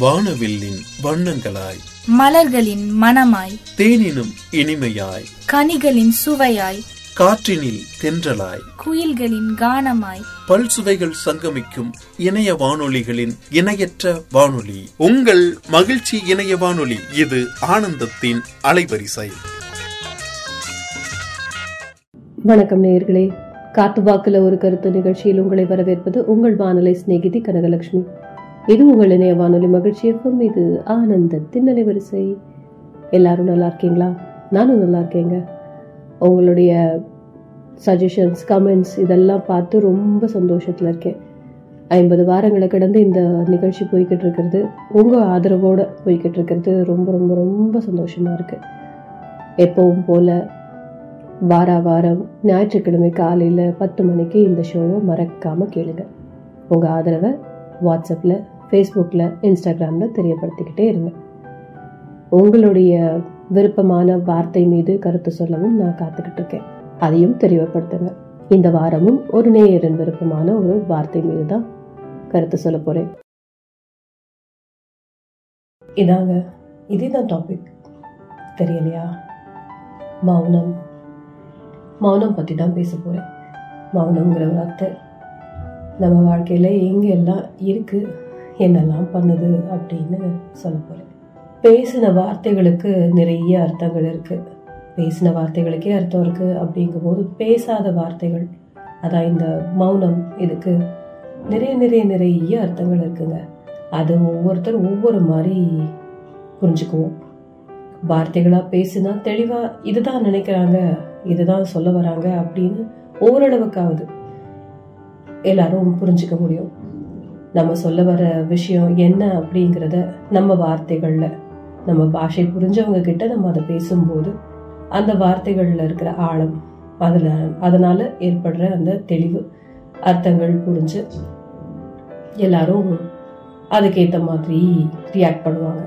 வானவில்லின் வண்ணங்களாய். மலர்களின் மணமாய் தேனினும் இனிமையாய். கனிகளின் சுவையாய். காற்றினில் தென்றலாய். குயில்களின் கானமாய். பல் சுவைகள் சங்கமிக்கும் இணைய வானொலிகளின் இணையற்ற வானொலி. உங்கள் மகிழ்ச்சி இணைய வானொலி இது ஆனந்தத்தின் அலைவரிசை. வணக்கம் நேயர்களே. காத்துவாக்குல ஒரு கருத்து நிகழ்ச்சியில் உங்களை வரவேற்பது உங்கள் வானொலி சிநேகிதி கனகலட்சுமி. இது உங்கள் இணைய வானொலி மகிழ்ச்சி எஃப்எம் இது ஆனந்தத்தின் அலைவரிசை. எல்லாரும் நல்லா இருக்கீங்களா? நானும் நல்லா இருக்கேங்க. உங்களுடைய சஜஷன்ஸ் கமெண்ட்ஸ் இதெல்லாம் பார்த்து ரொம்ப சந்தோஷத்தில் இருக்கேன். ஐம்பது வாரங்களை கடந்து இந்த நிகழ்ச்சி போய்கிட்டு இருக்கிறது. உங்கள் ஆதரவோடு போய்கிட்டு இருக்கிறது ரொம்ப ரொம்ப ரொம்ப சந்தோஷமாக இருக்குது எப்பவும் போல் வார வாரம் ஞாயிற்றுக்கிழமை காலையில் பத்து மணிக்கு இந்த ஷோவை மறக்காமல் கேளுங்க. உங்கள் ஆதரவை வாட்ஸ்அப்பில் ஃபேஸ்புக்கில் இன்ஸ்டாகிராமில் தெரியப்படுத்திக்கிட்டே இருங்க. உங்களுடைய விருப்பமான வார்த்தை மீது கருத்து சொல்லவும் நான் காத்துக்கிட்டு இருக்கேன். அதையும் தெரியப்படுத்துங்க இந்த வாரமும் ஒரு நேயரின் விருப்பமான ஒரு வார்த்தை மீது தான் கருத்து சொல்ல போறேன். இதாங்க இதுதான் டாபிக் தெரியலையா? மௌனம். மௌனம் பற்றி தான் பேச போகிறேன் மௌனங்கிற வார்த்தை நம்ம வாழ்க்கையில் எங்கெல்லாம் இருக்கு? என்னெல்லாம் பண்ணுது அப்படின்னு சொல்ல போகிறேன் பேசின வார்த்தைகளுக்கு நிறைய அர்த்தங்கள் இருக்குது பேசின வார்த்தைகளுக்கே அர்த்தம் இருக்குது அப்படிங்கும்போது பேசாத வார்த்தைகள் அதான் இந்த மௌனம் இதுக்கு நிறைய நிறைய நிறைய அர்த்தங்கள் இருக்குங்க. அது ஒவ்வொருத்தர் ஒவ்வொரு மாதிரி புரிஞ்சுக்குவோம். வார்த்தைகளாக பேசினா தெளிவாக இதுதான் நினைக்கிறாங்க இதுதான் சொல்ல வராங்க அப்படின்னு ஓரளவுக்காவது எல்லாரும் புரிஞ்சுக்க முடியும். நம்ம சொல்ல வர விஷயம் என்ன அப்படிங்கிறத நம்ம வார்த்தைகளில் நம்ம பாஷை புரிஞ்சவங்க கிட்ட நம்ம அதை பேசும்போது அந்த வார்த்தைகளில் இருக்கிற ஆழம் அதில் அதனால் ஏற்படுற அந்த தெளிவு அர்த்தங்கள் புரிஞ்சு எல்லாரும் அதுக்கேற்ற மாதிரி ரியாக்ட் பண்ணுவாங்க.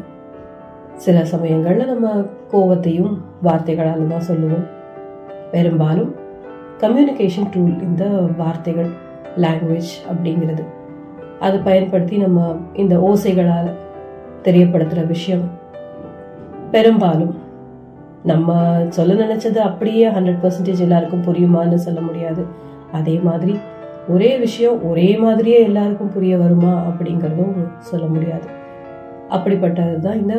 சில சமயங்களில் நம்ம கோவத்தையும் வார்த்தைகளால் தான் சொல்லுவோம். பெரும்பாலும் கம்யூனிகேஷன் டூல் இந்த வார்த்தைகள் லாங்குவேஜ் அப்படிங்கிறது. அதை பயன்படுத்தி நம்ம இந்த ஓசைகளால் தெரியப்படுத்துகிற விஷயம். பெரும்பாலும் நம்ம சொல்ல நினைச்சது அப்படியே ஹண்ட்ரட் பர்சன்டேஜ் எல்லாருக்கும் புரியுமான்னு சொல்ல முடியாது. அதே மாதிரி ஒரே விஷயம் ஒரே மாதிரியே எல்லாருக்கும் புரிய வருமா அப்படிங்கிறதும் சொல்ல முடியாது. அப்படிப்பட்டது தான் இந்த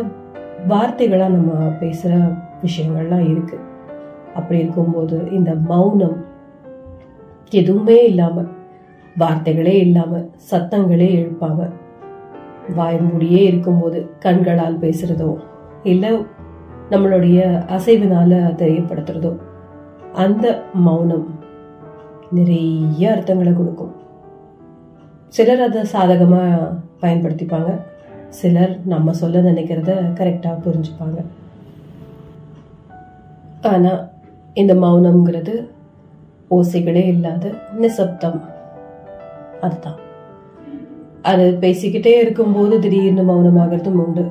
வார்த்தைகளாக நம்ம பேசுகிற விஷயங்கள்லாம் இருக்குது அப்படி இருக்கும்போது இந்த மௌனம் எதுவுமே இல்லாமல் வார்த்தைகளே இல்லாம சத்தங்களே எழுப்பாம. வாய்மூடியே இருக்கும்போது கண்களால் பேசுறதோ இல்ல நம்மளுடைய அசைவினால தெரியப்படுத்துறதோ அந்த மௌனம் நிறைய அர்த்தங்களை கொடுக்கும். சிலர் அதை சாதகமா பயன்படுத்திப்பாங்க. சிலர் நம்ம சொல்ல நினைக்கிறத கரெக்டா புரிஞ்சுப்பாங்க. ஆனா இந்த மௌனம்ங்கிறது ஓசைகளே இல்லாத நிசப்தம். அதுதான். அது பேசிக்கிட்டே இருக்கும்போது திடீர்னு மௌனமாகிறதும் உண்டு.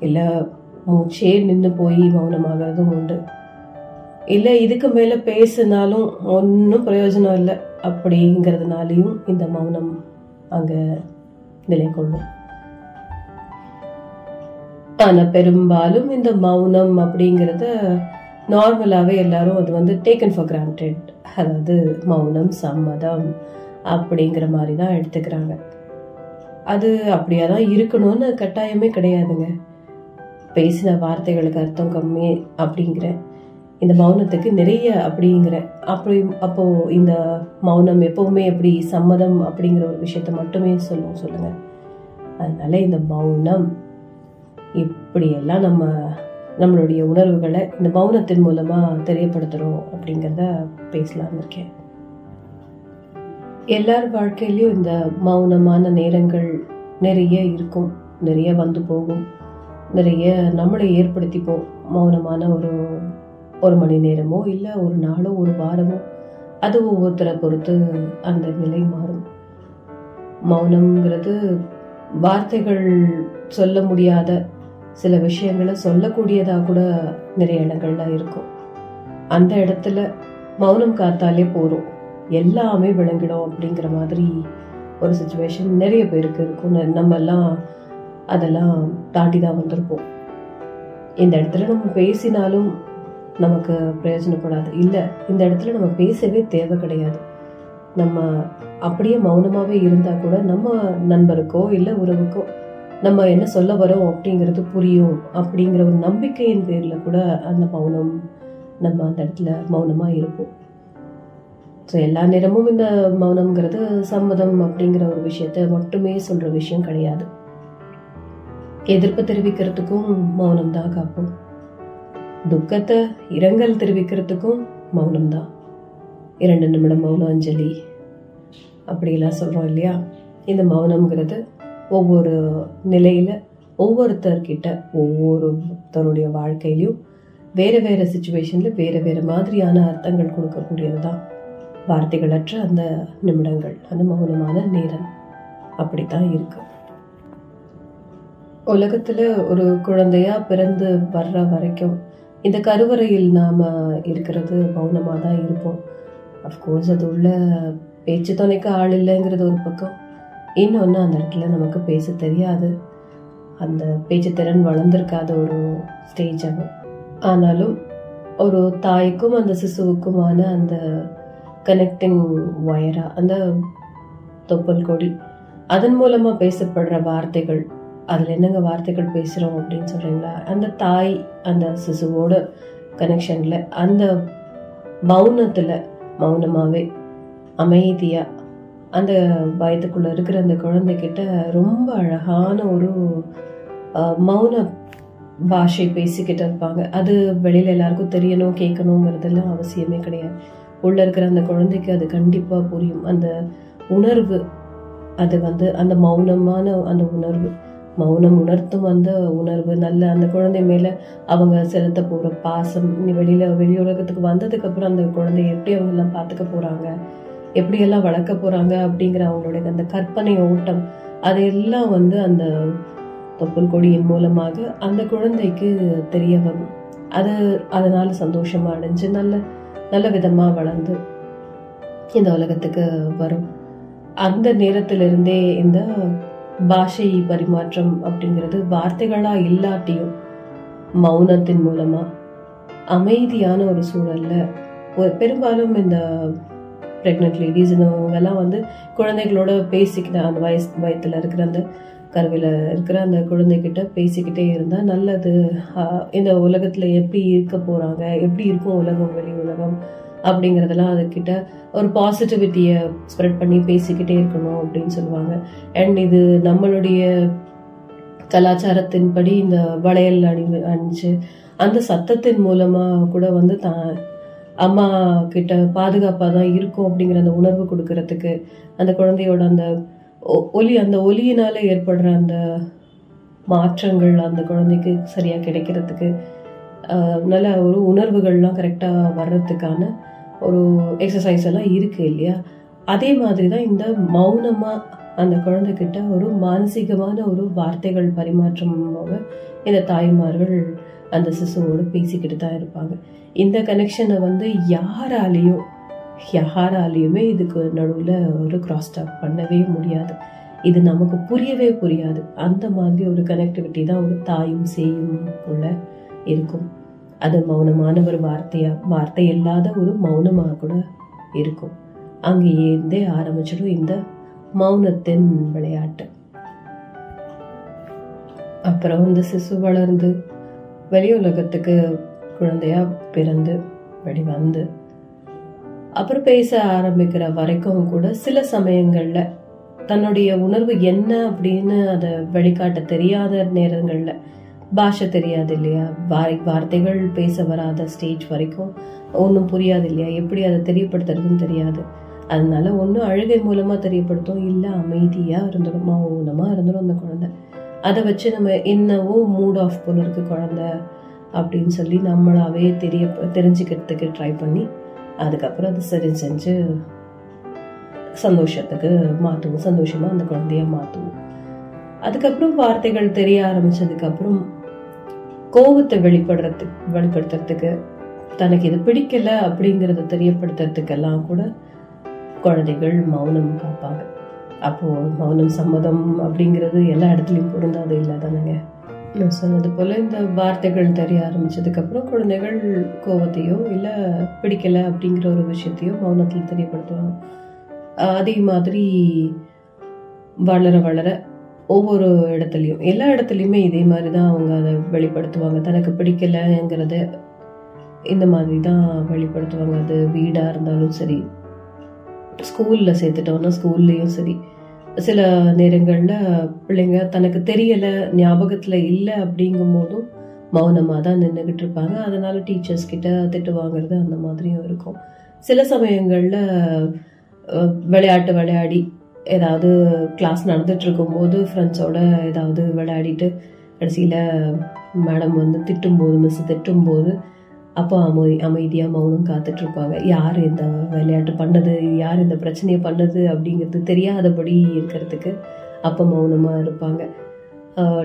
இல்ல மூச்சே நின்று போய் மௌனமாகிறதும் உண்டு. இல்ல இதுக்கு மேல பேசினாலும் ஒன்றும் பிரயோஜனம் இல்லை. அப்படிங்கிறதுனாலையும் இந்த மௌனம் அங்க நிலை கொள்ளும் ஆனா பெரும்பாலும் இந்த மௌனம் அப்படிங்கறத நார்மலாவே எல்லாரும் அது வந்து டேக்கன் ஃபார் கிராண்டட் அதாவது மௌனம் சம்மதம். அப்படிங்கிற மாதிரி தான் எடுத்துக்கிறாங்க. அது அப்படியா தான் இருக்கணும்னு கட்டாயமே கிடையாதுங்க. பேசின வார்த்தைகளுக்கு அர்த்தம் கம்மி அப்படிங்கிற இந்த மௌனத்துக்கு நிறைய அப்படிங்கிற அப்படி அப்போ இந்த மௌனம் எப்பவுமே எப்படி சம்மதம் அப்படிங்கிற ஒரு விஷயத்த மட்டுமே சொல்லுவோம் சொல்லுங்க. அதனால இந்த மௌனம் இப்படியெல்லாம் நம்ம நம்மளுடைய உணர்வுகளை இந்த மௌனத்தின் மூலமா தெரியப்படுத்துறோம் அப்படிங்கிறத பேசலாம் இருக்கேன். எல்லார் வாழ்க்கையிலையும் இந்த மௌனமான நேரங்கள் நிறைய இருக்கும் நிறைய வந்து போகும் நிறைய நம்மளை ஏற்படுத்திப்போம். மௌனமான ஒரு ஒரு மணி நேரமோ இல்லை ஒரு நாளோ ஒரு வாரமோ அது ஒவ்வொருத்தரை பொறுத்து அந்த நிலை மாறும். மௌனம்ங்கிறது வார்த்தைகள் சொல்ல முடியாத சில விஷயங்களை சொல்லக்கூடியதாக கூட நிறைய இடங்கள்ல இருக்கும். அந்த இடத்துல மௌனம் காத்தாலே போதும். எல்லாமே விளங்கிடும் அப்படிங்கிற மாதிரி ஒரு சுச்சுவேஷன் நிறைய பேருக்கு இருக்கும். நம்மெல்லாம் நம்ம எல்லாம் அதெல்லாம் தாண்டி தான் வந்திருப்போம். இந்த இடத்துல நம்ம பேசினாலும் நமக்கு பிரயோஜனப்படாது. இல்லை இந்த இடத்துல நம்ம பேசவே தேவை கிடையாது. நம்ம அப்படியே மௌனமாகவே இருந்தால் கூட நம்ம நண்பருக்கோ இல்லை உறவுக்கோ நம்ம என்ன சொல்ல வரோம் அப்படிங்கிறது புரியும் அப்படிங்கிற ஒரு நம்பிக்கையின் பேரில் கூட அந்த மௌனம் நம்ம அந்த இடத்துல மௌனமாக இருப்போம். ஸோ எல்லா நேரமும் இந்த மௌனம்ங்கிறது சம்மதம் அப்படிங்கிற ஒரு விஷயத்த மட்டுமே சொல்கிற விஷயம் கிடையாது. எதிர்ப்பு தெரிவிக்கிறதுக்கும் மௌனம் தான் காப்போம். துக்கத்தை இரங்கல் தெரிவிக்கிறதுக்கும் மௌனம் தான். இரண்டு நிமிடம் மௌன அஞ்சலி. அப்படிலாம் சொல்கிறோம் இல்லையா? இந்த மௌனம்ங்கிறது ஒவ்வொரு நிலையில் ஒவ்வொருத்தர்கிட்ட ஒவ்வொருத்தருடைய வாழ்க்கையிலையும் வேறு வேறு சுச்சுவேஷனில் வேறு வேறு மாதிரியான அர்த்தங்கள் கொடுக்கக்கூடியது தான் வார்த்தைகளற்ற அந்த நிமிடங்கள் அந்த மௌனமான நேரம். அப்படித்தான் இருக்கு. உலகத்துல ஒரு குழந்தையா பிறந்து வர்ற வரைக்கும் இந்த கருவறையில் நாம இருக்கிறது மௌனமா தான் இருப்போம் அஃப்கோர்ஸ் அது உள்ள பேச்சு துணைக்கு ஆள் இல்லைங்கிறது ஒரு பக்கம். இன்னொன்று அந்த இடத்துல நமக்கு பேச தெரியாது. அந்த பேச்சு திறன் வளர்ந்துருக்காத ஒரு ஸ்டேஜ் ஆகும் ஆனாலும் ஒரு தாய்க்கும் அந்த சிசுவுக்குமான அந்த கனெக்டிங் ஒயரா அந்த தொப்பல் கொடி. அதன் மூலமா பேசப்படுற வார்த்தைகள். அதுல என்னங்க வார்த்தைகள் பேசுறோம் அப்படின்னு சொல்றீங்களா? அந்த தாய் அந்த சிசுவோட கனெக்ஷன்ல அந்த மௌனத்துல மௌனமாவே அமைதியா அந்த வயதுக்குள்ள இருக்கிற அந்த குழந்தைகிட்ட ரொம்ப அழகான ஒரு மௌன பாஷை பேசிக்கிட்டு இருப்பாங்க. அது வெளியில எல்லாருக்கும் தெரியணும் கேட்கணுங்கிறதெல்லாம் அவசியமே கிடையாது. உள்ள இருக்கிற அந்த குழந்தைக்கு அது கண்டிப்பா புரியும். அந்த உணர்வு அது வந்து அந்த மௌனமான அந்த உணர்வு. மௌனம் உணர்த்தும் அந்த உணர்வு. நல்ல அந்த குழந்தை மேல அவங்க செலுத்த போற பாசம் இனி வெளியில வெளி உலகத்துக்கு வந்ததுக்கு அப்புறம் அந்த குழந்தைய எப்படி அவங்க எல்லாம் பாத்துக்க போறாங்க? எப்படி எல்லாம் வளர்க்க போறாங்க அப்படிங்கிற அவங்களுடைய அந்த கற்பனை ஓட்டம் அதையெல்லாம் வந்து அந்த தொப்புள் கொடியின் மூலமாக அந்த குழந்தைக்கு தெரிய வரும். அது அதனால சந்தோஷமா அடைஞ்சு நல்ல நல்ல விதமாக வளர்ந்து இந்த உலகத்துக்கு வரும். அந்த நேரத்திலிருந்தே இந்த பாஷை பரிமாற்றம் அப்படிங்கிறது வார்த்தைகளாக இல்லாட்டியும் மௌனத்தின் மூலமாக அமைதியான ஒரு சூழலில் ஒரு- பெரும்பாலும் இந்த ப்ரெக்னென்ட் லேடிஸ் இந்தவங்கெல்லாம் வந்து குழந்தைகளோட பேசிக்கிற அந்த வயசு வயத்தில் இருக்கிற அந்த கருவில இருக்கிற அந்த குழந்தைகிட்ட பேசிக்கிட்டே இருந்தா நல்லது. இந்த உலகத்துல எப்படி இருக்க போறாங்க? எப்படி இருக்கும் உலகம் வெளி உலகம் அப்படிங்கறதெல்லாம் அதுகிட்ட ஒரு பாசிட்டிவிட்டியை ஸ்ப்ரெட் பண்ணி பேசிக்கிட்டே இருக்கணும் அப்படின்னு சொல்லுவாங்க. அண்ட் இது நம்மளுடைய கலாச்சாரத்தின்படி இந்த வளையல் அணி அணிஞ்சு அந்த சத்தத்தின் மூலமா கூட வந்து தான் அம்மா கிட்ட பாதுகாப்பாக தான் இருக்கும் அப்படிங்கிற அந்த உணர்வு கொடுக்கறதுக்கு அந்த குழந்தையோட அந்த ஒலி அந்த ஒலியினால ஏற்படுற அந்த மாற்றங்கள் அந்த குழந்தைக்கு சரியாக கிடைக்கிறதுக்கு நல்ல ஒரு உணர்வுகள்லாம் கரெக்டாக வர்றதுக்கான ஒரு எக்ஸசைஸ் எல்லாம் இருக்குது இல்லையா? அதே மாதிரி தான் இந்த மௌனமாக அந்த குழந்தைகிட்ட ஒரு மானசீகமான ஒரு வார்த்தைகள் பரிமாற்றமாக இந்த தாய்மார்கள் அந்த சிசுவோடு பேசிக்கிட்டு தான் இருப்பாங்க. இந்த கனெக்ஷனை வந்து யாராலேயும் யாராலையுமே இதுக்கு நடுவில் ஒரு கிராஸ் டாக் பண்ணவே முடியாது. இது நமக்கு புரியவே புரியாது. அந்த மாதிரி ஒரு கனெக்டிவிட்டி தான் ஒரு தாயும் சேயும் உள்ள இருக்கும். அது மௌனமான ஒரு வார்த்தையா வார்த்தை இல்லாத ஒரு மௌனமாக கூட இருக்கும். அங்கேருந்தே ஆரம்பிச்சிடும் இந்த மௌனத்தின் விளையாட்டு. அப்புறம் இந்த சிசு வளர்ந்து வெளி உலகத்துக்கு குழந்தையா பிறந்து வெளிவந்து அப்புறம் பேச ஆரம்பிக்கிற வரைக்கும் கூட சில சமயங்கள்ல தன்னுடைய உணர்வு என்ன அப்படின்னு அதை வெளிக்காட்ட தெரியாத நேரங்கள்ல பாஷை தெரியாது இல்லையா? வாய்- வார்த்தைகள் பேச வராத ஸ்டேஜ் வரைக்கும் ஒன்றும் புரியாது இல்லையா? எப்படி அதை தெரியப்படுத்துறதுன்னு தெரியாது. அதனால ஒன்றும் அழுகை மூலமா தெரியப்படுத்தும் இல்லை அமைதியா இருந்துடும் மௌனமா இருந்துடும் அந்த குழந்தை. அதை வச்சு நம்ம என்னவோ மூட் ஆஃப் போல இருக்கு குழந்தை அப்படின்னு சொல்லி நம்மளாவே தெரிய தெரிஞ்சுக்கிறதுக்கு ட்ரை பண்ணி அதுக்கப்புறம் அது சரி செஞ்சு சந்தோஷத்துக்கு மாற்றுவோம் சந்தோஷமாக அந்த குழந்தைய மாற்றுவோம் அதுக்கப்புறம் வார்த்தைகள் தெரிய ஆரம்பிச்சதுக்கப்புறம் கோபத்தை வெளிப்படுறதுக்கு வெளிப்படுத்துறதுக்கு தனக்கு இது பிடிக்கல அப்படிங்கிறத தெரியப்படுத்துறதுக்கெல்லாம் கூட குழந்தைகள் மௌனம் காப்பாங்க. அப்போது மௌனம் சம்மதம் அப்படிங்கிறது எல்லா இடத்துலையும் பொருந்தாது இல்லை தானேங்க? நான் சொன்னது போல் இந்த வார்த்தைகள் தெரிய ஆரம்பித்ததுக்கப்புறம் குழந்தைகள் கோபத்தையோ இல்லை பிடிக்கலை அப்படிங்கிற ஒரு விஷயத்தையோ மௌனத்தில் தெரியப்படுத்துவாங்க. அதே மாதிரி வளர வளர ஒவ்வொரு இடத்துலையும் எல்லா இடத்துலையுமே இதே மாதிரி தான் அவங்க அதை வெளிப்படுத்துவாங்க. தனக்கு பிடிக்கலங்கிறத இந்த மாதிரி தான் வெளிப்படுத்துவாங்க. அது வீடாக இருந்தாலும் சரி ஸ்கூலில் சேர்த்துட்டோன்னா ஸ்கூல்லையும் சரி சில நேரங்களில் பிள்ளைங்க தனக்கு தெரியலை ஞாபகத்தில் இல்லை அப்படிங்கும் போதும் மௌனமாக தான் நின்றுக்கிட்டு இருப்பாங்க அதனால டீச்சர்ஸ் கிட்ட திட்டு வாங்குறது அந்த மாதிரியும் இருக்கும். சில சமயங்களில் விளையாட்டு விளையாடி ஏதாவது கிளாஸ் நடந்துட்டு இருக்கும்போது ஃப்ரெண்ட்ஸோட ஏதாவது விளையாடிட்டு கடைசியில் மேடம் வந்து திட்டும்போது மிஸ் திட்டும்போது அப்போ அமை அமைதியாக மௌனம் காத்துட்ருப்பாங்க. யார் இந்த விளையாட்டு பண்ணது? யார் இந்த பிரச்சனையை பண்ணது? அப்படிங்கிறது தெரியாதபடி இருக்கிறதுக்கு அப்போ மௌனமாக இருப்பாங்க.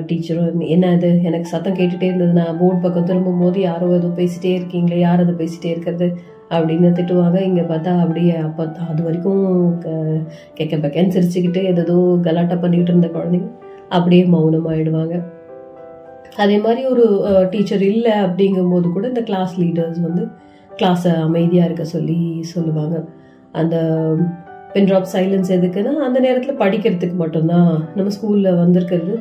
டீச்சரும் என்ன இது? எனக்கு சத்தம் கேட்டுகிட்டே இருந்தது நான் போர்டு பக்கம் திரும்பும் போது யாரோ ஏதோ பேசிகிட்டே இருக்கீங்களே யார் அதை பேசிகிட்டே இருக்கிறது? அப்படின்னு திட்டுவாங்க. இங்கே பார்த்தா அப்படியே அப்போ அது வரைக்கும் க- கெக்க பெக்கன்னு சிரிச்சுக்கிட்டு ஏதோ கலாட்டா பண்ணிக்கிட்டு இருந்த குழந்தைங்க அப்படியே மௌனமாகிடுவாங்க அதே மாதிரி ஒரு டீச்சர் இல்லை அப்படிங்கும்போது கூட இந்த கிளாஸ் லீடர்ஸ் வந்து கிளாஸை அமைதியாக இருக்க சொல்லி சொல்லுவாங்க. அந்த பென் ட்ராப் சைலன்ஸ் எதுக்குன்னா அந்த நேரத்தில் படிக்கிறதுக்கு மட்டும்தான். நம்ம ஸ்கூலில் வந்திருக்கிறது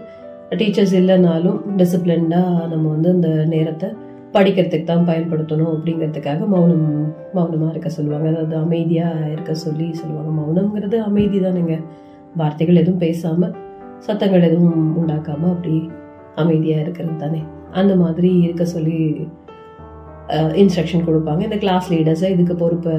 டீச்சர்ஸ் இல்லைனாலும் டிசிப்ளின்டாக நம்ம வந்து அந்த நேரத்தை படிக்கிறதுக்கு தான் பயன்படுத்தணும் அப்படிங்கிறதுக்காக மௌனம் மௌனமாக இருக்க சொல்லுவாங்க. அதாவது அமைதியாக இருக்க சொல்லி சொல்லுவாங்க. மௌனம்ங்கிறது அமைதி தானுங்க. வார்த்தைகள் எதுவும் பேசாமல் சத்தங்கள் எதுவும் உண்டாக்காமல் அப்படி அமைதியாக இருக்கிறது தானே? அந்த மாதிரி இருக்க சொல்லி இன்ஸ்ட்ரக்ஷன் கொடுப்பாங்க. இந்த கிளாஸ் லீடர்ஸை இதுக்கு பொறுப்பை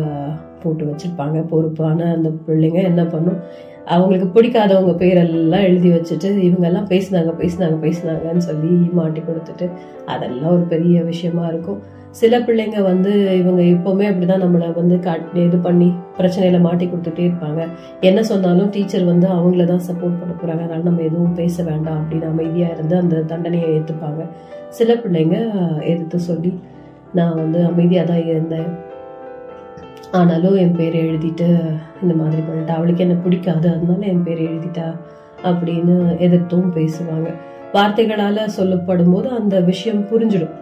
போட்டு வச்சுருப்பாங்க. பொறுப்பான அந்த பிள்ளைங்க என்ன பண்ணும்? அவங்களுக்கு பிடிக்காதவங்க பேரெல்லாம் எழுதி வச்சுட்டு இவங்கெல்லாம் பேசினாங்க பேசினாங்க பேசினாங்கன்னு சொல்லி மாட்டி கொடுத்துட்டு அதெல்லாம் ஒரு பெரிய விஷயமா இருக்கும். சில பிள்ளைங்க வந்து இவங்க எப்போவுமே அப்படிதான் நம்மளை வந்து இது பண்ணி பிரச்சனையில மாட்டி கொடுத்துட்டே இருப்பாங்க. என்ன சொன்னாலும் டீச்சர் வந்து அவங்கள தான் சப்போர்ட் பண்ண போறாங்க. அதனால நம்ம எதுவும் பேச வேண்டாம் அப்படின்னு அமைதியா இருந்து அந்த தண்டனையை ஏற்றுப்பாங்க சில பிள்ளைங்க எதிர்த்து சொல்லி நான் வந்து அமைதியாக தான் இருந்தேன். ஆனாலும் என் பேரை எழுதிட்டு இந்த மாதிரி பண்ணிட்டா அவளுக்கு என்ன பிடிக்காது அதனால என் பேரை எழுதிட்டா அப்படின்னு எதிர்த்தும் பேசுவாங்க. வார்த்தைகளால் சொல்லப்படும் போது அந்த விஷயம் புரிஞ்சிடும்.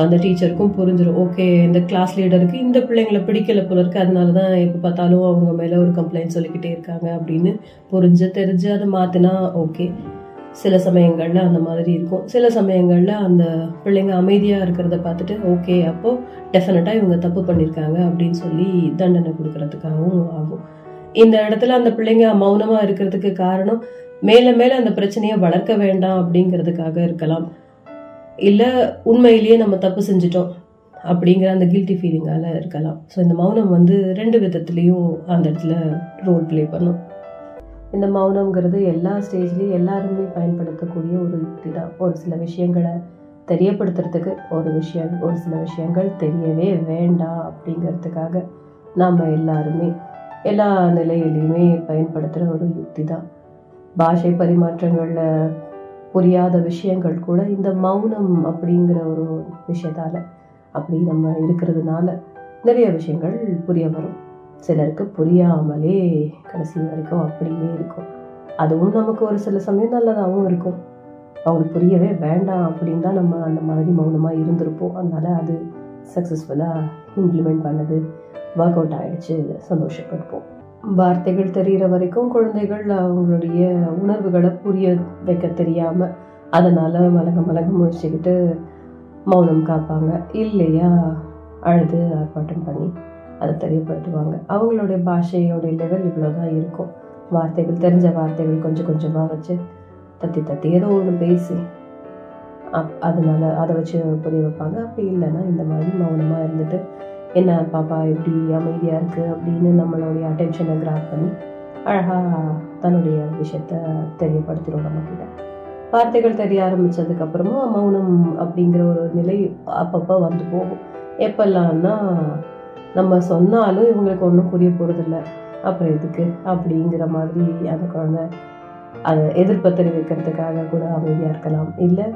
அந்த டீச்சருக்கும் புரிஞ்சிடும் ஓகே இந்த கிளாஸ் லீடருக்கு இந்த பிள்ளைங்களை பிடிக்கல போல இருக்கு. அதனால தான் எப்போ பார்த்தாலும் அவங்க மேலே ஒரு கம்ப்ளைண்ட் சொல்லிக்கிட்டே இருக்காங்க அப்படின்னு புரிஞ்சு தெரிஞ்சு அதை மாற்றினா ஓகே சில சமயங்களில் அந்த மாதிரி இருக்கும். சில சமயங்களில் அந்த பிள்ளைங்க அமைதியாக இருக்கிறத பார்த்துட்டு ஓகே அப்போது டெஃபினட்டாக இவங்க தப்பு பண்ணியிருக்காங்க அப்படின்னு சொல்லி தண்டனை கொடுக்கறதுக்காகவும் ஆகும். இந்த இடத்துல அந்த பிள்ளைங்க மௌனமாக இருக்கிறதுக்கு காரணம் மேலே மேலே அந்த பிரச்சனையை வளர்க்க வேண்டாம் அப்படிங்கிறதுக்காக இருக்கலாம். இல்லை உண்மையிலேயே நம்ம தப்பு செஞ்சிட்டோம் அப்படிங்கிற அந்த கில்ட்டி ஃபீலிங்கால இருக்கலாம். ஸோ இந்த மௌனம் வந்து ரெண்டு விதத்துலேயும் அந்த இடத்துல ரோல் ப்ளே பண்ணும். இந்த மௌனம்ங்கிறது எல்லா ஸ்டேஜ்லேயும் எல்லாருமே பயன்படுத்தக்கூடிய ஒரு யுக்தி தான் ஒரு சில விஷயங்களை தெரியப்படுத்துறதுக்கு ஒரு விஷயம் ஒரு சில விஷயங்கள் தெரியவே வேண்டாம் அப்படிங்கிறதுக்காக நாம் எல்லாருமே எல்லா நிலையிலையுமே பயன்படுத்துகிற ஒரு யுக்தி தான். பாஷை பரிமாற்றங்களில் புரியாத விஷயங்கள் கூட இந்த மௌனம் அப்படிங்கிற ஒரு விஷயத்தால் அப்படி நம்ம இருக்கிறதுனால நிறைய விஷயங்கள் புரிய வரும். சிலருக்கு புரியாமலே கடைசி வரைக்கும் அப்படியே இருக்கும். அதுவும் நமக்கு ஒரு சில சமயம் நல்லதாகவும் இருக்கும். அவங்களுக்கு புரியவே வேண்டாம் அப்படின்னு தான் நம்ம அந்த மாதிரி மௌனமாக இருந்திருப்போம். அதனால் அது சக்ஸஸ்ஃபுல்லாக இம்ப்ளிமெண்ட் பண்ணது ஒர்க் அவுட் ஆகிடுச்சு சந்தோஷப்பட்டுப்போம். வார்த்தைகள் தெரிகிற வரைக்கும் குழந்தைகள் அவங்களுடைய உணர்வுகளை புரிய வைக்க தெரியாமல் அதனால் மலக மலக முழிச்சுக்கிட்டு மௌனம் காப்பாங்க. இல்லையா? அழுது ஆர்ப்பாட்டம் பண்ணி அதை தெரியப்படுத்துவாங்க. அவங்களுடைய பாஷையோடைய லெவல் இவ்வளோ தான் இருக்கும். வார்த்தைகள் தெரிஞ்ச வார்த்தைகள் கொஞ்சம் கொஞ்சமாக வச்சு தத்தி தத்தி ஏதோ ஒன்று பேசி அப் அதனால் அதை வச்சு புரிய வைப்பாங்க. அப்படி இல்லைன்னா இந்த மாதிரி மௌனமாக இருந்துட்டு என்ன பாப்பா இப்படி அமைதியாக இருக்குது அப்படின்னு நம்மளுடைய அட்டென்ஷனை கிராப் பண்ணி அழகாக தன்னுடைய விஷயத்த தெரியப்படுத்திடும் நம்மக்கிட்ட வார்த்தைகள் தெரிய ஆரம்பித்ததுக்கப்புறமா மௌனம் அப்படிங்கிற ஒரு நிலை அப்பப்போ வந்து போகும். எப்பெல்லாம்னா நம்ம சொன்னாலும் இவங்களுக்கு ஒன்றும் புரிய போகிறதில்ல அப்புறம் எதுக்கு அப்படிங்கிற மாதிரி அந்த குழந்தை அதை எதிர்ப்பை தெரிவிக்கிறதுக்காக கூட அமைதியாக இருக்கலாம். இல்லை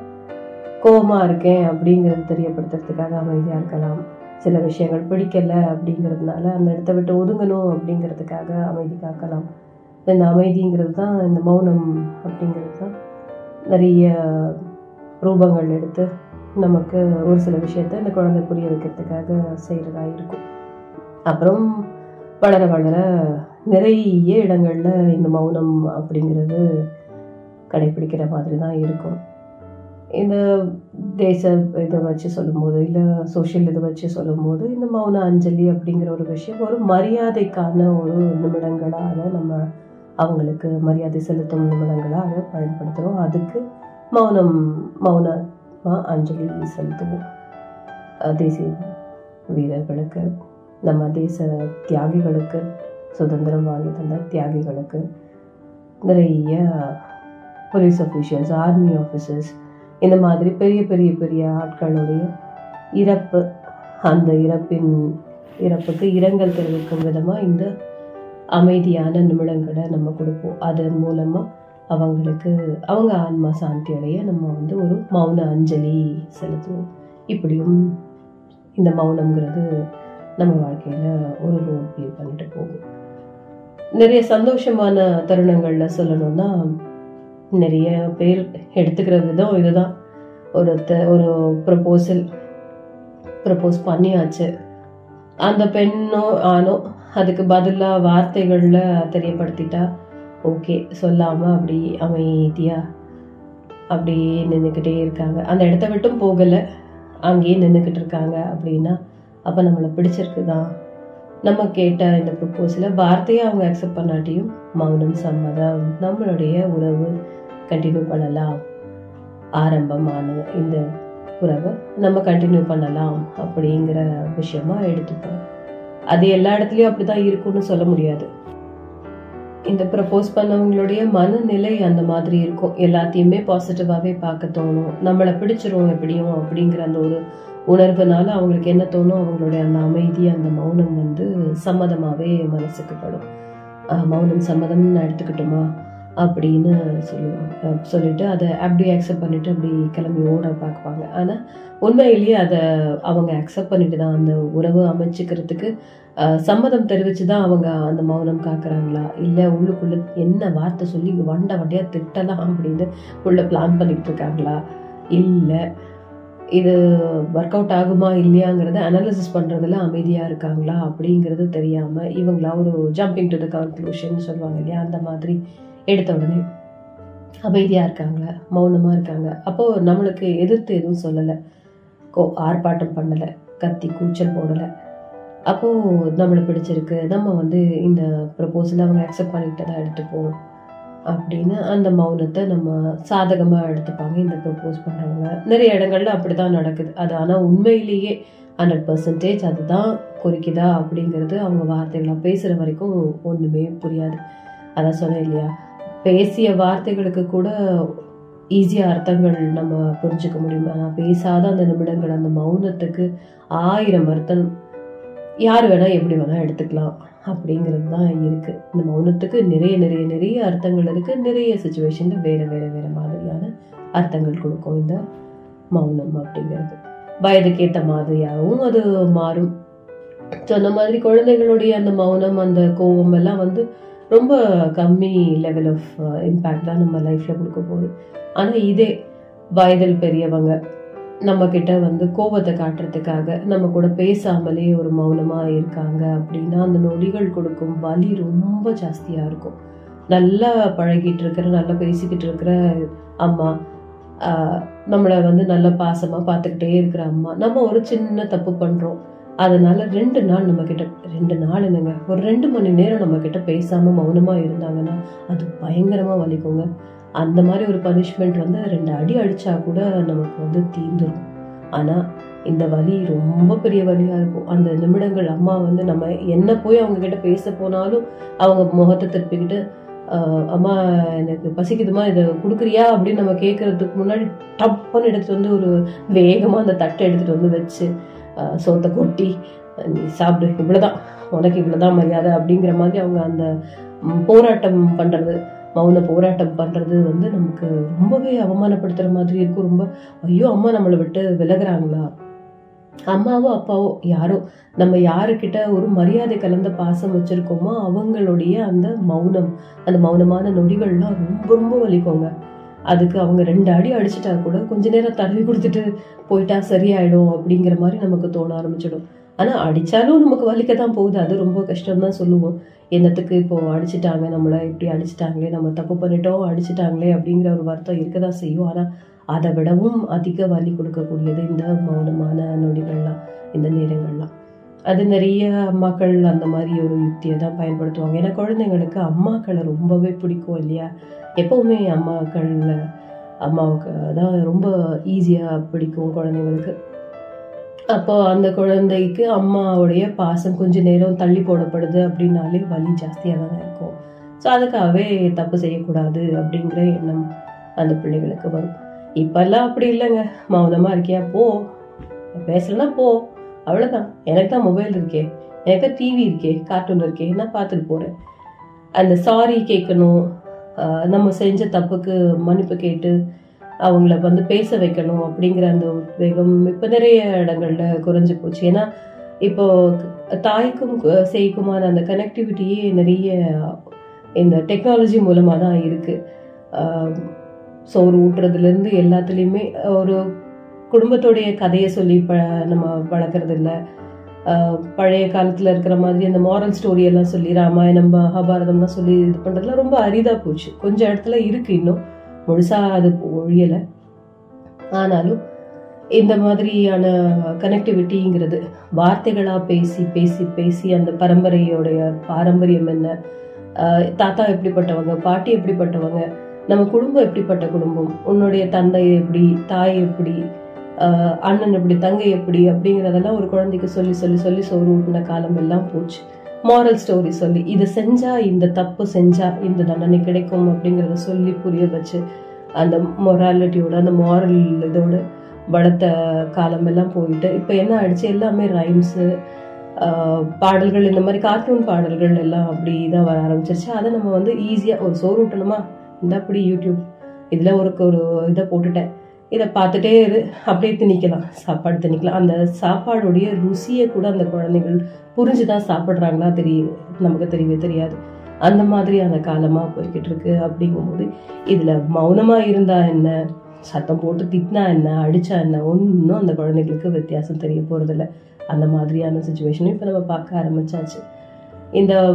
கோபமாக இருக்கேன் அப்படிங்கிறது தெரியப்படுத்துறதுக்காக அமைதியாக இருக்கலாம். சில விஷயங்கள் பிடிக்கலை அப்படிங்கிறதுனால அந்த இடத்த விட்டு ஒதுங்கணும் அப்படிங்கிறதுக்காக அமைதி காக்கலாம். இந்த அமைதிங்கிறது தான் இந்த மௌனம் அப்படிங்கிறது தான் நிறைய ரூபங்கள் எடுத்து நமக்கு ஒரு சில விஷயத்த இந்த குழந்தை புரிய வைக்கிறதுக்காக செய்கிறதா இருக்கும். அப்புறம் வளர வளர நிறைய இடங்களில் இந்த மௌனம் அப்படிங்கிறது கடைபிடிக்கிற மாதிரி தான் இருக்கும். இந்த தேச இதை வச்சு சொல்லும்போது இல்லை சோஷியல் இதை வச்சு சொல்லும்போது இந்த மௌன அஞ்சலி அப்படிங்கிற ஒரு விஷயம் ஒரு மரியாதைக்கான ஒரு நிமிடங்களாக நம்ம அவங்களுக்கு மரியாதை செலுத்தும் நிமிடங்களாக அதை பயன்படுத்துகிறோம் அதுக்கு மௌனம் மௌனமாக அஞ்சலி செலுத்துவோம். தேசிய வீரர்களுக்கு நம்ம தேச தியாகிகளுக்கு சுதந்திரம் வாங்கி தந்த தியாகிகளுக்கு நிறைய போலீஸ் அஃபீஷியல்ஸ் ஆர்மி ஆஃபீஸர்ஸ் இந்த மாதிரி பெரிய பெரிய பெரிய ஆட்களுடைய இறப்பு அந்த இறப்பின் இறப்புக்கு இரங்கல் தெரிவிக்கும் விதமாக இந்த அமைதியான நிமிடங்களை நம்ம கொடுப்போம். அதன் மூலமாக அவங்களுக்கு அவங்க ஆன்மா சாந்தி அடைய நம்ம வந்து ஒரு மௌன அஞ்சலி செலுத்துவோம். இப்படியும் இந்த மௌனம்ங்கிறது நம்ம வாழ்க்கையில் ஒரு ரோல் ப்ளே பண்ணிட்டு போகும். நிறைய சந்தோஷமான தருணங்களில் சொல்லணும்னா நிறைய பேர் எடுத்துக்கிற விதம் இதுதான். ஒரு ஒரு ப்ரப்போசல் ப்ரப்போஸ் பண்ணியாச்சு. அந்த பெண்ணோ ஆணோ அதுக்கு பதிலாக வார்த்தைகளில் தெரியப்படுத்திட்டா ஓகே சொல்லாமல் அப்படி அமைதியாக அப்படியே நின்றுக்கிட்டே இருக்காங்க. அந்த இடத்த விட்டும் போகலை. அங்கேயே நின்றுக்கிட்டு இருக்காங்க அப்படின்னா அப்போ நம்மளை பிடிச்சிருக்குதான் நம்ம கேட்ட இந்த ப்ரப்போஸலை வார்த்தையை அவங்க அக்செப்ட் பண்ணாட்டியும் மௌனம் சம்மதம் நம்மளுடைய உறவு கண்டினியூ பண்ணலாம். ஆரம்பமான இந்த உறவை நம்ம கண்டினியூ பண்ணலாம் அப்படிங்கிற விஷயமா எடுத்துப்போம். அது எல்லா இடத்துலையும் அப்படிதான் இருக்கும்னு சொல்ல முடியாது. இந்த ப்ரப்போஸ் பண்ணவங்களுடைய மனநிலை அந்த மாதிரி இருக்கும். எல்லாத்தையுமே பாசிட்டிவாகவே பார்க்க தோணும். நம்மளை பிடிச்சிரும் எப்படியும் அப்படிங்கிற அந்த ஒரு உணர்வுனால அவங்களுக்கு என்ன தோணும்? அவங்களுடைய அந்த அமைதி அந்த மௌனம் வந்து சம்மதமாகவே மனசுக்கு படும். மௌனம் சம்மதம்னு எடுத்துக்கிட்டோமா? அப்படின்னு சொல்லுவாங்க. சொல்லிட்டு அதை அப்படி அக்செப்ட் பண்ணிட்டு அப்படி கிளம்பி ஓட பார்க்குவாங்க. ஆனால் உண்மையிலேயே அதை அவங்க அக்செப்ட் பண்ணிட்டு தான் அந்த உறவு அமைச்சுக்கிறதுக்கு சம்மதம் தெரிவித்து தான் அவங்க அந்த மௌனம் காக்குறாங்களா? இல்லை உள்ளுக்குள்ளே என்ன வார்த்தை சொல்லி வண்டை வண்டியாக திட்டலாம் அப்படின்னு உள்ளே பிளான் பண்ணிட்டு இருக்காங்களா? இல்லை இது ஒர்க் அவுட் ஆகுமா இல்லையாங்கிறத அனாலிசிஸ் பண்ணுறதுல அமைதியாக இருக்காங்களா அப்படிங்கிறது தெரியாமல் இவங்களா ஒரு ஜம்பிங் டு த கன்க்ளூஷன் சொல்லுவாங்க இல்லையா? அந்த மாதிரி எடுத்த உடனே அமைதியாக இருக்காங்க மௌனமாக இருக்காங்க. அப்போது நம்மளுக்கு எதிர்த்து எதுவும் சொல்லலை. கோ ஆர்ப்பாட்டம் பண்ணலை கத்தி கூச்சல் போடலை. அப்போது நம்மளுக்கு பிடிச்சிருக்கு நம்ம வந்து இந்த ப்ரப்போசலை அவங்க அக்செப்ட் பண்ணிட்டு தான் எடுத்துப்போம் அப்படின்னு அந்த மௌனத்தை நம்ம சாதகமாக எடுத்துப்பாங்க இந்த ப்ரப்போஸ் பண்ணுறவங்க நிறைய இடங்கள்ல அப்படி தான் நடக்குது. அது ஆனால் உண்மையிலேயே ஹண்ட்ரட் பர்சன்டேஜ் அதுதான் குறிக்குதா அப்படிங்கிறது அவங்க வார்த்தைகளாக பேசுகிற வரைக்கும் ஒன்றுமே புரியாது. அதான் சொன்னேன் இல்லையா? பேசிய வார்த்தைகளுக்கு கூட ஈஸியாக அர்த்தங்கள் நம்ம புரிஞ்சுக்க முடியும்? ஆனால் பேசாத அந்த நிமிடங்கள் அந்த மௌனத்துக்கு ஆயிரம் அர்த்தம் யார் வேணால் எப்படி வேணால் எடுத்துக்கலாம். அப்படிங்கிறது தான் இருக்குது இந்த மௌனத்துக்கு நிறைய நிறைய நிறைய அர்த்தங்கள் இருக்குது நிறைய சுச்சுவேஷனில் வேறு வேறு வேறு மாதிரியான அர்த்தங்கள் கொடுக்கும் இந்த மௌனம் அப்படிங்கிறது. வயதுக்கு ஏற்ற மாதிரியாகவும் அது மாறும். ஸோ அந்த மாதிரி குழந்தைகளுடைய அந்த மௌனம் அந்த கோபம் எல்லாம் வந்து ரொம்ப கம்மி லெவல் ஆஃப் இம்பேக்ட் தான் நம்ம லைஃப்பில் கொடுக்க போகுது. ஆனால் இதே வயதில் பெரியவங்க நம்மக்கிட்ட வந்து கோபத்தை காட்டுறதுக்காக நம்ம கூட பேசாமலே ஒரு மௌனமாக இருக்காங்க அப்படின்னா அந்த நொடிகள் கொடுக்கும் வலி ரொம்ப ஜாஸ்தியாக இருக்கும். நல்லா பழகிட்டு இருக்கிற நல்லா பேசிக்கிட்டு இருக்கிற அம்மா நம்மளை வந்து நல்லா பாசமாக பார்த்துக்கிட்டே இருக்கிற அம்மா நம்ம ஒரு சின்ன தப்பு பண்ணுறோம் அதனால ரெண்டு நாள் நம்ம கிட்ட ரெண்டு நாள் என்னங்க ஒரு ரெண்டு மணி நேரம் நம்ம கிட்ட பேசாம மௌனமா இருந்தாங்கன்னா அது பயங்கரமா வலிக்குங்க. அந்த மாதிரி ஒரு பனிஷ்மெண்ட் வந்து ரெண்டு அடி அடிச்சா கூட நமக்கு வந்து தீந்துடும் ஆனா இந்த வலி ரொம்ப பெரிய வலியா இருக்கும். அந்த நிமிடங்கள் அம்மா வந்து நம்ம என்ன போய் அவங்க கிட்ட பேச போனாலும் அவங்க முகத்தை திருப்பிக்கிட்டு அம்மா எனக்கு பசிக்குதுமா இதை கொடுக்குறியா? அப்படின்னு நம்ம கேட்கறதுக்கு முன்னாடி டப்புன்னு எடுத்துட்டு வந்து ஒரு வேகமா அந்த தட்டை எடுத்துட்டு வந்து வச்சு சோத்தை கொட்டி நீ சாப்பிடு இவ்வளோதான் உனக்கு இவ்வளோதான் மரியாதை அப்படிங்கிற மாதிரி அவங்க அந்த போராட்டம் பண்ணுறது மௌன போராட்டம் பண்ணுறது வந்து நமக்கு ரொம்பவே அவமானப்படுத்துகிற மாதிரி இருக்கும். ரொம்ப ஐயோ அம்மா நம்மளை விட்டு விலகுறாங்களா? அம்மாவோ அப்பாவோ யாரோ நம்ம யாருக்கிட்ட ஒரு மரியாதை கலந்த பாசம் வச்சுருக்கோமோ அவங்களுடைய அந்த மௌனம் அந்த மௌனமான நொடிகள்லாம் ரொம்ப ரொம்ப வலிக்குங்க. அதுக்கு அவங்க ரெண்டு அடி அடிச்சிட்டா கூட கொஞ்ச நேரம் தடவி கொடுத்துட்டு போயிட்டா சரியாயிடும் அப்படிங்கிற மாதிரி நமக்கு தோண ஆரம்பிச்சிடும். ஆனால் அடித்தாலும் நமக்கு வலிக்க தான் போகுது. அது ரொம்ப கஷ்டம் தான் சொல்லுவோம். என்னத்துக்கு இப்போ அடிச்சிட்டாங்க நம்மளை இப்படி அடிச்சிட்டாங்களே நம்ம தப்பு பண்ணிட்டோம் அடிச்சிட்டாங்களே அப்படிங்கிற ஒரு வருத்தம் இருக்க தான் செய்யும். ஆனால் அதை விடவும் அதிக வலி கொடுக்கக்கூடியது இந்த மௌனமான நொடிகள்லாம் இந்த நேரங்கள்லாம். அது நிறைய அம்மாக்கள் அந்த மாதிரி ஒரு யுக்தியை தான் பயன்படுத்துவாங்க. ஏன்னா குழந்தைங்களுக்கு அம்மாக்களை ரொம்பவே பிடிக்கும் இல்லையா? எப்போவுமே அம்மாக்கள் அம்மாவுக்கு தான் ரொம்ப ஈஸியாக பிடிக்கும் குழந்தைங்களுக்கு. அப்போ அந்த குழந்தைக்கு அம்மாவுடைய பாசம் கொஞ்சம் நேரம் தள்ளி போடப்படுது அப்படின்னாலே வலி ஜாஸ்தியாக தான் இருக்கும். ஸோ அதுக்காகவே தப்பு செய்யக்கூடாது அப்படிங்கிற எண்ணம் அந்த பிள்ளைகளுக்கு வரும். இப்பெல்லாம் அப்படி இல்லைங்க. மௌனமாக இருக்கியா? போ. பேசலன்னா போ. அவ்வளோதான் எனக்கு தான் மொபைல் இருக்கே. எனக்கு தான் டிவி இருக்கே கார்ட்டூன் இருக்கே. நான் பார்த்துட்டு போகிறேன் அந்த சாரி கேட்கணும். நம்ம செஞ்ச தப்புக்கு மன்னிப்பு கேட்டு அவங்கள வந்து பேச வைக்கணும் அப்படிங்கிற அந்த உத்வேகம் இப்போ நிறைய இடங்கள்ல குறைஞ்சு போச்சு. ஏன்னா இப்போ தாய்க்கும் கு- சேய்க்குமான அந்த கனெக்டிவிட்டியே நிறைய இந்த டெக்னாலஜி மூலமாக தான் இருக்குது சோறு ஊட்டுறதுலேருந்து எல்லாத்துலேயுமே ஒரு குடும்பத்தோடைய கதையை சொல்லி ப நம்ம வளர்க்குறது இல்லை பழைய காலத்தில் இருக்கிற மாதிரி அந்த மாரல் ஸ்டோரி எல்லாம் சொல்லி ராமாயணம் மகாபாரதம்லாம் சொல்லி இது பண்ணுறதுலாம் ரொம்ப அரிதாக போச்சு. கொஞ்சம் இடத்துல இருக்குது இன்னும். முழுசாக அது ஒழியலை. ஆனாலும் இந்த மாதிரியான கனெக்டிவிட்டிங்கிறது வார்த்தைகளாக பேசி பேசி பேசி அந்த பரம்பரையோடைய பாரம்பரியம் என்ன? தாத்தா எப்படிப்பட்டவங்க பாட்டி எப்படிப்பட்டவங்க நம்ம குடும்பம் எப்படிப்பட்ட குடும்பம் உன்னுடைய தந்தை எப்படி தாய் எப்படி அண்ணன் எப்படி தங்கை எப்படி அப்படிங்கிறதெல்லாம் ஒரு குழந்தைக்கு சொல்லி சொல்லி சொல்லி சோறு ஊட்டின காலம் எல்லாம் போச்சு. மாரல் ஸ்டோரி சொல்லி இது செஞ்சா இந்த தப்பு செஞ்சா இந்த தண்டனை கிடைக்கும் அப்படிங்கிறத சொல்லி புரிய வச்சு அந்த மொராலிட்டியோட அந்த மாரல் இதோட வளர்த்த காலமெல்லாம் போயிட்டு இப்போ என்ன ஆயிடுச்சு? எல்லாமே ரைம்ஸு பாடல்கள் இந்த மாதிரி கார்ட்டூன் பாடல்கள் எல்லாம் அப்படி தான் வர ஆரம்பிச்சிருச்சு. அதை நம்ம வந்து ஈஸியாக ஒரு சோறு ஊட்டணுமா? இந்த அப்படி யூடியூப் இதில் ஒரு ஒரு இதை போட்டுட்டேன். இதை பார்த்துட்டே இரு. அப்படியே திணிக்கலாம். சாப்பாடு திணிக்கலாம். அந்த சாப்பாடுடைய ருசியை கூட அந்த குழந்தைகள் புரிஞ்சுதான் சாப்பிட்றாங்களா தெரியுது. நமக்கு தெரியவே தெரியாது. அந்த மாதிரியான காலமாக போய்கிட்டு இருக்கு அப்படிங்கும்போது இதில் மௌனமாக இருந்தா என்ன? சத்தம் போட்டு திட்டினா என்ன? அடித்தா என்ன? ஒன்றும் அந்த குழந்தைகளுக்கு வித்தியாசம் தெரிய போகிறதில்ல அந்த மாதிரியான சுச்சுவேஷனும் இப்போ நம்ம பார்க்க ஆரம்பிச்சாச்சு. இந்த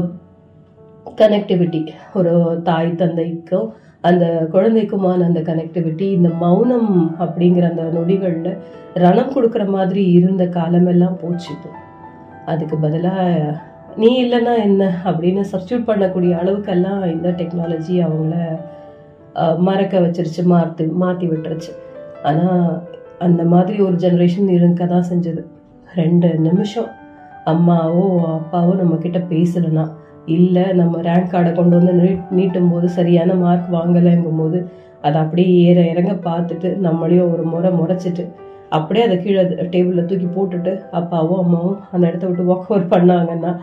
கனெக்டிவிட்டி ஒரு தாய் தந்தைக்கும் அந்த குழந்தைக்குமான அந்த கனெக்டிவிட்டி இந்த மௌனம் அப்படிங்கிற அந்த நொடிகளில் ரணம் கொடுக்குற மாதிரி இருந்த காலமெல்லாம் போச்சு அதுக்கு பதிலாக நீ இல்லைன்னா என்ன? அப்படின்னு சப்ஸ்டியூட் பண்ணக்கூடிய அளவுக்கெல்லாம் இந்த டெக்னாலஜி அவங்கள மறக்க வச்சிருச்சு மாற்றி மாற்றி விட்டுருச்சு. ஆனால் அந்த மாதிரி ஒரு ஜென்ரேஷன் இருக்க தான் செஞ்சது. ரெண்டு நிமிஷம் அம்மாவோ அப்பாவோ நம்மக்கிட்ட பேசலைன்னா இல்லை நம்ம ரேங்க் கார்டை கொண்டு வந்து நீ நீட்டும் போது சரியான மார்க் வாங்கலைங்கும் போது அதை அப்படியே ஏற இறங்க பார்த்துட்டு நம்மளையும் ஒரு முறை முறைச்சிட்டு அப்படியே அதை கீழே டேபிளில் தூக்கி போட்டுட்டு அப்பாவும் அம்மாவும் அந்த இடத்த விட்டு வாக் அவுட் பண்ணாங்கன்னா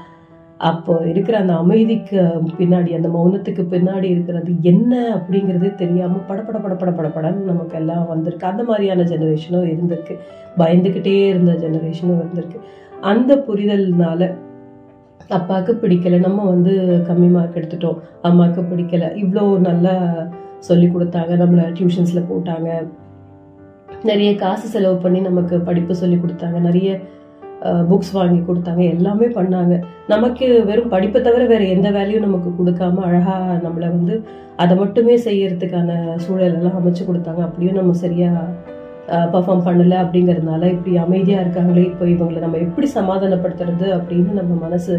அப்போ இருக்கிற அந்த அமைதிக்கு பின்னாடி அந்த மௌனத்துக்கு பின்னாடி இருக்கிறது என்ன அப்படிங்கிறதே தெரியாமல் படபட படபட படப்படன்னு நமக்கு எல்லாம் வந்திருக்கு. அந்த மாதிரியான ஜெனரேஷனும் இருந்திருக்கு. பயந்துக்கிட்டே இருந்த ஜெனரேஷனும் இருந்திருக்கு. அந்த புரிதல்னால அப்பாவுக்கு பிடிக்கல. நம்ம வந்து கம்மி மார்க் எடுத்துட்டோம். அம்மாவுக்கு பிடிக்கல. இவ்வளோ நல்லா சொல்லி கொடுத்தாங்க. நம்மளை டியூஷன்ஸில் போட்டாங்க. நிறைய காசு செலவு பண்ணி நமக்கு படிப்பு சொல்லி கொடுத்தாங்க. நிறைய புக்ஸ் வாங்கி கொடுத்தாங்க. எல்லாமே பண்ணாங்க. நமக்கு வெறும் படிப்பை தவிர வேற எந்த வேலையும் நமக்கு கொடுக்காம அழகா நம்மளை வந்து அதை மட்டுமே செய்யறதுக்கான சூழலெல்லாம் அமைச்சு கொடுத்தாங்க. அப்படியும் நம்ம சரியா பர்ஃபார்ம் பண்ணலை அப்படிங்கிறதுனால இப்படி அமைதியாக இருக்காங்களே இப்போ இவங்களை நம்ம எப்படி சமாதானப்படுத்துறது அப்படின்னு நம்ம மனசு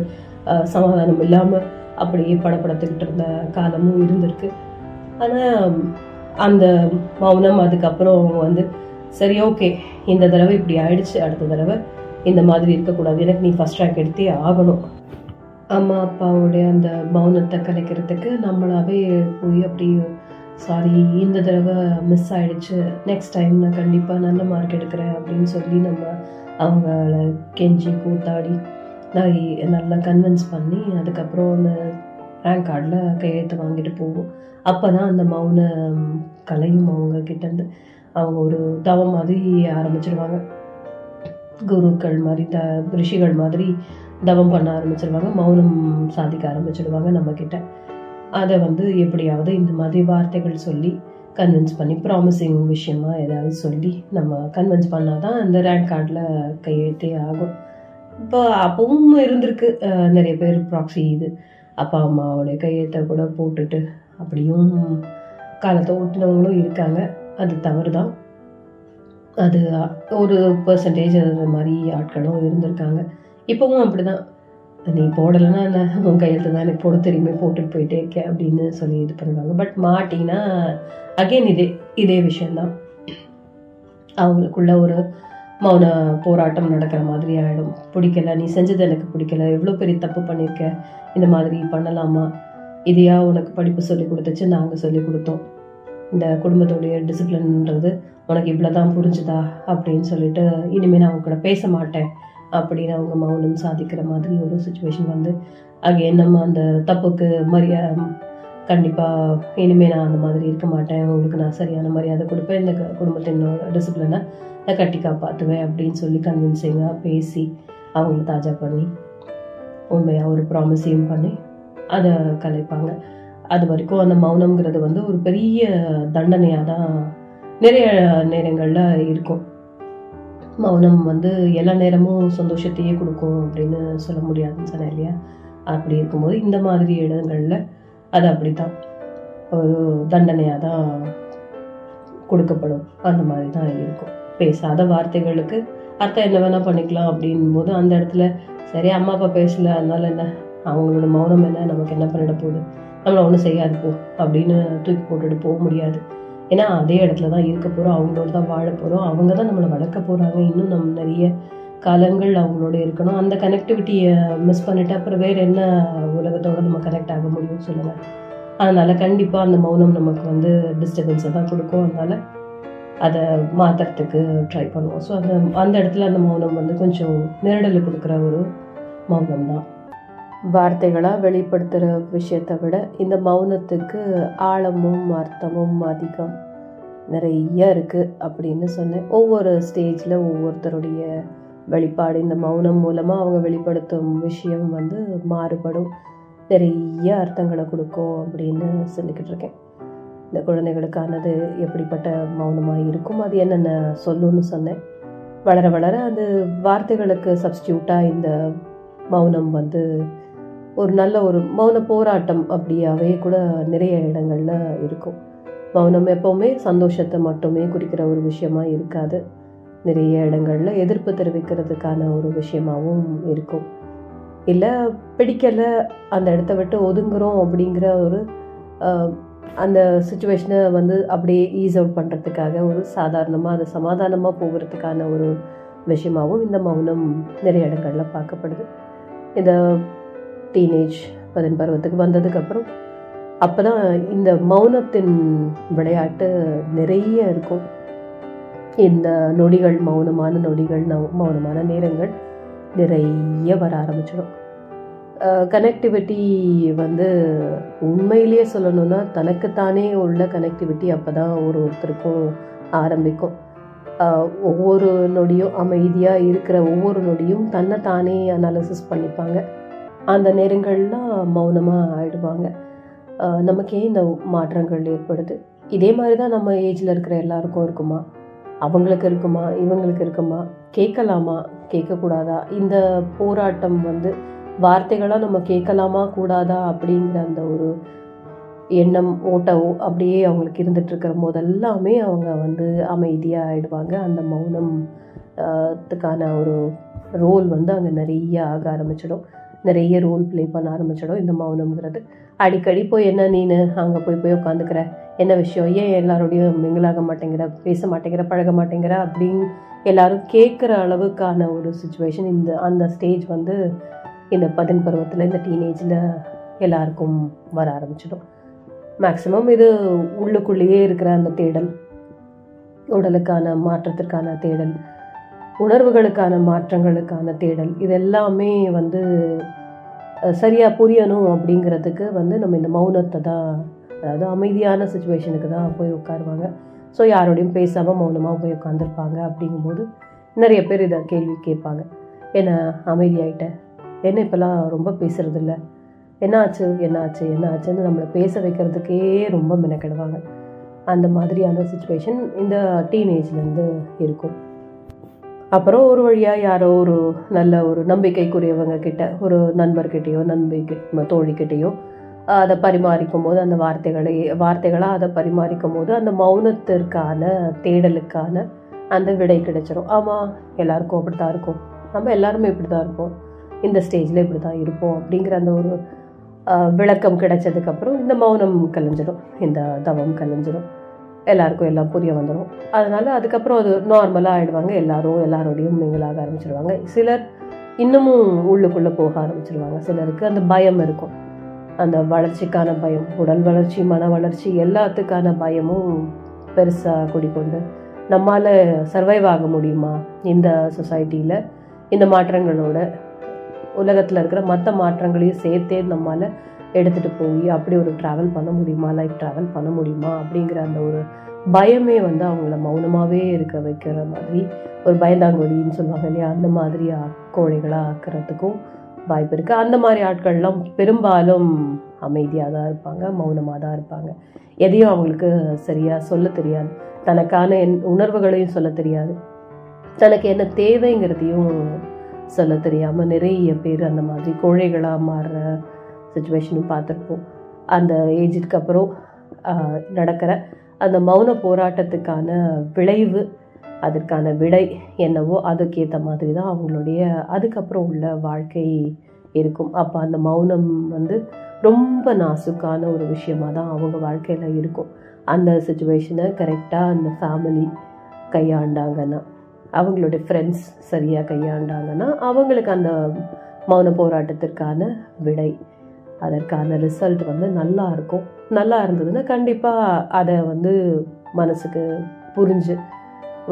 சமாதானம் இல்லாமல் அப்படியே படப்படத்துக்கிட்டு இருந்த காலமும் இருந்திருக்கு. ஆனால் அந்த மௌனம் அதுக்கப்புறம் அவங்க வந்து சரி ஓகே இந்த தடவை இப்படி ஆயிடுச்சு அடுத்த தடவை இந்த மாதிரி இருக்கக்கூடாது எனக்கு நீ ஃபஸ்ட் ரேங்க் எடுத்தே ஆகணும். அம்மா அப்பாவுடைய அந்த மௌனத்தை கலைக்கிறதுக்கு நம்மளாவே போய் அப்படி சாரி இந்த தடவை மிஸ் ஆயிடுச்சு. நெக்ஸ்ட் டைம் நான் கண்டிப்பாக நல்ல மார்க் எடுக்கிறேன் அப்படின்னு சொல்லி நம்ம அவங்கள கெஞ்சி கூத்தாடி நான் நல்லா கன்வின்ஸ் பண்ணி அதுக்கப்புறம் அந்த ரேங்க் கார்டில் கையெழுத்து வாங்கிட்டு போவோம். அப்போ தான் அந்த மௌன கலையும் அவங்க கிட்டேருந்து அவங்க ஒரு தவம் மாதிரி ஆரம்பிச்சிடுவாங்க குருக்கள் மாதிரி த ரிஷிகள் மாதிரி தவம் பண்ண ஆரம்பிச்சிருவாங்க. மௌனம் சாதிக்க ஆரம்பிச்சிடுவாங்க நம்மக்கிட்ட அதை வந்து எப்படியாவது இந்த மாதிரி வார்த்தைகள் சொல்லி கன்வின்ஸ் பண்ணி ப்ராமிசிங் விஷயமா ஏதாவது சொல்லி நம்ம கன்வின்ஸ் பண்ணாதான் அந்த ரேங்க் கார்டில் கையெழுத்தே ஆகும். இப்போ அப்பவும் இருந்திருக்கு. நிறைய பேர் ப்ராக்ஸி இது. அப்பா அம்மாவோடைய கையெழுத்தை கூட போட்டுட்டு அப்படியும் காலத்தை ஓட்டினவங்களும் இருக்காங்க. அது தவறு தான் அது ஒரு பர்சன்டேஜ் அது மாதிரி ஆட்களும் இருந்திருக்காங்க. இப்போவும் அப்படிதான். நீ போடலைன்னா என்ன? உன் கையெழுத்து தான் எனக்கு போட தெரியுமே போட்டுட்டு போயிட்டே இருக்கேன் அப்படின்னு சொல்லி இது பண்ணுவாங்க. பட் மாட்டினா அகைன் இதே இதே விஷயந்தான் அவங்களுக்குள்ள ஒரு மௌன போராட்டம் நடக்கிற மாதிரி ஆகிடும் பிடிக்கல நீ செஞ்சது எனக்கு பிடிக்கல எவ்வளோ பெரிய தப்பு பண்ணியிருக்க இந்த மாதிரி பண்ணலாமா? இதையா உனக்கு படிப்பு சொல்லி கொடுத்துச்சு நாங்கள் சொல்லி கொடுத்தோம். இந்த குடும்பத்துடைய டிசிப்ளின்ன்றது உனக்கு இவ்வளோ தான் புரிஞ்சுதா அப்படின்னு சொல்லிட்டு இனிமேல் நான் அவங்க கூட பேச மாட்டேன். அப்படின்னு அவங்க மௌனம் சாதிக்கிற மாதிரி ஒரு சுச்சுவேஷன் வந்து அகைன் நம்ம அந்த தப்புக்கு மரியா கண்டிப்பாக இனிமேல் நான் அந்த மாதிரி இருக்க மாட்டேன். உங்களுக்கு நான் சரியான மரியாதை கொடுப்பேன். இந்த க- குடும்பத்தின் டிசிப்ளினை நான் கட்டி காப்பாற்றுவேன் அப்படின்னு சொல்லி கன்வின்சிங்காக பேசி அவங்கள தாஜா பண்ணி உண்மையாக ஒரு ப்ராமிஸையும் பண்ணி அதை கலைப்பாங்க. அது வரைக்கும் அந்த மௌனம்ங்கிறது வந்து ஒரு பெரிய தண்டனையாக தான் நிறைய நேரங்களில் இருக்கும். மௌனம் வந்து எல்லா நேரமும் சந்தோஷத்தையே கொடுக்கும் அப்படின்னு சொல்ல முடியாதுன்னு சொன்னேன் இல்லையா? அப்படி இருக்கும்போது இந்த மாதிரி இடங்களில் அது அப்படித்தான். ஒரு தண்டனையாக தான் கொடுக்கப்படும். அந்த மாதிரி தான் இருக்கும். பேசாத வார்த்தைகளுக்கு அர்த்தம் என்ன வேணால் பண்ணிக்கலாம் அப்படின் போது அந்த இடத்துல சரி அம்மா அப்பா பேசல அதனால என்ன? அவங்களோட மௌனம் என்ன? நமக்கு என்ன பண்ணிட போகுது? நம்மளை ஒன்றும் செய்யாது போ அப்படின்னு தூக்கி போட்டுட்டு போக முடியாது. ஏன்னா அதே இடத்துல தான் இருக்க போகிறோம் அவங்களோட தான் வாழ போகிறோம் அவங்க தான் நம்மளை வளர்க்க போகிறாங்க இன்னும் நம்ம நிறைய காலங்கள் அவங்களோட இருக்கணும். அந்த கனெக்டிவிட்டியை மிஸ் பண்ணிட்டு அப்புறம் வேறு என்ன உலகத்தோட நம்ம கனெக்ட் ஆக முடியும் சொல்லுங்கள் அதனால் கண்டிப்பாக அந்த மௌனம் நமக்கு வந்து டிஸ்டர்பன்ஸை தான் கொடுக்கும். அதனால் அதை மாற்றுறதுக்கு ட்ரை பண்ணுவோம். ஸோ அந்த அந்த இடத்துல அந்த மௌனம் வந்து கொஞ்சம் நெருடல் கொடுக்குற ஒரு மௌனம் தான் வார்த்தைகளாக வெளிப்படுத்துகிற விஷயத்தை விட இந்த மௌனத்துக்கு ஆழமும் அர்த்தமும் அதிகம். நிறைய இருக்குது அப்படின்னு சொன்னேன். ஒவ்வொரு ஸ்டேஜில் ஒவ்வொருத்தருடைய வெளிப்பாடு இந்த மௌனம் மூலமாக அவங்க வெளிப்படுத்தும் விஷயம் வந்து மாறுபடும். நிறைய அர்த்தங்களை கொடுக்கும் அப்படின்னு சொல்லிக்கிட்டு இருக்கேன். இந்த குழந்தைகளுக்கானது எப்படிப்பட்ட மௌனமாக இருக்கும் அது என்னென்ன சொல்லுன்னு சொன்னேன். வளர வளர அது வார்த்தைகளுக்கு சப்ஸ்டியூட்டாக இந்த மௌனம் வந்து ஒரு நல்ல ஒரு மௌன போராட்டம் அப்படியாவே கூட நிறைய இடங்கள்ல இருக்கும். மௌனம் எப்போவுமே சந்தோஷத்தை மட்டுமே குறிக்கிற ஒரு விஷயமா இருக்காது. நிறைய இடங்கள்ல எதிர்ப்பு தெரிவிக்கிறதுக்கான ஒரு விஷயமாகவும் இருக்கும். இல்லை பிடிக்கலை அந்த இடத்த விட்டு ஒதுங்குறோம் அப்படிங்கிற ஒரு அந்த சுச்சுவேஷனை வந்து அப்படியே ஈஸ் அவுட் பண்ணுறதுக்காக ஒரு சாதாரணமாக அது சமாதானமாக போகிறதுக்கான ஒரு விஷயமாகவும் இந்த மௌனம் நிறைய இடங்களில் பார்க்கப்படுது. இந்த டீனேஜ் பதின் பருவத்துக்கு வந்ததுக்கப்புறம் அப்போ தான் இந்த மௌனத்தின் விளையாட்டு நிறைய இருக்கும். இந்த நொடிகள் மௌனமான நொடிகள் மௌனமான நேரங்கள் நிறைய வர ஆரம்பிச்சிடும். கனெக்டிவிட்டி வந்து உண்மையிலேயே சொல்லணும்னா தனக்குத்தானே உள்ள கனெக்டிவிட்டி அப்போ தான் ஒரு ஒருத்தருக்கும் ஆரம்பிக்கும் ஒவ்வொரு நொடியும் அமைதியாக இருக்கிற ஒவ்வொரு நொடியும் தன்னை தானே அனாலிசிஸ் பண்ணிப்பாங்க. அந்த நேரங்கள்லாம் மௌனமாக ஆயிடுவாங்க. நமக்கே இந்த மாற்றங்கள் ஏற்படுது. இதே மாதிரி தான் நம்ம ஏஜில் இருக்கிற எல்லாருக்கும் இருக்குமா? அவங்களுக்கு இருக்குமா? இவங்களுக்கு இருக்குமா? கேட்கலாமா? கேட்கக்கூடாதா? இந்த போராட்டம் வந்து வார்த்தைகளாக நம்ம கேட்கலாமா கூடாதா? அப்படிங்கிற அந்த ஒரு எண்ணம் ஓட்டவோ அப்படியே அவங்களுக்கு இருந்துட்டு இருக்கிற போதெல்லாமே அவங்க வந்து அமைதியாக ஆயிடுவாங்க. அந்த மௌனம் த்துக்கான ஒரு ரோல் வந்து அங்கே நிறைய ஆக ஆரம்பிச்சிடும். நிறைய ரோல் ப்ளே பண்ண ஆரம்பிச்சிடும் இந்த மௌனம்ங்கிறது. அடிக்கடி போய் என்ன நீனு? அங்கே போய் போய் உட்காந்துக்கிற? என்ன விஷயம்? ஏன் எல்லாரோடையும் மிங்கிளாக மாட்டேங்கிற? பேச மாட்டேங்கிற? பழக மாட்டேங்கிற? அப்படின்னு எல்லாரும் கேட்குற அளவுக்கான ஒரு சுச்சுவேஷன் இந்த அந்த ஸ்டேஜ் வந்து இந்த பதின் பருவத்தில் இந்த டீனேஜில் எல்லாருக்கும் வர ஆரம்பிச்சிடும். மேக்ஸிமம் இது உள்ளுக்குள்ளேயே இருக்கிற அந்த தேடல் உடலுக்கான மாற்றத்திற்கான தேடல் உணர்வுகளுக்கான மாற்றங்களுக்கான தேடல். இது எல்லாமே வந்து சரியாக புரியணும் அப்படிங்கிறதுக்கு வந்து நம்ம இந்த மௌனத்தை தான் அதாவது அமைதியான சுச்சுவேஷனுக்கு தான் போய் உட்காருவாங்க. ஸோ யாரோடையும் பேசாமல் மௌனமாக போய் உட்காந்துருப்பாங்க அப்படிங்கும்போது நிறைய பேர் இதை கேள்வி கேட்பாங்க. என்ன அமைதியாயிட்ட? என்ன இப்போல்லாம் ரொம்ப பேசுறது இல்லை என்னாச்சு? என்னாச்சு? என்னாச்சுன்னு நம்மளை பேச வைக்கிறதுக்கே ரொம்ப மெனக்கிடுவாங்க. அந்த மாதிரியான சுச்சுவேஷன் இந்த டீனேஜ்லேருந்து இருக்கும். அப்புறம் ஒரு வழியாக யாரோ ஒரு நல்ல ஒரு நம்பிக்கைக்குரியவங்க கிட்ட ஒரு நண்பர்கிட்டேயோ நம்பிக்கை தோழிக்கிட்டேயோ அதை பரிமாறிக்கும் போது அந்த வார்த்தைகளை வார்த்தைகளாக அதை பரிமாறிக்கும் போது அந்த மௌனத்திற்கான தேடலுக்கான அந்த விடை கிடைச்சிரும். ஆமாம் எல்லாருக்கும் அப்படி தான் இருக்கும். நம்ம எல்லாருமே இப்படி தான் இருப்போம். இந்த ஸ்டேஜில் இப்படி தான் இருப்போம் அப்படிங்கிற அந்த ஒரு விளக்கம் கிடைச்சதுக்கப்புறம் இந்த மௌனம் கலைஞ்சிடும் இந்த தவம் கலைஞ்சிடும் எல்லாருக்கும் எல்லாம் புரிய வந்துடும் அதனால் அதுக்கப்புறம் அது நார்மலாக ஆகிடுவாங்க எல்லாரும் எல்லாரோடையும் மிங்கலாக ஆரம்பிச்சிடுவாங்க சிலர் இன்னமும் உள்ளுக்குள்ளே போக ஆரம்பிச்சிடுவாங்க சிலருக்கு அந்த பயம் இருக்கும். அந்த வளர்ச்சிக்கான பயம் உடல் வளர்ச்சி மன வளர்ச்சி எல்லாத்துக்கான பயமும் பெருசாக குடிக்கொண்டு நம்மால் சர்வைவ் ஆக முடியுமா? இந்த சொசைட்டியில் இந்த மாற்றங்களோட உலகத்தில் இருக்கிற மற்ற மாற்றங்களையும் சேர்த்தே நம்மால் எடுத்துகிட்டு போய் அப்படி ஒரு ட்ராவல் பண்ண முடியுமா? லைஃப் ட்ராவல் பண்ண முடியுமா? அப்படிங்கிற அந்த ஒரு பயமே வந்து அவங்கள மௌனமாகவே இருக்க வைக்கிற மாதிரி ஒரு பயந்தாங்கொடின்னு சொல்லுவாங்க இல்லையா? அந்த மாதிரி கோழைகளாக ஆக்கிறதுக்கும் வாய்ப்பு இருக்குது அந்த மாதிரி ஆட்கள்லாம் பெரும்பாலும் அமைதியாக தான் இருப்பாங்க மௌனமாக தான் இருப்பாங்க. எதையும் அவங்களுக்கு சரியாக சொல்ல தெரியாது. தனக்கான என் உணர்வுகளையும் சொல்ல தெரியாது. தனக்கு என்ன தேவைங்கிறதையும் சொல்ல தெரியாமல் நிறைய பேர் அந்த மாதிரி கோழைகளாக மாறுற சுச்சுவேஷனும் பார்த்துருப்போம். அந்த ஏஜுக்கு அப்புறம் நடக்கிற அந்த மௌன போராட்டத்துக்கான விளைவு அதற்கான விடை என்னவோ அதுக்கேற்ற மாதிரி தான் அவங்களுடைய அதுக்கப்புறம் உள்ள வாழ்க்கை இருக்கும். அப்போ அந்த மௌனம் வந்து ரொம்ப நாசுக்கான ஒரு விஷயமா தான் அவங்க வாழ்க்கையில் இருக்கும். அந்த சுச்சுவேஷனை கரெக்டாக அந்த ஃபேமிலி கையாண்டாங்கன்னா அவங்களுடைய ஃப்ரெண்ட்ஸ் சரியாக கையாண்டாங்கன்னா அவங்களுக்கு அந்த மௌன போராட்டத்திற்கான விடை அதற்கான ரிசல்ட் வந்து நல்லா இருக்கும். நல்லா இருந்ததுன்னா கண்டிப்பாக அதை வந்து மனசுக்கு புரிஞ்சு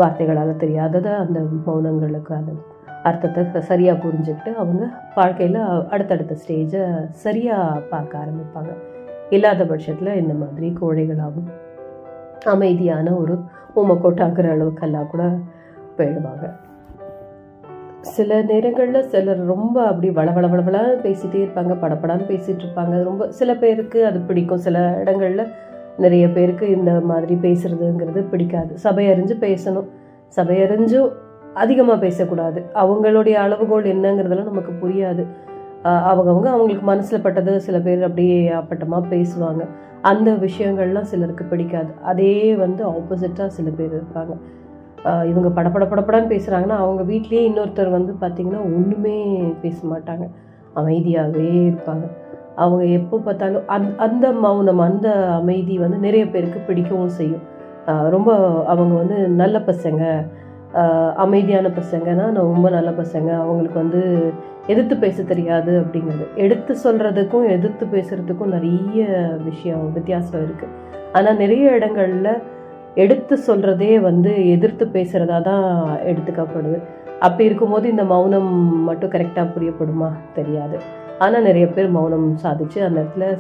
வார்த்தைகளால் தெரியாததை அந்த மௌனங்களுக்கான அர்த்தத்தை சரியாக புரிஞ்சுக்கிட்டு அவங்க வாழ்க்கையில் அடுத்தடுத்த ஸ்டேஜை சரியாக பார்க்க ஆரம்பிப்பாங்க. இல்லாத பட்சத்தில் இந்த மாதிரி கோழைகளாகவும் அமைதியான ஒரு உமக்கோட்டாக்குற அளவுக்கெல்லாம் கூட போயிடுவாங்க. சில நேரங்களில் சிலர் ரொம்ப அப்படி வளவள பேசிகிட்டே இருப்பாங்க படப்படான்னு பேசிகிட்டு இருப்பாங்க. ரொம்ப சில பேருக்கு அது பிடிக்கும். சில இடங்களில் நிறைய பேருக்கு இந்த மாதிரி பேசுகிறதுங்கிறது பிடிக்காது. சபையறிஞ்சு பேசணும். சபையறிஞ்சும் அதிகமாக பேசக்கூடாது. அவங்களுடைய அளவுகோல் என்னங்கிறதெல்லாம் நமக்கு புரியாது. அவங்கவுங்க அவங்களுக்கு மனசில் பட்டது சில பேர் அப்படியே அப்பட்டமாக பேசுவாங்க. அந்த விஷயங்கள்லாம் சிலருக்கு பிடிக்காது. அதே வந்து ஆப்போசிட்டாக சில பேர் இருப்பாங்க. இவங்க படப்பட படபடன்னு பேசுகிறாங்கன்னா அவங்க வீட்லேயே இன்னொருத்தர் வந்து பார்த்திங்கன்னா ஒன்றுமே பேச மாட்டாங்க. அமைதியாகவே இருப்பாங்க. அவங்க எப்போ பார்த்தாலும் அந் அந்த மௌனம் அந்த அமைதி வந்து நிறைய பேருக்கு பிடிக்கவும் செய்யும். ரொம்ப அவங்க வந்து நல்ல பசங்க. அமைதியான பசங்கன்னா நான் ரொம்ப நல்ல பசங்க. அவங்களுக்கு வந்து எதிர்த்து பேச தெரியாது அப்படிங்கிறது. எடுத்து சொல்கிறதுக்கும் எதிர்த்து பேசுகிறதுக்கும் நிறைய விஷயம் வித்தியாசம் இருக்குது ஆனால் நிறைய இடங்களில் எடுத்து சொல்கிறதே வந்து எதிர்த்து பேசுகிறதா தான் எடுத்துக்கப்படுது. அப்படி இருக்கும்போது இந்த மௌனம் மட்டும் கரெக்டாக புரியப்படுமா? தெரியாது. ஆனால் நிறைய பேர் மௌனம் சாதிச்சு அந்த இடத்துல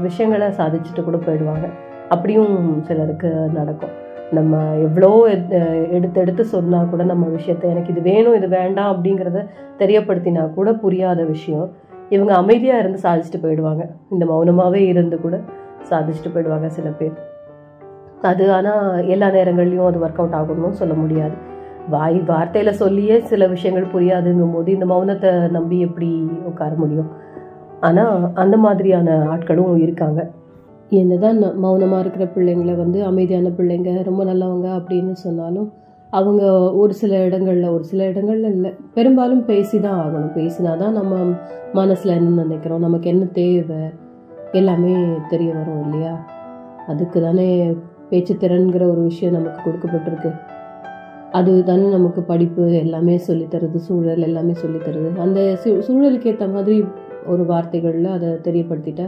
விஷயங்களை சாதிச்சுட்டு கூட போயிடுவாங்க. அப்படியும் சிலருக்கு நடக்கும். நம்ம எவ்வளோ எத்- எடுத்து எடுத்து சொன்னால் கூட நம்ம விஷயத்த எனக்கு இது வேணும் இது வேண்டாம் அப்படிங்கிறத தெரியப்படுத்தினா கூட புரியாத விஷயம். இவங்க அமைதியாக இருந்து சாதிச்சுட்டு போயிடுவாங்க. இந்த மௌனமாகவே இருந்து கூட சாதிச்சுட்டு போயிடுவாங்க சில பேர். அது ஆனால் எல்லா நேரங்கள்லையும் அது ஒர்க் அவுட் ஆகணும்னு சொல்ல முடியாது. வாய் வார்த்தையில் சொல்லியே சில விஷயங்கள் புரியாதுங்கும் போது இந்த மௌனத்தை நம்பி எப்படி உட்கார முடியும்? ஆனால் அந்த மாதிரியான ஆட்களும் இருக்காங்க. என்னதான் மௌனமாக இருக்கிற பிள்ளைங்களை வந்து அமைதியான பிள்ளைங்க ரொம்ப நல்லவங்க அப்படின்னு சொன்னாலும் அவங்க ஒரு சில இடங்களில் ஒரு சில இடங்களில் இல்லை. பெரும்பாலும் பேசி தான் ஆகணும். பேசினா தான் நம்ம மனசில் என்ன நினைக்கிறோம்? நமக்கு என்ன தேவை? எல்லாமே தெரிய வரும் இல்லையா? அதுக்கு தானே பேச்சுத்திறன்கிற ஒரு விஷயம் நமக்கு கொடுக்கப்பட்டிருக்கு. அது தானே நமக்கு படிப்பு எல்லாமே சொல்லித்தருது சூழல் எல்லாமே சொல்லித்தருது. அந்த சூழலுக்கு ஏற்ற மாதிரி ஒரு வார்த்தைகளில் அதை தெரியப்படுத்திட்டா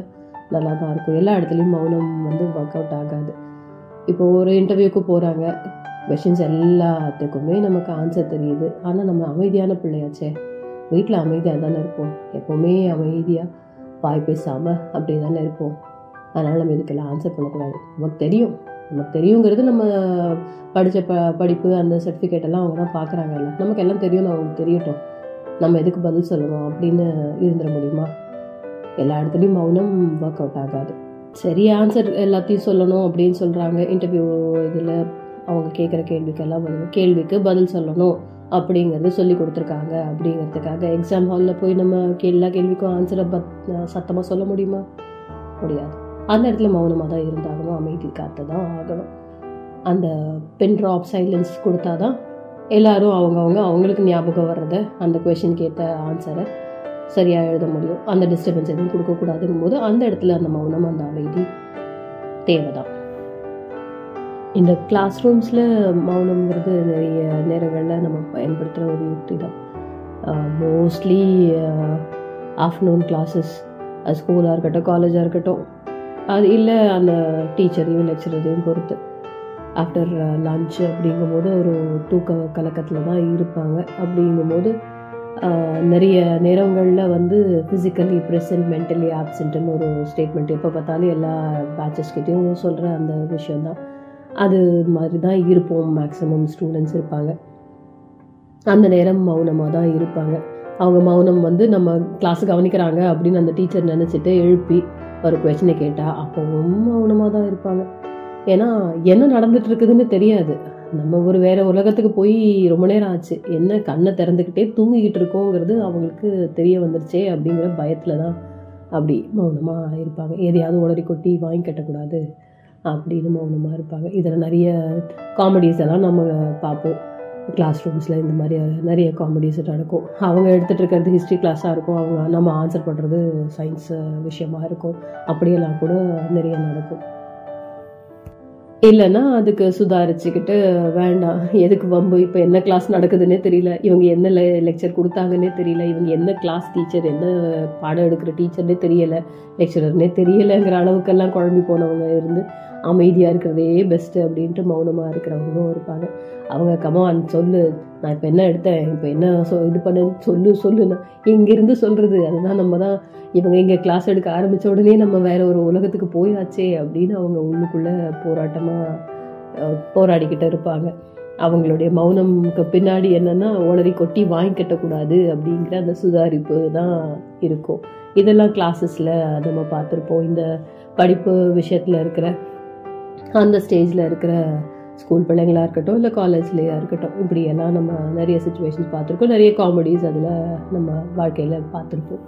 நல்லா தான் இருக்கும். எல்லா இடத்துலையும் மௌனம் வந்து ஒர்க் அவுட் ஆகாது. இப்போ ஒரு இன்டர்வியூக்கு போகிறாங்க கொஷின்ஸ் எல்லாத்துக்குமே நமக்கு ஆன்சர் தெரியுது. ஆனால் நம்ம அமைதியான பிள்ளையாச்சே. வீட்டில் அமைதியாக தானே இருப்போம். எப்போவுமே அமைதியாக வாய் பேசாமல் அப்படி தானே இருப்போம். அதனால் நம்ம இதுக்கெல்லாம் ஆன்சர் பண்ணக்கூடாது. நமக்கு தெரியும். நமக்கு தெரியுங்கிறது நம்ம படித்த ப படிப்பு அந்த சர்டிஃபிகேட் எல்லாம் அவங்க தான் பார்க்குறாங்கல்ல நமக்கு எல்லாம் தெரியும்னு அவங்களுக்கு தெரியட்டும். நம்ம எதுக்கு பதில் சொல்லணும் அப்படின்னு இருந்துட முடியுமா? எல்லா இடத்துலையும் மௌனம் ஒர்க் அவுட் ஆகாது. சரி ஆன்சர் எல்லாத்தையும் சொல்லணும் அப்படின்னு சொல்கிறாங்க இன்டர்வியூ இதில் அவங்க கேட்குற கேள்விக்கெல்லாம் பதில் கேள்விக்கு பதில் சொல்லணும் அப்படிங்கிறது சொல்லி கொடுத்துருக்காங்க. அப்படிங்கிறதுக்காக எக்ஸாம் ஹாலில் போய் நம்ம கே- எல்லா கேள்விக்கும் ஆன்சரை பத் சத்தமாக சொல்ல முடியுமா? முடியாது. அந்த இடத்துல மௌனமாக தான் இருந்தாகணும் அமைதி காத்து தான் ஆகணும். அந்த பென் ட்ராப் சைலன்ஸ் கொடுத்தா தான் எல்லாரும் அவங்கவுங்க அவங்களுக்கு ஞாபகம் வர்றத அந்த கொஷனுக்கு ஏற்ற ஆன்சரை சரியாக எழுத முடியும். அந்த டிஸ்டர்பன்ஸ் எதுவும் கொடுக்கக்கூடாதுங்கும் போது அந்த இடத்துல அந்த மௌனம் அந்த அமைதி தேவைதான். இந்த கிளாஸ் ரூம்ஸில் மௌனம்ங்கிறது நிறைய நேரங்களில் நம்ம பயன்படுத்துகிற ஒரு யுக்தி தான். மோஸ்ட்லி ஆஃப்டர்நூன் கிளாஸஸ் ஸ்கூலாக இருக்கட்டும் காலேஜாக இருக்கட்டும் அது இல்லை அந்த டீச்சரையும் லெக்சரையும் பொறுத்து. ஆஃப்டர் லஞ்ச் uh, அப்படிங்கும்போது ஒரு தூக்க கலக்கத்தில் தான் இருப்பாங்க. அப்படிங்கும்போது uh, நிறைய நேரங்களில் வந்து ஃபிசிக்கலி ப்ரெசன்ட் மென்டலி ஆப்சண்ட்னு ஒரு ஸ்டேட்மெண்ட் எப்போ பார்த்தாலும் எல்லா பேச்சஸ்கிட்டையும் சொல்கிற அந்த விஷயந்தான் அது மாதிரி தான் இருப்போம். மேக்ஸிமம் ஸ்டூடெண்ட்ஸ் இருப்பாங்க. அந்த நேரம் மௌனமாக தான் இருப்பாங்க. அவங்க மௌனம் வந்து நம்ம கிளாஸ் கவனிக்கிறாங்க அப்படின்னு அந்த டீச்சர் நினச்சிட்டு எழுப்பி ஒரு கொஷினை கேட்டால் அப்போவும் மௌனமாக தான் இருப்பாங்க. ஏன்னா என்ன நடந்துட்டு இருக்குதுன்னு தெரியாது. நம்ம ஒரு வேற உலகத்துக்கு போய் ரொம்ப நேரம் ஆச்சு. என்ன கண்ணை திறந்துக்கிட்டே தூங்கிக்கிட்டு இருக்கோங்கிறது அவங்களுக்கு தெரிய வந்துருச்சே அப்படிங்கிற பயத்தில் தான் அப்படி மௌனமாக இருப்பாங்க. எதையாவது உளறி கொட்டி வாங்கி கட்டக்கூடாது அப்படின்னு மௌனமாக இருப்பாங்க. இதில் நிறைய காமெடிஸ் எல்லாம் நம்ம பார்ப்போம். கிளாஸ் ரூம்ஸில் இந்த மாதிரி நிறைய காமெடிஸ் நடக்கும். அவங்க எடுத்துகிட்டு இருக்கிறது ஹிஸ்ட்ரி கிளாஸாக இருக்கும். அவங்க நம்ம ஆன்சர் பண்ணுறது சயின்ஸ் விஷயமா இருக்கும். அப்படியெல்லாம் கூட நிறைய நடக்கும். இல்லைன்னா அதுக்கு சுதாரிச்சுக்கிட்டு வேண்டாம் எதுக்கு வம்பு? இப்போ என்ன கிளாஸ் நடக்குதுன்னே தெரியல. இவங்க என்ன லெக்சர் கொடுத்தாங்கன்னே தெரியல. இவங்க என்ன கிளாஸ் டீச்சர் என்ன பாடம் எடுக்கிற டீச்சர்னே தெரியலை. லெக்சரர்னே தெரியலைங்கிற அளவுக்கெல்லாம் குழம்பி போனவங்க இருந்து அமைதியாக இருக்கிறதே பெஸ்ட்டு அப்படின்ட்டு மௌனமாக இருக்கிறவங்களும் இருப்பாங்க. அவங்க கமான் சொல்லு. நான் இப்போ என்ன எடுத்தேன்? இப்போ என்ன சொ இது பண்ணேன்னு சொல்லு சொல்லுன்னா இங்கேருந்து சொல்கிறது அதுதான் நம்ம தான் இவங்க இங்கே கிளாஸ் எடுக்க ஆரம்பித்த உடனே நம்ம வேற ஒரு உலகத்துக்கு போயாச்சே அப்படின்னு அவங்க உள்ளுக்குள்ளே போராட்டமாக போராடிக்கிட்டு இருப்பாங்க. அவங்களுடைய மௌனம்க்கு பின்னாடி என்னென்னா உளறி கொட்டி வாங்கி கட்டக்கூடாது அப்படிங்கிற அந்த சுதாரிப்பு தான் இருக்கும். இதெல்லாம் கிளாஸஸில் நம்ம பார்த்துருப்போம். இந்த படிப்பு விஷயத்தில் இருக்கிற அந்த ஸ்டேஜில் இருக்கிற ஸ்கூல் பிள்ளைங்களா இருக்கட்டும் இல்லை காலேஜ்லேயா இருக்கட்டும் இப்படியெல்லாம் நம்ம நிறைய சுச்சுவேஷன்ஸ் பார்த்துருக்கோம். நிறைய காமெடிஸ் அதில் நம்ம வாழ்க்கையில் பார்த்துருக்கோம்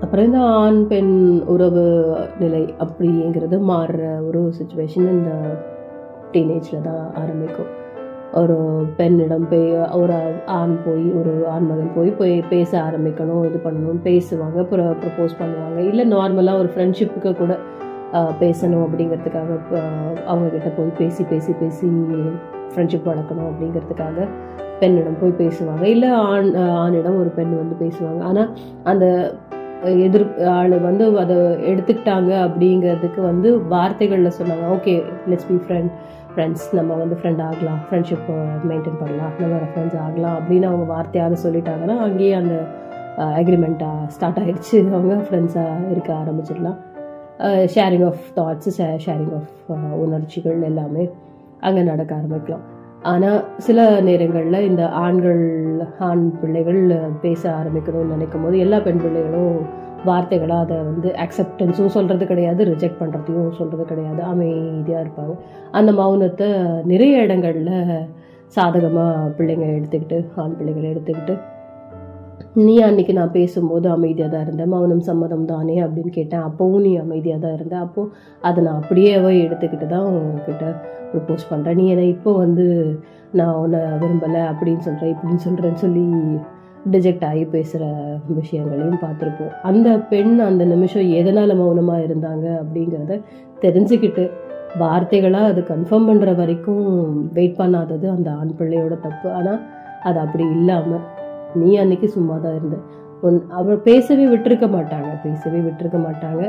அப்புறம் இந்த ஆண் பெண் உறவு நிலை அப்படிங்கிறது மாறுற ஒரு சுச்சுவேஷன் இந்த டீனேஜில் தான் ஆரம்பிக்கும். ஒரு பெண்ணிடம் போய் ஒரு ஆண் போய் ஒரு ஆண்மகன் போய் போய் பேச ஆரம்பிக்கணும் இது பண்ணணும் பேசுவாங்க அப்புறம் ப்ரப்போஸ் பண்ணுவாங்க. இல்லை நார்மலாக ஒரு ஃப்ரெண்ட்ஷிப்புக்கு கூட பேசணும் அப்படிங்கிறதுக்காக அவங்கக்கிட்ட போய் பேசி பேசி பேசி ஃப்ரெண்ட்ஷிப் வளர்க்கணும் அப்படிங்கிறதுக்காக பெண்ணிடம் போய் பேசுவாங்க. இல்லை ஆண் ஆணிடம் ஒரு பெண் வந்து பேசுவாங்க. ஆனால் அந்த எதிர் ஆள் வந்து அதை எடுத்துக்கிட்டாங்க அப்படிங்கிறதுக்கு வந்து வார்த்தைகளில் சொன்னாங்க. Okay let's be friend friends நம்ம வந்து ஃப்ரெண்ட் ஆகலாம். ஃப்ரெண்ட்ஷிப் மெயின்டைன் பண்ணலாம். நம்ம ஃப்ரெண்ட்ஸ் ஆகலாம். அப்படின்னு அவங்க வார்த்தையாக சொல்லிட்டாங்கன்னா அங்கேயே அந்த அக்ரிமெண்ட்டாக ஸ்டார்ட் ஆகிடுச்சு அவங்க ஃப்ரெண்ட்ஸாக இருக்க ஆரம்பிச்சிடலாம். Sharing of thoughts sharing of உணர்ச்சிகள் எல்லாமே அங்கே நடக்க ஆரம்பிக்கலாம். ஆனால் சில நேரங்களில் இந்த ஆண்கள் ஆண் பிள்ளைகள் uh, பேச ஆரம்பிக்கணும்னு நினைக்கும் போது எல்லா பெண் பிள்ளைகளும் வார்த்தைகளாக அதை வந்து அக்செப்டன்ஸும் சொல்கிறது கிடையாது ரிஜெக்ட் பண்ணுறதையும் சொல்கிறது கிடையாது அமைதியாக இருப்பாங்க. அந்த மௌனத்தை நிறைய இடங்களில் சாதகமாக பிள்ளைங்க எடுத்துக்கிட்டு ஆண் பிள்ளைகளை எடுத்துக்கிட்டு நீ அன்னைக்கு நான் பேசும்போது அமைதியாக தான் இருந்தேன். மௌனம் சம்மதம் தானே அப்படின்னு கேட்டேன். அப்போவும் நீ அமைதியாக தான் இருந்த. அப்போது அதை நான் அப்படியே எடுத்துக்கிட்டு தான் உங்ககிட்ட ப்ரப்போஸ் பண்ணுறேன் நீ என்னை இப்போ வந்து நான் உன்னை விரும்பலை அப்படின்னு சொல்கிறேன் இப்படின்னு சொல்கிறேன்னு சொல்லி டிஜெக்ட் ஆகி பேசுகிற விஷயங்களையும் பார்த்துருப்போம். அந்த பெண் அந்த நிமிஷம் எதனால் மௌனமாக இருந்தாங்க அப்படிங்கிறத தெரிஞ்சுக்கிட்டு வார்த்தைகளாக அது கன்ஃபார்ம் பண்ணுற வரைக்கும் வெயிட் பண்ணாதது அந்த ஆண் பிள்ளையோட தப்பு. ஆனால் அது அப்படி இல்லாமல் நீ அன்னைக்கு சும்மா தான் இருந்த. உன் அவள் பேசவே விட்டுருக்க மாட்டாங்க. பேசவே விட்டுருக்க மாட்டாங்க.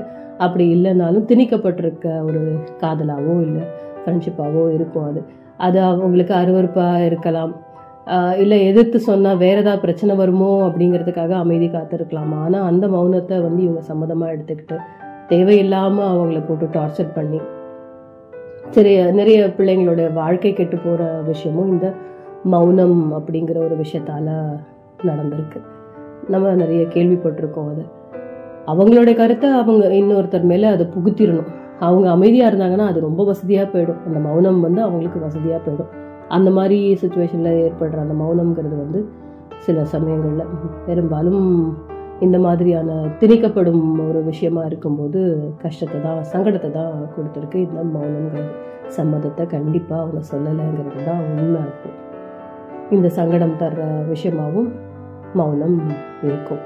அப்படி இல்லைனாலும் திணிக்கப்பட்டிருக்க ஒரு காதலாவோ இல்லை ஃப்ரெண்ட்ஷிப்பாவோ இருக்கும் அது. அது அவங்களுக்கு அருவருப்பாக இருக்கலாம். இல்லை எதிர்த்து சொன்னால் வேறு ஏதாவது பிரச்சனை வருமோ அப்படிங்கிறதுக்காக அமைதி காத்திருக்கலாம்? ஆனால் அந்த மௌனத்தை வந்து இவங்க சம்மதமாக எடுத்துக்கிட்டு தேவையில்லாமல் அவங்கள போட்டு டார்ச்சர் பண்ணி சரி நிறைய பிள்ளைங்களோட வாழ்க்கை கெட்டு போகிற விஷயமும் இந்த மௌனம் அப்படிங்கிற ஒரு விஷயத்தால் நடந்திருக்கு. நம்ம நிறைய கேள்விப்பட்டிருக்கோம் அதை. அவங்களுடைய கருத்தை அவங்க இன்னொருத்தர் மேலே அதை புகுத்திடணும் அவங்க அமைதியாக இருந்தாங்கன்னா அது ரொம்ப வசதியாக போயிடும். அந்த மௌனம் வந்து அவங்களுக்கு வசதியாக போயிடும். அந்த மாதிரி சுச்சுவேஷனில் ஏற்படுற அந்த மௌனம்ங்கிறது வந்து சில சமயங்களில் பெரும்பாலும் இந்த மாதிரியான திணிக்கப்படும் ஒரு விஷயமா இருக்கும்போது கஷ்டத்தை தான் சங்கடத்தை தான் கொடுத்துருக்கு இந்த மௌனங்கிறது சம்மதத்தை கண்டிப்பாக அவங்க சொல்லலைங்கிறது தான் உண்மை இருக்கும் இந்த சங்கடம் தர்ற விஷயமாவும் மௌனம் இருக்கும்.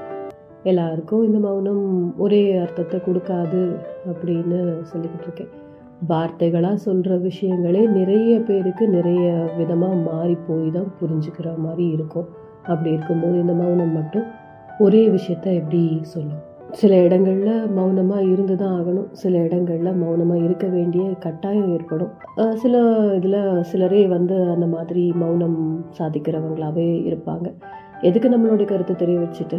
எல்லாருக்கும் இந்த மௌனம் ஒரே அர்த்தத்தை கொடுக்காது அப்படின்னு சொல்லிக்கிட்டு இருக்கேன். வார்த்தைகளாக சொல்கிற விஷயங்களே நிறைய பேருக்கு நிறைய விதமாக மாறி போய் தான் புரிஞ்சுக்கிற மாதிரி இருக்கும். அப்படி இருக்கும்போது இந்த மௌனம் மட்டும் ஒரே விஷயத்த எப்படி சொல்லும்? சில இடங்களில் மௌனமாக இருந்து தான் ஆகணும். சில இடங்களில் மௌனமாக இருக்க வேண்டிய கட்டாயம் ஏற்படும். சில இதில் சிலரே வந்து அந்த மாதிரி மௌனம் சாதிக்கிறவங்களாவே இருப்பாங்க. எதுக்கு நம்மளுடைய கருத்தை தெரிய வச்சுட்டு?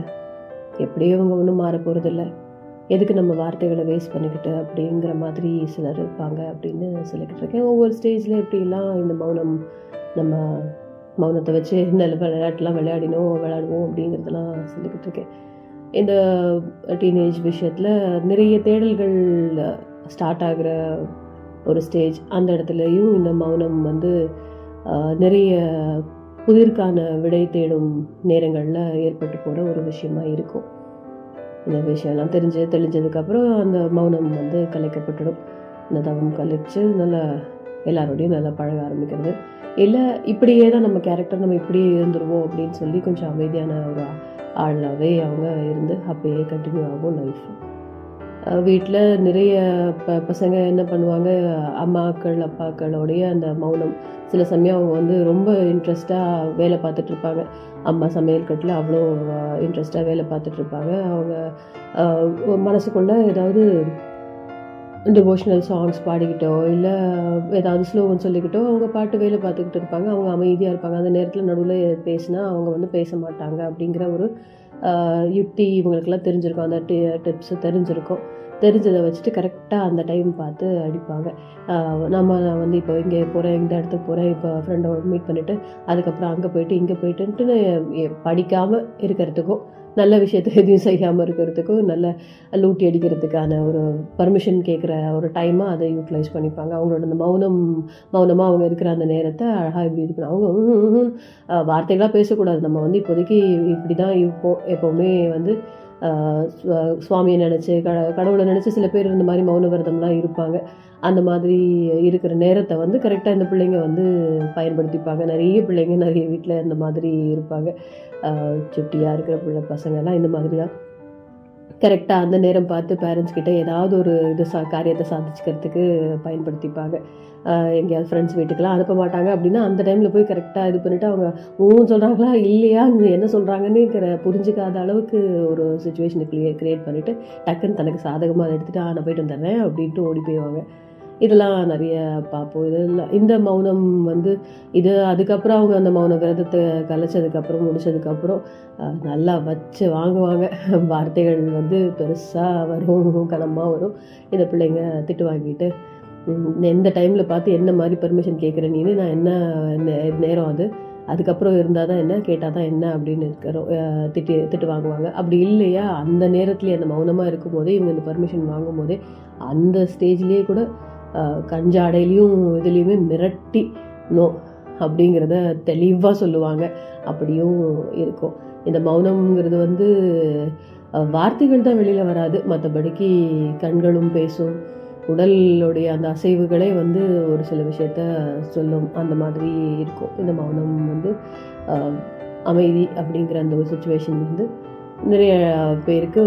எப்படியோ அவங்க ஒன்றும் மாற போகிறதில்ல எதுக்கு நம்ம வார்த்தைகளை வேஸ்ட் பண்ணிக்கிட்டு அப்படிங்கிற மாதிரி சிலர் இருப்பாங்க அப்படின்னு சொல்லிக்கிட்டு இருக்கேன். ஒவ்வொரு ஸ்டேஜில் எப்படிலாம் இந்த மௌனம் நம்ம மௌனத்தை வச்சு நல்ல விளையாட்டுலாம் விளையாடினோம் விளையாடுவோம் அப்படிங்கிறதெல்லாம் சொல்லிக்கிட்டு இருக்கேன். இந்த டீனேஜ் விஷயத்தில் நிறைய தேடல்கள் ஸ்டார்ட் ஆகிற ஒரு ஸ்டேஜ் அந்த இடத்துலையும் இந்த மௌனம் வந்து நிறைய உயிருக்கான விடை தேடும் நேரங்களில் ஏற்பட்டு போகிற ஒரு விஷயமா இருக்கும். இந்த விஷயம்லாம் தெரிஞ்சு தெளிஞ்சதுக்கப்புறம் அந்த மௌனம் வந்து கலைக்கப்பட்டுடும். இந்த தவம் கலைச்சு நல்லா எல்லாரோடையும் நல்லா பழக ஆரம்பிக்கிறது. இல்லை இப்படியே தான் நம்ம கேரக்டர் நம்ம இப்படியே இருந்துருவோம் அப்படின்னு சொல்லி கொஞ்சம் அமைதியான ஒரு ஆளாகவே அவங்க இருந்து அப்படியே கண்டினியூ ஆகும் லைஃப் வீட்டில் நிறைய ப பசங்க என்ன பண்ணுவாங்க? அம்மாக்கள் அப்பாக்களோடைய அந்த மௌனம். சில சமயம் அவங்க வந்து ரொம்ப இன்ட்ரெஸ்டாக வேலை பார்த்துட்ருப்பாங்க அம்மா சமையல் கட்டில் அவ்வளோ இன்ட்ரெஸ்டாக வேலை பார்த்துட்ருப்பாங்க அவங்க மனசுக்குள்ளே மனசுக்குள்ள ஏதாவது டிவோஷனல் சாங்ஸ் பாடிக்கிட்டோ இல்லை ஏதாவது ஸ்லோகன் சொல்லிக்கிட்டோ அவங்க பாட்டு வேலை பார்த்துக்கிட்டு இருப்பாங்க. அவங்க அமைதியாக இருப்பாங்க. அந்த நேரத்தில் நடுவில் பேசினா அவங்க வந்து பேச மாட்டாங்க அப்படிங்கிற ஒரு யுக்தி இவங்களுக்கெல்லாம் தெரிஞ்சிருக்கும். அந்த டிப்ஸ் தெரிஞ்சிருக்கும். தெரிஞ்சதை வச்சுட்டு கரெக்டாக அந்த டைம் பார்த்து அடிப்பாங்க. நம்ம வந்து இப்போ இங்கே போகிறேன் இந்த இடத்துக்கு போகிறேன் இப்போ ஃப்ரெண்டோட மீட் பண்ணிவிட்டு அதுக்கப்புறம் அங்கே போயிட்டு இங்கே போயிட்டுன்ட்டு படிக்காமல் இருக்கிறதுக்கும் நல்ல விஷயத்தை எதையும் செய்யாமல் இருக்கிறதுக்கும் நல்ல லூட்டி அடிக்கிறதுக்கான ஒரு பர்மிஷன் கேட்குற ஒரு டைமாக அதை யூட்டிலைஸ் பண்ணிப்பாங்க. அவங்களோட அந்த மௌனம் மௌனமாக அவங்க இருக்கிற அந்த நேரத்தை அழகாக இப்படி இது பண்ண அவங்க வார்த்தைகளாக பேசக்கூடாது. நம்ம வந்து இப்போதைக்கு இப்படி தான் இருப்போம் எப்போவுமே வந்து சுவாமியை நினச்சி க கடவுளை நினச்சி சில பேர் இந்த மாதிரி மௌன விரதம்லாம் இருப்பாங்க. அந்த மாதிரி இருக்கிற நேரத்தை வந்து கரெக்டாக இந்த பிள்ளைங்க வந்து பயன்படுத்திப்பாங்க. நிறைய பிள்ளைங்க நிறைய வீட்டில் இந்த மாதிரி இருப்பாங்க. சுட்டியாக இருக்கிற பிள்ளை பசங்கள்லாம் இந்த மாதிரி தான். கரெக்டாக அந்த நேரம் பார்த்து பேரண்ட்ஸ் கிட்ட ஏதாவது ஒரு இது சா காரியத்தை சாதிச்சுக்கிறதுக்கு பயன்படுத்திப்பாங்க. எங்கேயாவது ஃப்ரெண்ட்ஸ் வீட்டுக்கெலாம் அனுப்ப மாட்டாங்க. அப்படின்னா அந்த டைமில் போய் கரெக்டாக இது பண்ணிவிட்டு அவங்க ஊன்னு சொல்கிறாங்களா இல்லையா? இங்கே என்ன சொல்கிறாங்கன்னு புரிஞ்சுக்காத அளவுக்கு ஒரு சுச்சுவேஷனை கிளியர் க்ரியேட் பண்ணிவிட்டு டக்குன்னு தனக்கு சாதகமாக அதை எடுத்துகிட்டு ஆ நான் போயிட்டு வந்துடுறேன் அப்படின்ட்டு ஓடி போயிடுவாங்க. இதெல்லாம் நிறைய பார்ப்போம். இதெல்லாம் இந்த மௌனம் வந்து இது அதுக்கப்புறம் அவங்க அந்த மௌன விரதத்தை கலைச்சதுக்கப்புறம் முடிச்சதுக்கப்புறம் நல்லா வச்சு வாங்குவாங்க. வார்த்தைகள் வந்து பெருசாக வரும் கனமாக வரும். இந்த பிள்ளைங்க திட்டு வாங்கிட்டு எந்த டைமில் பார்த்து என்ன மாதிரி பெர்மிஷன் கேட்குற நீ நான் என்ன நே- நேரம் அது? அதுக்கப்புறம் இருந்தால் தான் என்ன? கேட்டால் தான் என்ன? அப்படின்னு இருக்கிறோம் திட்டு திட்டு வாங்குவாங்க. அப்படி இல்லையா? அந்த நேரத்துலேயே அந்த மௌனமாக இருக்கும் போதே இவங்க இந்த பர்மிஷன் வாங்கும் போதே அந்த ஸ்டேஜ்லேயே கூட கஞ்சாடையிலையும் இதுலேயுமே மிரட்டி நோ அப்படிங்கிறத தெளிவாக சொல்லுவாங்க. அப்படியும் இருக்கும். இந்த மௌனம்ங்கிறது வந்து வார்த்தைகள் தான் வெளியில் வராது. மற்றபடிக்கு கண்களும் பேசும். உடலுடைய அந்த அசைவுகளே வந்து ஒரு சில விஷயத்த சொல்லும். அந்த மாதிரி இருக்கும். இந்த மௌனம் வந்து அமைதி அப்படிங்கிற அந்த ஒரு சுச்சுவேஷன் வந்து நிறைய பேருக்கு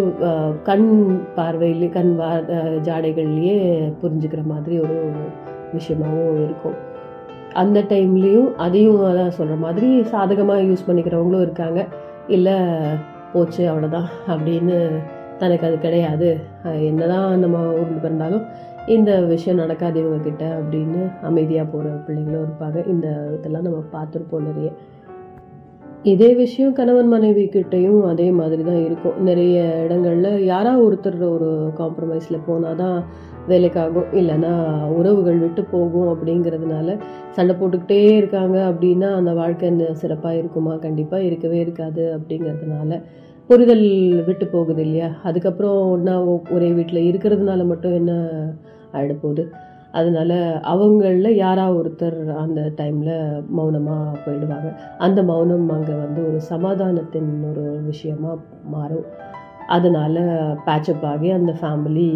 கண் பார்வையிலே கண் வா ஜாடைகள்லேயே புரிஞ்சுக்கிற மாதிரி ஒரு விஷயமாகவும் இருக்கும். அந்த டைம்லேயும் அதையும் அதான் சொல்கிற மாதிரி சாதகமாக யூஸ் பண்ணிக்கிறவங்களும் இருக்காங்க. இல்லை போச்சு அவ்வளோதான் அப்படின்னு தனக்கு அது கிடையாது. என்னதான் நம்ம ஊரில் பிறந்தாலும் இந்த விஷயம் நடக்காது இவங்கக்கிட்ட அப்படின்னு அமைதியாக போகிற பிள்ளைங்களும் இருப்பாங்க. இந்த இதெல்லாம் நம்ம பார்த்துருப்போம் நிறைய. இதே விஷயம் கணவன் மனைவி கிட்டேயும் அதே மாதிரி தான் இருக்கும். நிறைய இடங்கள்ல யாரா ஒருத்தர் ஒரு போனால் போனாதான் வேலைக்காகும். இல்லைன்னா உறவுகள் விட்டு போகும் அப்படிங்கிறதுனால சண்டை போட்டுக்கிட்டே இருக்காங்க அப்படின்னா அந்த வாழ்க்கை சிறப்பாக இருக்குமா? கண்டிப்பாக இருக்கவே இருக்காது அப்படிங்கிறதுனால புரிதல் விட்டு போகுது இல்லையா? அதுக்கப்புறம் ஒன்றா ஒரே வீட்டில் இருக்கிறதுனால மட்டும் என்ன ஆகிட போகுது அதனால அவங்களில் யாரா ஒருத்தர் அந்த டைமில் மௌனமாக போயிடுவாங்க. அந்த மௌனம் அங்கே வந்து ஒரு சமாதானத்தின் ஒரு விஷயமாக மாறும். அதனால் பேச்சப் ஆகி அந்த ஃபேமிலி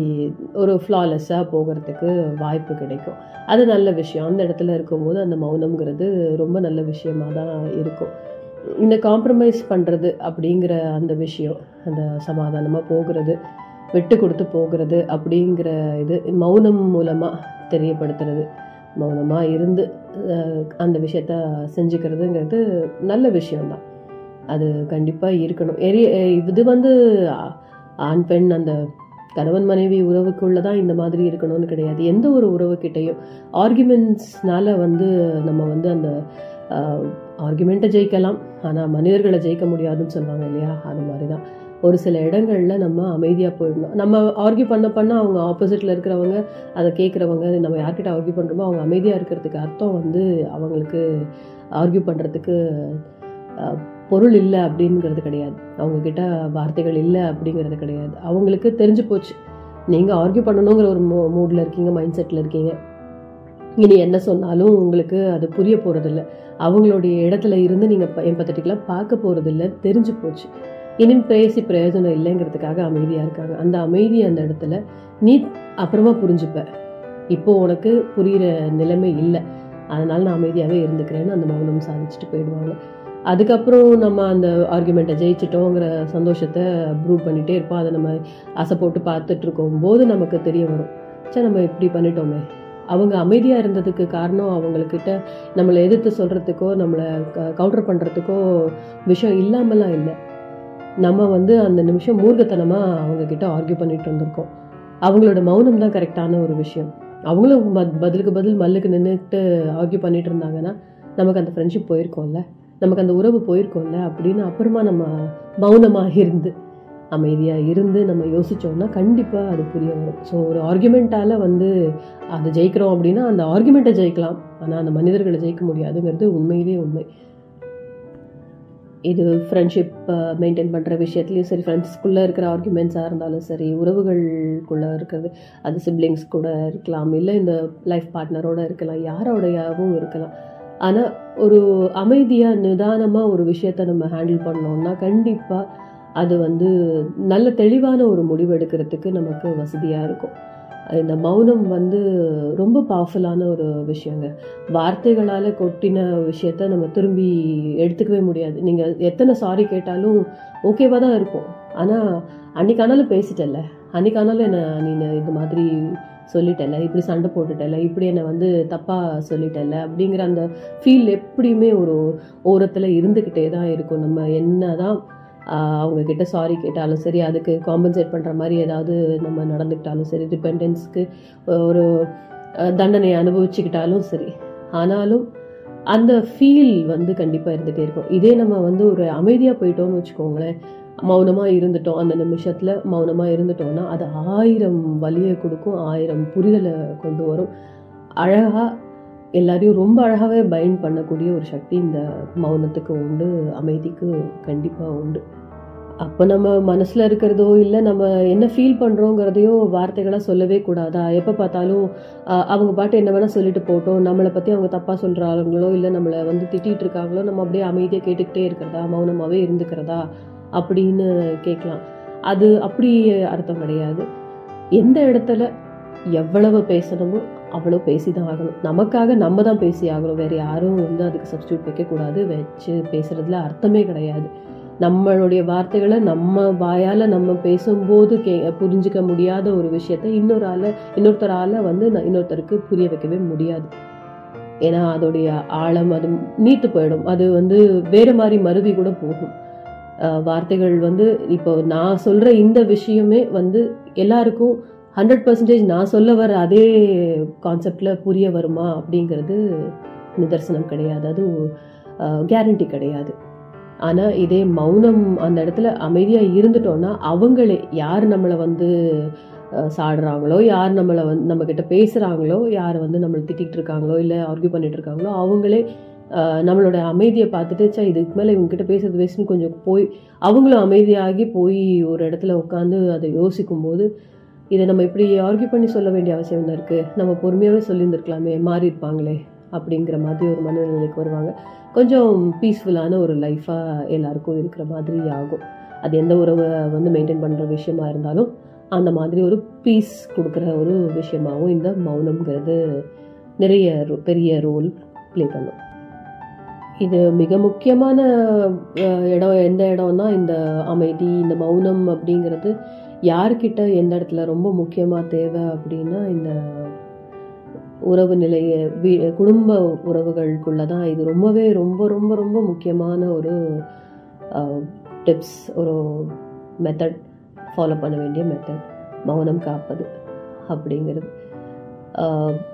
ஒரு ஃப்ளாலெஸ்ஸாக போகிறதுக்கு வாய்ப்பு கிடைக்கும். அது நல்ல விஷயம். அந்த இடத்துல இருக்கும்போது அந்த மௌனம்ங்கிறது ரொம்ப நல்ல விஷயமா தான் இருக்கும். இந்த காம்ப்ரமைஸ் பண்ணுறது அப்படிங்கிற அந்த விஷயம் அந்த சமாதானமாக போகிறது விட்டு கொடுத்து போகிறது அப்படிங்கிற இது மௌனம் மூலமாக தெரியப்படுத்துறது. மௌனமாக இருந்து அந்த விஷயத்த செஞ்சுக்கிறதுங்கிறது நல்ல விஷயம்தான். அது கண்டிப்பாக இருக்கணும். எரி இது வந்து ஆண் பெண் அந்த கணவன் மனைவி உறவுக்குள்ள தான் இந்த மாதிரி இருக்கணும்னு கிடையாது. எந்த ஒரு உறவுக்கிட்டையும் ஆர்குமெண்ட்ஸ்னால வந்து நம்ம வந்து அந்த ஆர்குமெண்ட்டை ஜெயிக்கலாம். ஆனால் மனிதர்களை ஜெயிக்க முடியாதுன்னு சொல்லுவாங்க இல்லையா? அது மாதிரி தான் ஒரு சில இடங்களில் நம்ம அமைதியாக போயிடணும். நம்ம ஆர்கியூ பண்ண பண்ண அவங்க ஆப்போசிட்டில் இருக்கிறவங்க அதை கேட்குறவங்க நம்ம யார்கிட்ட ஆர்கியூ பண்ணுறோமோ அவங்க அமைதியாக இருக்கிறதுக்கு அர்த்தம் வந்து அவங்களுக்கு ஆர்கியூ பண்ணுறதுக்கு பொருள் இல்லை அப்படிங்கிறது கிடையாது. அவங்கக்கிட்ட வார்த்தைகள் இல்லை அப்படிங்கிறது கிடையாது. அவங்களுக்கு தெரிஞ்சு போச்சு. நீங்கள் ஆர்கியூ பண்ணணுங்கிற ஒரு மூ மூடில் இருக்கீங்க மைண்ட் செட்டில் இருக்கீங்க. இனி என்ன சொன்னாலும் உங்களுக்கு அது புரிய போகிறதில்ல அவங்களுடைய இடத்துல இருந்து நீங்கள் எம்பத்தட்டிக்கெலாம் பார்க்க போகிறதில்ல தெரிஞ்சு போச்சு. இனிம் பேசி பிரயோஜனம் இல்லைங்கிறதுக்காக அமைதியாக இருக்காங்க. அந்த அமைதியை அந்த இடத்துல நீ அப்புறமா புரிஞ்சுப்ப. இப்போ உனக்கு புரிகிற நிலைமை இல்லை. அதனால நான் அமைதியாகவே இருந்துக்கிறேன்னு அந்த மௌனம் சாதிச்சுட்டு போயிடுவாங்க. அதுக்கப்புறம் நம்ம அந்த ஆர்குமெண்ட்டை ஜெயிச்சிட்டோங்கிற சந்தோஷத்தை ப்ரூவ் பண்ணிகிட்டே இருப்போம். அதை நம்ம ஆசை போட்டு பார்த்துட்டு இருக்கும்போது நமக்கு தெரிய வரும். சே நம்ம இப்படி பண்ணிட்டோமே. அவங்க அமைதியாக இருந்ததுக்கு காரணம் அவங்கக்கிட்ட நம்மளை எதிர்த்து சொல்கிறதுக்கோ நம்மளை கவுண்டர் பண்ணுறதுக்கோ விஷயம் இல்லாமலாம் இல்லை. நம்ம வந்து அந்த நிமிஷம் மூர்க்கத்தனமாக அவங்கக்கிட்ட ஆர்கியூ பண்ணிட்டு இருந்திருக்கோம். அவங்களோட மௌனம் தான் கரெக்டான ஒரு விஷயம். அவங்களும் பத்- பதிலுக்கு பதில் மல்லுக்கு நின்றுட்டு ஆர்கியூ பண்ணிட்டு இருந்தாங்கன்னா நமக்கு அந்த ஃப்ரெண்ட்ஷிப் போயிருக்கோம்ல? நமக்கு அந்த உறவு போயிருக்கோம்ல? அப்படின்னு அப்புறமா நம்ம மௌனமாக இருந்து அமைதியாக இருந்து நம்ம யோசித்தோம்னா கண்டிப்பாக அது புரிய வரும். ஸோ ஒரு ஆர்குமெண்ட்டால் வந்து அதை ஜெயிக்கிறோம் அப்படின்னா அந்த ஆர்குமெண்ட்டை ஜெயிக்கலாம். ஆனால் அந்த மனிதர்களை ஜெயிக்க முடியாதுங்கிறது உண்மையிலேயே உண்மை. இது ஃப்ரெண்ட்ஷிப் மெயின்டைன் uh, பண்ணுற விஷயத்துலையும் சரி ஃப்ரெண்ட்ஸ்குள்ளே இருக்கிற ஆர்குமெண்ட்ஸாக இருந்தாலும் சரி உறவுகளுக்குள்ளே இருக்கிறது அது சிப்ளிங்ஸ் கூட இருக்கலாம் இல்லை இந்த லைஃப் பார்ட்னரோட இருக்கலாம் யாரோடையாவும் இருக்கலாம். ஆனால் ஒரு அமைதியாக நிதானமாக ஒரு விஷயத்தை நம்ம ஹேண்டில் பண்ணோம்னா கண்டிப்பாக அது வந்து நல்ல தெளிவான ஒரு முடிவு எடுக்கிறதுக்கு நமக்கு வசதியாக இருக்கும். இந்த மௌனம் வந்து ரொம்ப பவர்ஃபுல்லான ஒரு விஷயங்க. வார்த்தைகளால் கொட்டின விஷயத்த நம்ம திரும்பி எடுத்துக்கவே முடியாது. நீங்கள் எத்தனை சாரி கேட்டாலும் ஓகேவாக தான் இருக்கும். ஆனால் அன்னைக்கானாலும் பேசிட்டல அன்னைக்கானாலும் என்ன நீ இந்த மாதிரி சொல்லிட்டல இப்படி சண்டை போட்டுட்டல இப்படி என்னை வந்து தப்பாக சொல்லிட்டல அப்படிங்கிற அந்த ஃபீல் எப்படியுமே ஒரு ஓரத்தில் இருந்துக்கிட்டே தான் இருக்கும். நம்ம என்ன தான் அவங்கக்கிட்ட சாரி கேட்டாலும் சரி அதுக்கு காம்பன்சேட் பண்ணுற மாதிரி ஏதாவது நம்ம நடந்துக்கிட்டாலும் சரி டிபெண்டன்ஸ்க்கு ஒரு தண்டனையை அனுபவிச்சுக்கிட்டாலும் சரி. ஆனாலும் அந்த ஃபீல் வந்து கண்டிப்பாக இருந்துகிட்டே இருக்கும். இதே நம்ம வந்து ஒரு அமைதியாக போயிட்டோம்னு வச்சுக்கோங்களேன் மௌனமாக இருந்துட்டோம் அந்த நிமிஷத்தில் மௌனமாக இருந்துட்டோம்னா அது ஆயிரம் வலியை கொடுக்கும் ஆயிரம் புரிதலை கொண்டு வரும். அழகாக எல்லாரையும் ரொம்ப அழகாகவே பைண்ட் பண்ணக்கூடிய ஒரு சக்தி இந்த மௌனத்துக்கு உண்டு அமைதிக்கு கண்டிப்பாக உண்டு. அப்போ நம்ம மனசில் இருக்கிறதோ இல்லை நம்ம என்ன ஃபீல் பண்ணுறோங்கிறதையோ வார்த்தைகளாக சொல்லவே கூடாதா? எப்போ பார்த்தாலும் அவங்க பாட்டு என்ன வேணால் சொல்லிட்டு போட்டோம் நம்மளை பற்றி அவங்க தப்பாக சொல்கிறாங்களோ இல்லை நம்மளை வந்து திட்டிகிட்டு இருக்காங்களோ நம்ம அப்படியே அமைதியாக கேட்டுக்கிட்டே இருக்கிறதா? மௌனமாகவே இருந்துக்கிறதா? அப்படின்னு கேட்கலாம். அது அப்படி அர்த்தம் கிடையாது. எந்த இடத்துல எவ்வளவு பேசணுமோ அவ்வளோ பேசி தான் ஆகணும். நமக்காக நம்ம தான் பேசி ஆகணும். வேறு யாரும் வந்து அதுக்கு சப்ஸ்டியூட் வைக்கக்கூடாது. வச்சு பேசுகிறதுல அர்த்தமே கிடையாது. நம்மளுடைய வார்த்தைகளை நம்ம வாயால் நம்ம பேசும்போது கே புரிஞ்சிக்க முடியாத ஒரு விஷயத்த இன்னொரு ஆளை இன்னொருத்தரால் வந்து இன்னொருத்தருக்கு புரிய வைக்கவே முடியாது. ஏன்னா அதோடைய ஆழம் அது நீத்து போயிடும். அது வந்து வேறு மாதிரி மருவி கூட போகும். வார்த்தைகள் வந்து இப்போ நான் சொல்கிற இந்த விஷயமே வந்து எல்லாருக்கும் ஹண்ட்ரட் பர்சன்டேஜ் நான் சொல்ல வர அதே கான்செப்டில் புரிய வருமா அப்படிங்கிறது நிதர்சனம் கிடையாது. அது கேரண்டி கிடையாது. ஆனால் இதே மௌனம் அந்த இடத்துல அமைதியாக இருந்துட்டோம்னா அவங்களே யார் நம்மளை வந்து சாடுறாங்களோ யார் நம்மளை வந்து நம்மக்கிட்ட பேசுகிறாங்களோ யார் வந்து நம்மளை திட்டிகிட்டு இருக்காங்களோ இல்லை ஆர்கியூ பண்ணிகிட்டு இருக்காங்களோ அவங்களே நம்மளோட அமைதியை பார்த்துட்டு சே இதுக்கு மேலே இவங்ககிட்ட பேசுறது வேஸ்ட்னு கொஞ்சம் போய் அவங்களும் அமைதியாகி போய் ஒரு இடத்துல உட்காந்து அதை யோசிக்கும்போது இதை நம்ம இப்படி ஆர்கியூ பண்ணி சொல்ல வேண்டிய அவசியம் தான் இருக்குது நம்ம பொறுமையாகவே சொல்லியிருந்துருக்கலாமே மாறி இருப்பாங்களே அப்படிங்கிற மாதிரி ஒரு மனநிலைக்கு வருவாங்க. கொஞ்சம் பீஸ்ஃபுல்லான ஒரு லைஃபாக எல்லாருக்கும் இருக்கிற மாதிரி ஆகும். அது எந்த உறவை வந்து மெயின்டைன் பண்ணுற விஷயமா இருந்தாலும் அந்த மாதிரி ஒரு பீஸ் கொடுக்குற ஒரு விஷயமாகவும் இந்த மௌனம்ங்கிறது நிறைய பெரிய ரோல் ப்ளே பண்ணும். இது மிக முக்கியமான இடம் எந்த இடம்னா இந்த அமைதி இந்த மௌனம் அப்படிங்கிறது யார்கிட்ட எந்த இடத்துல ரொம்ப முக்கியமாக தேவை அப்படின்னா இந்த உறவு நிலைய வீ குடும்ப உறவுகளுக்குள்ள தான் இது ரொம்பவே ரொம்ப ரொம்ப ரொம்ப முக்கியமான ஒரு டிப்ஸ் ஒரு மெத்தட் ஃபாலோ பண்ண வேண்டிய மெத்தட் மௌனம் காப்பது அப்படிங்கிறது.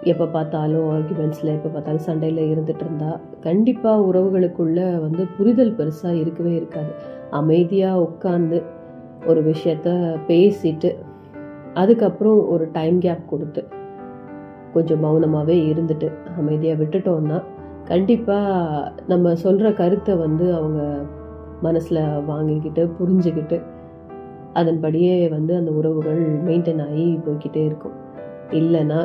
எப்போ பார்த்தாலும் ஆர்குமெண்ட்ஸில் எப்போ பார்த்தாலும் சண்டையில் இருந்துட்டு இருந்தா கண்டிப்பாக உறவுகளுக்குள்ள வந்து புரிதல் பெருசாக இருக்கவே இருக்காது. அமைதியாக உட்காந்து ஒரு விஷயத்த பேசிட்டு அதுக்கப்புறம் ஒரு டைம் கேப் கொடுத்து கொஞ்சம் மௌனமாகவே இருந்துட்டு அமைதியாக விட்டுட்டோம்னா கண்டிப்பாக நம்ம சொல்கிற கருத்தை வந்து அவங்க மனசில் வாங்கிக்கிட்டு புரிஞ்சுக்கிட்டு அதன்படியே வந்து அந்த உறவுகள் மெயின்டைன் ஆகி போய்க்கிட்டே இருக்கும். இல்லைன்னா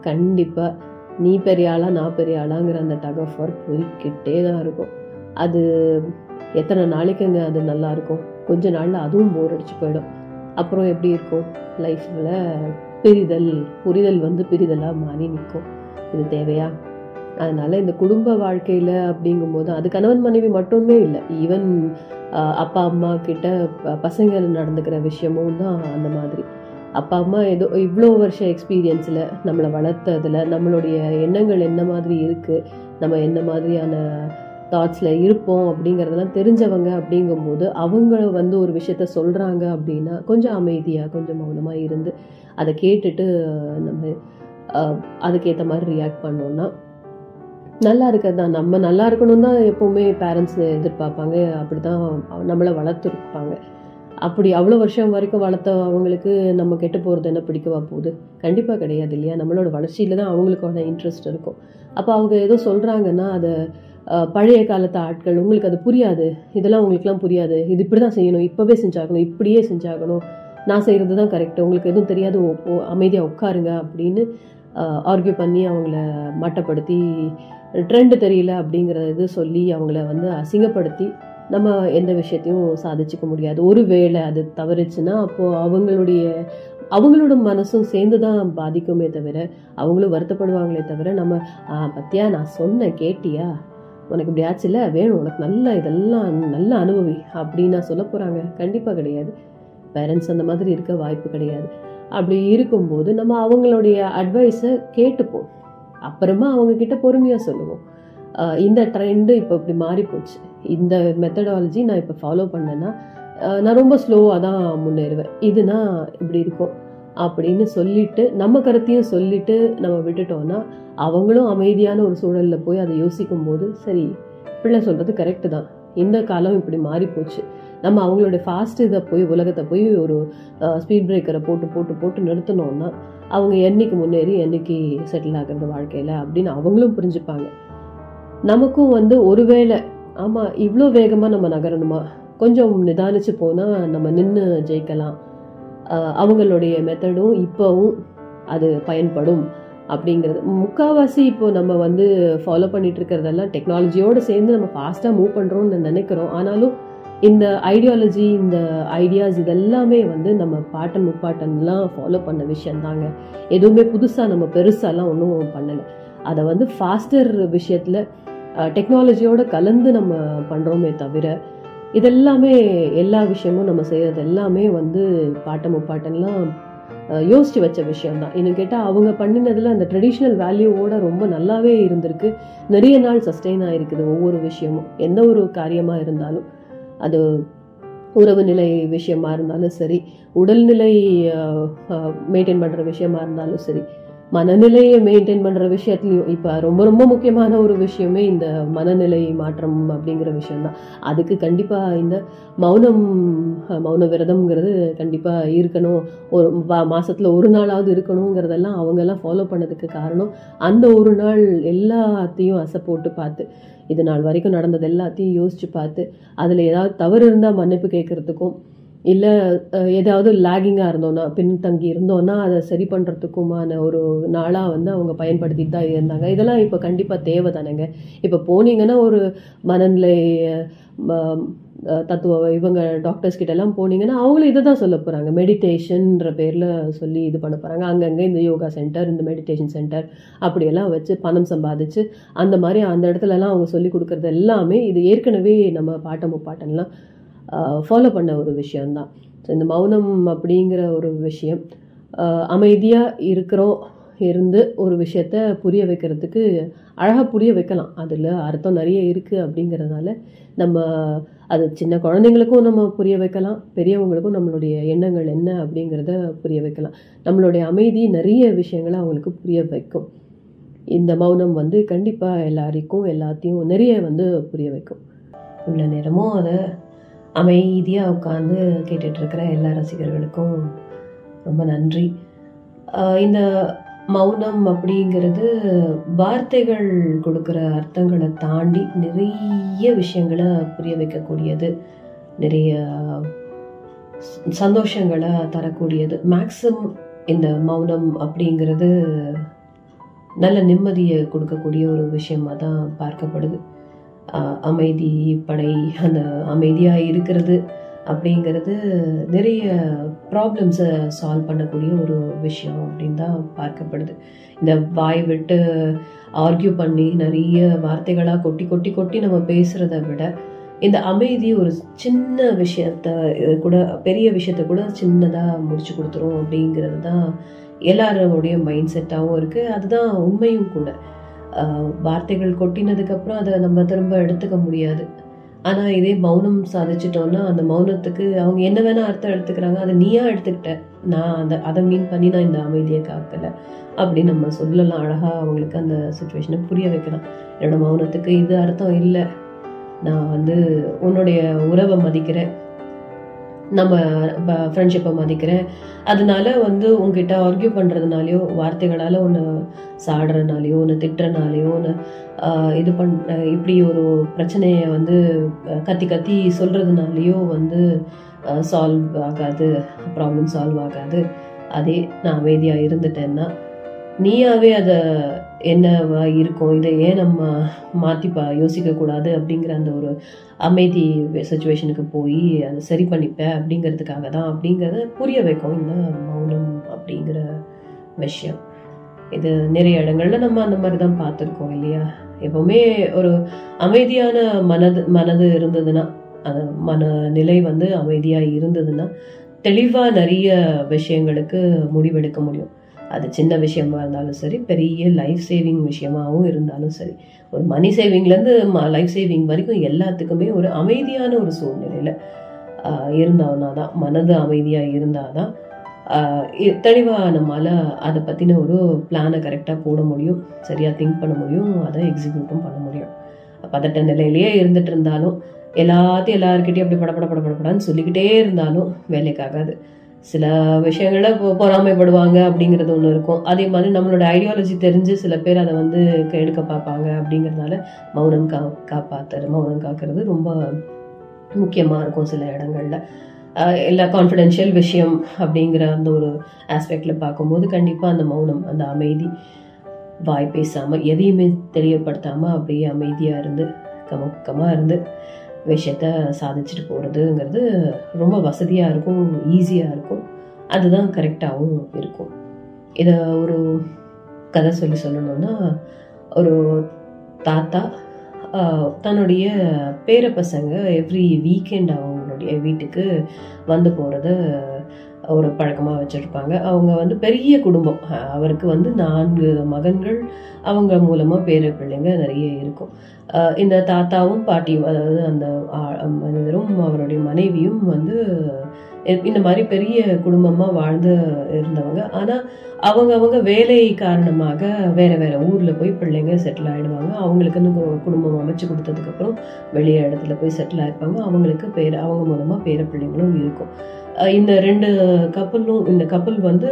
கண்டிப்பாக நீ பெரிய ஆளா நான் பெரிய ஆளாங்கிற அந்த டக் ஆஃப் ஒர்க் போய்கிட்டே தான் இருக்கும். அது எத்தனை நாளைக்குங்க அது நல்லாயிருக்கும் கொஞ்ச நாளில் அதுவும் போர் அடிச்சு போயிடும். அப்புறம் எப்படி இருக்கும்? லைஃப்பில் பிரிதல் புரிதல் வந்து பிரிதலாக மாறி நிற்கும். இது தேவையா? அதனால் இந்த குடும்ப வாழ்க்கையில் அப்படிங்கும்போது அது கணவன் மனைவி மட்டுமே இல்லை ஈவன் அப்பா அம்மா கிட்ட பசங்க நடந்துக்கிற விஷயமும் தான் அந்த மாதிரி. அப்பா அம்மா ஏதோ இவ்வளோ வருஷம் எக்ஸ்பீரியன்ஸில் நம்மளை வளர்த்ததில் நம்மளுடைய எண்ணங்கள் என்ன மாதிரி இருக்குது நம்ம என்ன மாதிரியான தாட்ஸில் இருப்போம் அப்படிங்கிறதெல்லாம் தெரிஞ்சவங்க அப்படிங்கும்போது அவங்க வந்து ஒரு விஷயத்த சொல்கிறாங்க அப்படின்னா கொஞ்சம் அமைதியாக கொஞ்சம் மௌனமாக இருந்து அதை கேட்டுட்டு நம்ம அதுக்கேற்ற மாதிரி ரியாக்ட் பண்ணோம்னா நல்லா இருக்கிறது தான். நம்ம நல்லா இருக்கணும் தான் எப்போவுமே பேரண்ட்ஸ் எதிர்பார்ப்பாங்க. அப்படி தான் நம்மளை வளர்த்துருப்பாங்க. அப்படி அவ்வளோ வருஷம் வரைக்கும் வளர்த்த அவங்களுக்கு நம்ம கெட்டு போகிறது என்ன பிடிக்கவா போகுது? கண்டிப்பாக கிடையாது இல்லையா? நம்மளோட வளர்ச்சியில் தான் அவங்களுக்கான இன்ட்ரெஸ்ட் இருக்கும். அப்போ அவங்க ஏதோ சொல்கிறாங்கன்னா அதை பழைய காலத்து ஆட்கள் உங்களுக்கு அது புரியாது. இதெல்லாம் உங்களுக்குலாம் புரியாது. இது இப்படி தான் செய்யணும். இப்போவே செஞ்சாகணும். இப்படியே செஞ்சாகணும். நான் செய்கிறது தான் கரெக்டு உங்களுக்கு எதுவும் தெரியாது. அமைதியாக உட்காருங்க அப்படின்னு ஆர்கியூ பண்ணி அவங்கள மட்டப்படுத்தி ட்ரெண்டு தெரியல அப்படிங்கிறத இது சொல்லி அவங்கள வந்து அசிங்கப்படுத்தி நம்ம எந்த விஷயத்தையும் சாதிச்சுக்க முடியாது. ஒரு வேளை அது தவறுச்சுன்னா அப்போது அவங்களுடைய அவங்களோட மனசும் சேர்ந்து தான் பாதிக்குமே தவிர அவங்களும் வருத்தப்படுவாங்களே தவிர நம்ம பத்தியா? நான் சொன்னேன் கேட்டியா? உனக்கு இப்படி ஆச்சுல வேணும். உனக்கு நல்லா இதெல்லாம் நல்ல அனுபவி அப்படின்னு சொல்ல போகிறாங்க கண்டிப்பாக கிடையாது. பேரண்ட்ஸ் அந்த மாதிரி இருக்க வாய்ப்பு கிடையாது. அப்படி இருக்கும்போது நம்ம அவங்களுடைய அட்வைஸை கேட்டுப்போம். அப்புறமா அவங்கக்கிட்ட பொறுமையாக சொல்லுவோம். இந்த ட்ரெண்டு இப்போ இப்படி மாறி போச்சு இந்த மெத்தடாலஜி நான் இப்போ ஃபாலோ பண்ணேன்னா நான் ரொம்ப ஸ்லோவாக தான் முன்னேறுவேன். இதுனா இப்படி இருக்கும். அப்படின்னு சொல்லிட்டு நம்ம கருத்தையும் சொல்லிட்டு நம்ம விட்டுட்டோம்னா அவங்களும் அமைதியான ஒரு சூழலில் போய் அதை யோசிக்கும் போது சரி பிள்ளை சொல்கிறது கரெக்டு தான். இந்த காலம் இப்படி மாறி போச்சு. நம்ம அவங்களோட ஃபாஸ்ட் இதை போய் உலகத்தை போய் ஒரு ஸ்பீட் பிரேக்கரை போட்டு போட்டு போட்டு நிறுத்தினோம்னா அவங்க என்னைக்கு முன்னேறி என்னைக்கு செட்டில் ஆகிறது வாழ்க்கையில் அப்படின்னு அவங்களும் புரிஞ்சுப்பாங்க. நமக்கும் வந்து ஒருவேளை ஆமாம் இவ்வளோ வேகமாக நம்ம நகரணுமா? கொஞ்சம் நிதானிச்சு போனால் நம்ம நின்று ஜெயிக்கலாம். அவங்களுடைய மெத்தடும் இப்போவும் அது பயன்படும் அப்படிங்கிறது. முக்கால்வாசி இப்போ நம்ம வந்து ஃபாலோ பண்ணிட்டு இருக்கிறதெல்லாம் டெக்னாலஜியோடு சேர்ந்து நம்ம ஃபாஸ்ட்டாக மூவ் பண்ணுறோம்னு நினைக்கிறோம். ஆனாலும் இந்த ஐடியாலஜி இந்த ஐடியாஸ் இதெல்லாமே வந்து நம்ம பாட்டன் முப்பாட்டன்லாம் ஃபாலோ பண்ண விஷயம்தாங்க எதுவுமே புதுசாக நம்ம பெருசாலாம் ஒன்றும் பண்ணலை. அதை வந்து ஃபாஸ்டர் விஷயத்தில் டெக்னாலஜியோட கலந்து நம்ம பண்ணுறோமே தவிர இதெல்லாமே எல்லா விஷயமும் நம்ம செய்கிறது எல்லாமே வந்து பாட்ட முப்பாட்டன்லாம் யோசித்து யோசிச்சு வச்ச விஷயம்தான். இன்னும் கேட்டால் அவங்க பண்ணினதில் அந்த ட்ரெடிஷ்னல் வேல்யூவோட ரொம்ப நல்லாவே இருந்திருக்கு. நிறைய நாள் சஸ்டெயின் ஆகிருக்குது ஒவ்வொரு விஷயமும். எந்த ஒரு காரியமாக இருந்தாலும். அது உறவு நிலை விஷயமா இருந்தாலும் சரி உடல்நிலை மெயின்டைன் பண்ணுற விஷயமா இருந்தாலும் சரி மனநிலையை மெயின்டைன் பண்ணுற விஷயத்துலையும் இப்போ ரொம்ப ரொம்ப முக்கியமான ஒரு விஷயமே இந்த மனநிலை மாற்றம் அப்படிங்கிற விஷயம்தான். அதுக்கு கண்டிப்பாக இந்த மௌனம் மௌன விரதம்ங்கிறது கண்டிப்பாக இருக்கணும். ஒரு மாதத்தில் ஒரு நாளாவது இருக்கணுங்கிறதெல்லாம் அவங்கெல்லாம் ஃபாலோ பண்ணதுக்கு காரணம் அந்த ஒரு நாள் எல்லாத்தையும் அசை போட்டு பார்த்து இது நாள் வரைக்கும் நடந்தது எல்லாத்தையும் யோசித்து பார்த்து அதில் ஏதாவது தவறு இருந்தால் மன்னிப்பு கேட்கறதுக்கும் இல்லை ஏதாவது லேகிங்காக இருந்தோன்னா பின்தங்கி இருந்தோன்னா அதை சரி பண்ணுறதுக்குமான ஒரு நாளாக வந்து அவங்க பயன்படுத்திட்டு தான் இருந்தாங்க. இதெல்லாம் இப்போ கண்டிப்பாக தேவை தானேங்க இப்போ போனீங்கன்னா ஒரு மனநிலை தத்துவ இவங்க டாக்டர்ஸ் கிட்ட எல்லாம் போனீங்கன்னா அவங்களும் இதை தான் சொல்ல போகிறாங்க மெடிடேஷன்ற பேரில் சொல்லி இது பண்ண போகிறாங்க அங்கங்கே இந்த யோகா சென்டர் இந்த மெடிடேஷன் சென்டர் அப்படியெல்லாம் வச்சு பணம் சம்பாதிச்சு அந்த மாதிரி அந்த இடத்துலலாம் அவங்க சொல்லி கொடுக்குறது எல்லாமே இது ஏற்கனவே நம்ம பாட்டம் முப்பாட்டன்லாம் ஃபாலோ பண்ண ஒரு விஷயந்தான் ஸோ இந்த மௌனம் அப்படிங்கிற ஒரு விஷயம் அமைதியாக இருக்கிறோம் இருந்து ஒரு விஷயத்த புரிய வைக்கிறதுக்கு அழகாக புரிய வைக்கலாம். அதில் அர்த்தம் நிறைய இருக்குது அப்படிங்கிறதுனால நம்ம அது சின்ன குழந்தைங்களுக்கும் நம்ம புரிய வைக்கலாம் பெரியவங்களுக்கும் நம்மளுடைய எண்ணங்கள் என்ன அப்படிங்கிறத புரிய வைக்கலாம். நம்மளுடைய அமைதி நிறைய விஷயங்களை அவங்களுக்கு புரிய வைக்கும். இந்த மௌனம் வந்து கண்டிப்பாக எல்லாருக்கும் எல்லாத்தையும் நிறைய வந்து புரிய வைக்கும். இவ்வளோ நேரமும் அதை அமைதியாக உட்காந்து கேட்டுட்ருக்கிற எல்லா ரசிகர்களுக்கும் ரொம்ப நன்றி. இந்த மௌனம் அப்படிங்கிறது வார்த்தைகள் கொடுக்குற அர்த்தங்களை தாண்டி நிறைய விஷயங்களை புரிய வைக்கக்கூடியது. நிறைய சந்தோஷங்களை தரக்கூடியது. மேக்ஸிமம் இந்த மௌனம் அப்படிங்கிறது நல்ல நிம்மதியை கொடுக்கக்கூடிய ஒரு விஷயமா தான் பார்க்கப்படுது. அமைதி படை அந்த அமைதியாக இருக்கிறது அப்படிங்கிறது நிறைய ப்ராப்ளம்ஸை சால்வ் பண்ணக்கூடிய ஒரு விஷயம் அப்படின்னு தான் பார்க்கப்படுது. இந்த வாய் விட்டு ஆர்கியூ பண்ணி நிறைய வார்த்தைகளாக கொட்டி கொட்டி கொட்டி நம்ம பேசுகிறத விட இந்த அமைதி ஒரு சின்ன விஷயத்த கூட பெரிய விஷயத்த கூட சின்னதாக முடிச்சு கொடுத்துரும் அப்படிங்கிறது தான் எல்லாரோடைய மைண்ட் செட்டாகவும் இருக்குது அதுதான் உண்மையும் கூட. வார்த்தைகள் கொட்டினதுக்கப்புறம் அதை நம்ம திரும்ப எடுத்துக்க முடியாது. ஆனால் இதே மௌனம் சாதிச்சிட்டோம்னா அந்த மௌனத்துக்கு அவங்க என்ன வேணால் அர்த்தம் எடுத்துக்கிறாங்க. அதை நீயா எடுத்துக்கிட்ட? நான் அதை அதை மீன் பண்ணி நான் இந்த அமைதியை காக்கல. அப்படின்னு நம்ம சொல்லலாம். அழகாக அவங்களுக்கு அந்த சுச்சுவேஷனை புரிய வைக்கலாம். என்னோட மௌனத்துக்கு இது அர்த்தம் இல்லை. நான் வந்து உன்னுடைய உறவை மதிக்கிறேன். நம்ம ஃப்ரெண்ட்ஷிப்பை மதிக்கிறேன். அதனால வந்து உங்ககிட்ட ஆர்கியூ பண்ணுறதுனாலையோ வார்த்தைகளால் ஒன்று சாடுறதுனாலையோ ஒன்று திட்டுறனாலையோ ஒன்று இது பண் இப்படி ஒரு பிரச்சனையை வந்து கத்தி கத்தி சொல்கிறதுனாலையோ வந்து சால்வ் ஆகாது ப்ராப்ளம் சால்வ் ஆகாது. அதே நான் அமைதியாக இருந்துட்டேன்னா நீயாவே அதை என்னவா இருக்கும்? இதை ஏன் நம்ம மாற்றி பா யோசிக்கக்கூடாது அப்படிங்கிற அந்த ஒரு அமைதி சுச்சுவேஷனுக்கு போய் அதை சரி பண்ணிப்பேன் அப்படிங்கிறதுக்காக தான் அப்படிங்கிறத புரிய வைக்கும். இந்த மௌனம் அப்படிங்கிற விஷயம். இது நிறைய இடங்கள்ல நம்ம அந்த மாதிரி தான் பார்த்துருக்கோம் இல்லையா? எப்பவுமே ஒரு அமைதியான மனது மனது இருந்ததுன்னா அந்த மனநிலை வந்து அமைதியாக இருந்ததுன்னா தெளிவாக நிறைய விஷயங்களுக்கு முடிவெடுக்க முடியும். அது சின்ன விஷயமா இருந்தாலும் சரி பெரிய லைஃப் சேவிங் விஷயமாகவும் இருந்தாலும் சரி. ஒரு மணி சேவிங்லேருந்து லைஃப் சேவிங் வரைக்கும் எல்லாத்துக்குமே ஒரு அமைதியான ஒரு சூழ்நிலையில் இருந்தானா தான் மனது அமைதியாக இருந்தாதான் தெளிவாக நம்மளால் அதை பற்றின ஒரு பிளானை கரெக்டாக போட முடியும் சரியாக திங்க் பண்ண முடியும் அதை எக்ஸிக்யூட்டும் பண்ண முடியும். பதட்ட நிலையிலேயே இருந்துட்டு இருந்தாலும் எல்லாத்தையும் எல்லாருக்கிட்டையும் அப்படி படப்பட படப்படப்படான்னு சொல்லிக்கிட்டே இருந்தாலும் வேலைக்காகாது சில விஷயங்கள பொ- பொறாமைப்படுவாங்க அப்படிங்கிறது ஒன்று இருக்கும். அதே மாதிரி நம்மளோட ஐடியாலஜி தெரிஞ்சு சில பேர் அதை வந்து எடுக்க பார்ப்பாங்க அப்படிங்கிறதுனால மௌனம் கா காப்பாத்துறது மௌனம் காக்கிறது ரொம்ப முக்கியமாக இருக்கும் சில இடங்கள்ல. எல்லா கான்ஃபிடென்ஷியல் விஷயம் அப்படிங்கிற அந்த ஒரு ஆஸ்பெக்டில் பார்க்கும்போது கண்டிப்பாக அந்த மௌனம் அந்த அமைதி வாய் பேசாமல் எதையுமே தெரியப்படுத்தாமல் அப்படியே அமைதியாக இருந்து கமக்கமாக இருந்து விஷயத்த சாதிச்சுட்டு போகிறதுங்கிறது ரொம்ப வசதியாக இருக்கும் ஈஸியாக இருக்கும். அதுதான் கரெக்டாகவும் இருக்கும். இதை ஒரு கதை சொல்லி சொல்லணும்னா ஒரு தாத்தா தன்னுடைய பேர பசங்க எவ்ரி வீக்கெண்ட் அவங்களுடைய வீட்டுக்கு வந்து போகிறத ஒரு பழக்கமாக வச்சுருப்பாங்க. அவங்க வந்து பெரிய குடும்பம். அவருக்கு வந்து நான்கு மகன்கள். அவங்க மூலமாக பேர பிள்ளைங்க நிறைய இருக்கும். இந்த தாத்தாவும் பாட்டியும் அதாவது அந்த மனிதரும் அவருடைய மனைவியும் வந்து இந்த மாதிரி பெரிய குடும்பமாக வாழ்ந்து இருந்தவங்க. ஆனால் அவங்க அவங்க வேலை காரணமாக வேறு வேறு ஊரில் போய் பிள்ளைங்க செட்டில் ஆகிடுவாங்க அவங்களுக்குன்னு குடும்பம் அமைச்சு கொடுத்ததுக்கப்புறம் வெளியே இடத்துல போய் செட்டில் ஆகிருப்பாங்க அவங்களுக்கு பேர அவங்க மூலமாக பேர பிள்ளைங்களும் இருக்கும். இந்த ரெண்டு கப்பலும் இந்த கப்பல் வந்து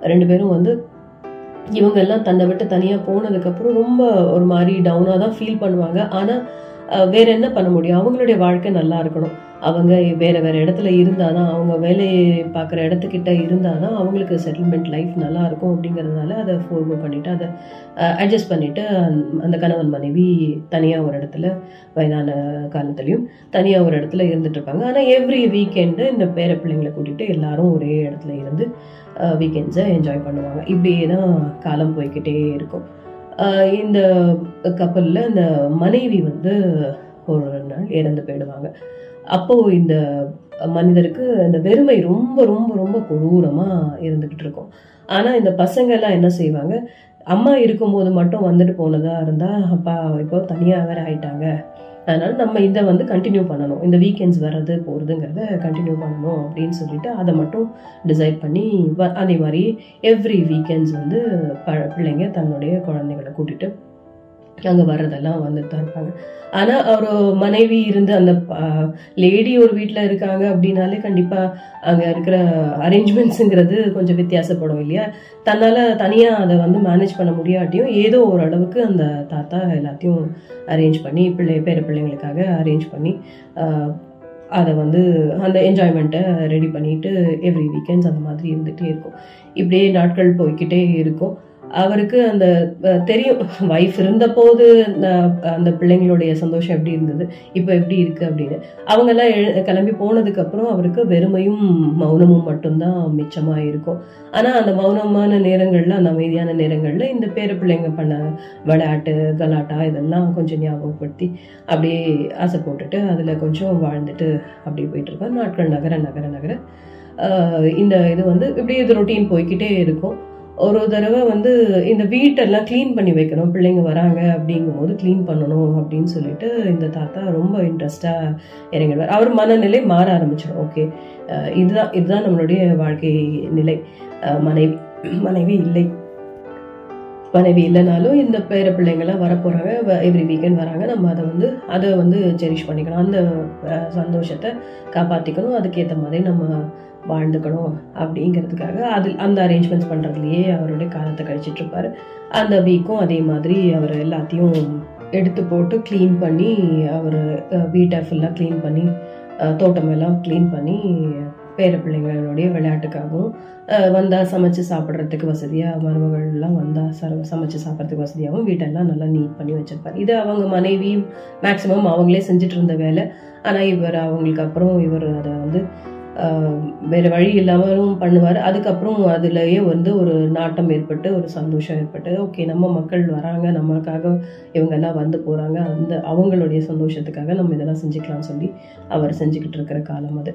ரெண்டு பேரும் வந்து இவங்க எல்லாம் தன்னை விட்டு தனியாக போனதுக்கப்புறம் ரொம்ப ஒரு மாதிரி டவுனாக தான் ஃபீல் பண்ணுவாங்க. ஆனால் வேற என்ன பண்ண முடியும்? அவங்களுடைய வாழ்க்கை நல்லா இருக்கணும். அவங்க வேறு வேறு இடத்துல இருந்தாதான் அவங்க வேலையை பார்க்குற இடத்துக்கிட்ட இருந்தால் தான் அவங்களுக்கு செட்டில்மெண்ட் லைஃப் நல்லாயிருக்கும் அப்படிங்கிறதுனால அப்படிங்கறதுனால அதை ஃபோர்மோ பண்ணிவிட்டு அதை அட்ஜஸ்ட் பண்ணிவிட்டு அந்த- அந்த கணவன் மனைவி தனியாக ஒரு இடத்துல வயதான காலத்துலேயும் தனியாக ஒரு இடத்துல இருந்துட்டு இருப்பாங்க. எவ்ரி வீக்கெண்டு இந்த பேர பிள்ளைங்களை கூட்டிகிட்டு எல்லாரும் ஒரே இடத்துல இருந்து வீக்கெண்ட்ஸை என்ஜாய் பண்ணுவாங்க. இப்படியே தான் காலம் போய்கிட்டே இருக்கும். இந்த கப்பலில் இந்த மனைவி வந்து ஒரு நாள் இறந்து போயிடுவாங்க. அப்போ இந்த மனிதருக்கு இந்த வெறுமை ரொம்ப ரொம்ப ரொம்ப கொடூரமா இருந்துகிட்டு இருக்கும். ஆனா இந்த பசங்க எல்லாம் என்ன செய்வாங்க? அம்மா இருக்கும்போது மட்டும் வந்துட்டு போனதா இருந்தா அப்பா இப்போ தனியாக வேற ஆயிட்டாங்க. அதனால நம்ம இதை வந்து கண்டினியூ பண்ணணும். இந்த வீக்கெண்ட்ஸ் வர்றது போகிறதுங்கிறத கண்டினியூ பண்ணணும் அப்படின்னு சொல்லிட்டு அதை மட்டும் டிசைட் பண்ணி அதே மாதிரி எவ்ரி வீக்கெண்ட்ஸ் வந்து ப பிள்ளைங்க தன்னுடைய குழந்தைகளை கூட்டிட்டு அங்கே வர்றதெல்லாம் வந்துட்டு தான் இருப்பாங்க. ஆனால் ஒரு மனைவி இருந்து அந்த லேடி ஒரு வீட்டில் இருக்காங்க அப்படின்னாலே கண்டிப்பாக அங்கே இருக்கிற அரேஞ்ச்மெண்ட்ஸுங்கிறது கொஞ்சம் வித்தியாசப்படும் இல்லையா? தன்னால் தனியாக அதை வந்து மேனேஜ் பண்ண முடியாட்டியும் ஏதோ ஓரளவுக்கு அந்த தாத்தா எல்லாத்தையும் அரேஞ்ச் பண்ணி பிள்ளை பேர பிள்ளைங்களுக்காக அரேஞ்ச் பண்ணி அதை வந்து அந்த என்ஜாய்மெண்ட்டை ரெடி பண்ணிட்டு எவ்ரி வீக்கெண்ட்ஸ் அந்த மாதிரி இருந்துகிட்டே இருக்கும். இப்படியே நாட்கள் போய்க்கிட்டே இருக்கும். அவருக்கு அந்த தெரியும். வைஃப் இருந்தபோது அந்த- அந்த பிள்ளைங்களுடைய சந்தோஷம் எப்படி இருந்தது? இப்போ எப்படி இருக்கு அப்படின்னு. அவங்க எல்லாம் எழு- கிளம்பி போனதுக்கு அப்புறம் அவருக்கு வெறுமையும் மௌனமும் மட்டும்தான் மிச்சமா இருக்கும் ஆனால் அந்த மௌனமான நேரங்களில் அந்த அமைதியான நேரங்களில் இந்த பேர பிள்ளைங்க பண்ண விளையாட்டு கலாட்டா இதெல்லாம் கொஞ்சம் ஞாபகப்படுத்தி அப்படியே ஆசை போட்டுட்டு அதில் கொஞ்சம் வாழ்ந்துட்டு அப்படியே போயிட்டு நாட்கள் நகர நகர நகர. இந்த இது வந்து இப்படியே இது ரொட்டீன் போய்கிட்டே இருக்கும். ஒரு தடவை வந்து இந்த வீட்டெல்லாம் க்ளீன் பண்ணி வைக்கணும் பிள்ளைங்க வராங்க அப்படிங்கும்போது க்ளீன் பண்ணணும் அப்படின்னு சொல்லிட்டு இந்த தாத்தா ரொம்ப இன்ட்ரெஸ்டாக இறங்கிடுவார். அவர் மனநிலை மாற ஆரம்பிச்சிடும். ஓகே இதுதான் இதுதான் நம்மளுடைய வாழ்க்கை நிலை. மனைவி மனைவி இல்லை. மனைவி இல்லைனாலும் இந்த பேர பிள்ளைங்கள்லாம் வரப்போகிறாங்க எவ்ரி வீக்கெண்ட் வராங்க. நம்ம அதை வந்து அதை வந்து செரிஷ் பண்ணிக்கணும். அந்த சந்தோஷத்தை காப்பாற்றிக்கணும் அதுக்கேற்ற மாதிரி நம்ம வாழ்ந்துக்கணும் அப்படிங்கிறதுக்காக அது அந்த அரேஞ்ச்மெண்ட்ஸ் பண்ணுறதுலையே அவருடைய காலத்தை கழிச்சிட்டு இருப்பார். அந்த வீக்கும் அதே மாதிரி அவர் எல்லாத்தையும் எடுத்து போட்டு க்ளீன் பண்ணி அவர் வீட்டை ஃபுல்லாக க்ளீன் பண்ணி தோட்டமெல்லாம் க்ளீன் பண்ணி பேர பிள்ளைங்களுடைய விளையாட்டுக்காகவும் வந்தால் சமைச்சு சாப்பிட்றதுக்கு வசதியாக மருமகள் எல்லாம் வந்தா சர சமைச்சு சாப்பிட்றதுக்கு வசதியாகவும் வீட்டெல்லாம் நல்லா நீட் பண்ணி வச்சிருப்பாரு. இது அவங்க மனைவி மேக்சிமம் அவங்களே செஞ்சுட்டு இருந்த வேலை. ஆனால் இவர் அவங்களுக்கு அப்புறம் இவர் அதை வந்து வேறு வழி இல்லாமலும் பண்ணுவார். அதுக்கப்புறம் அதுலேயே வந்து ஒரு நாட்டம் ஏற்பட்டு ஒரு சந்தோஷம் ஏற்பட்டு ஓகே நம்ம மக்கள் வராங்க நம்மளுக்காக இவங்கெல்லாம் வந்து போகிறாங்க அந்த அவங்களுடைய சந்தோஷத்துக்காக நம்ம இதெல்லாம் செஞ்சுக்கலாம்னு சொல்லி அவர் செஞ்சுக்கிட்டு இருக்கிற காலம் அது.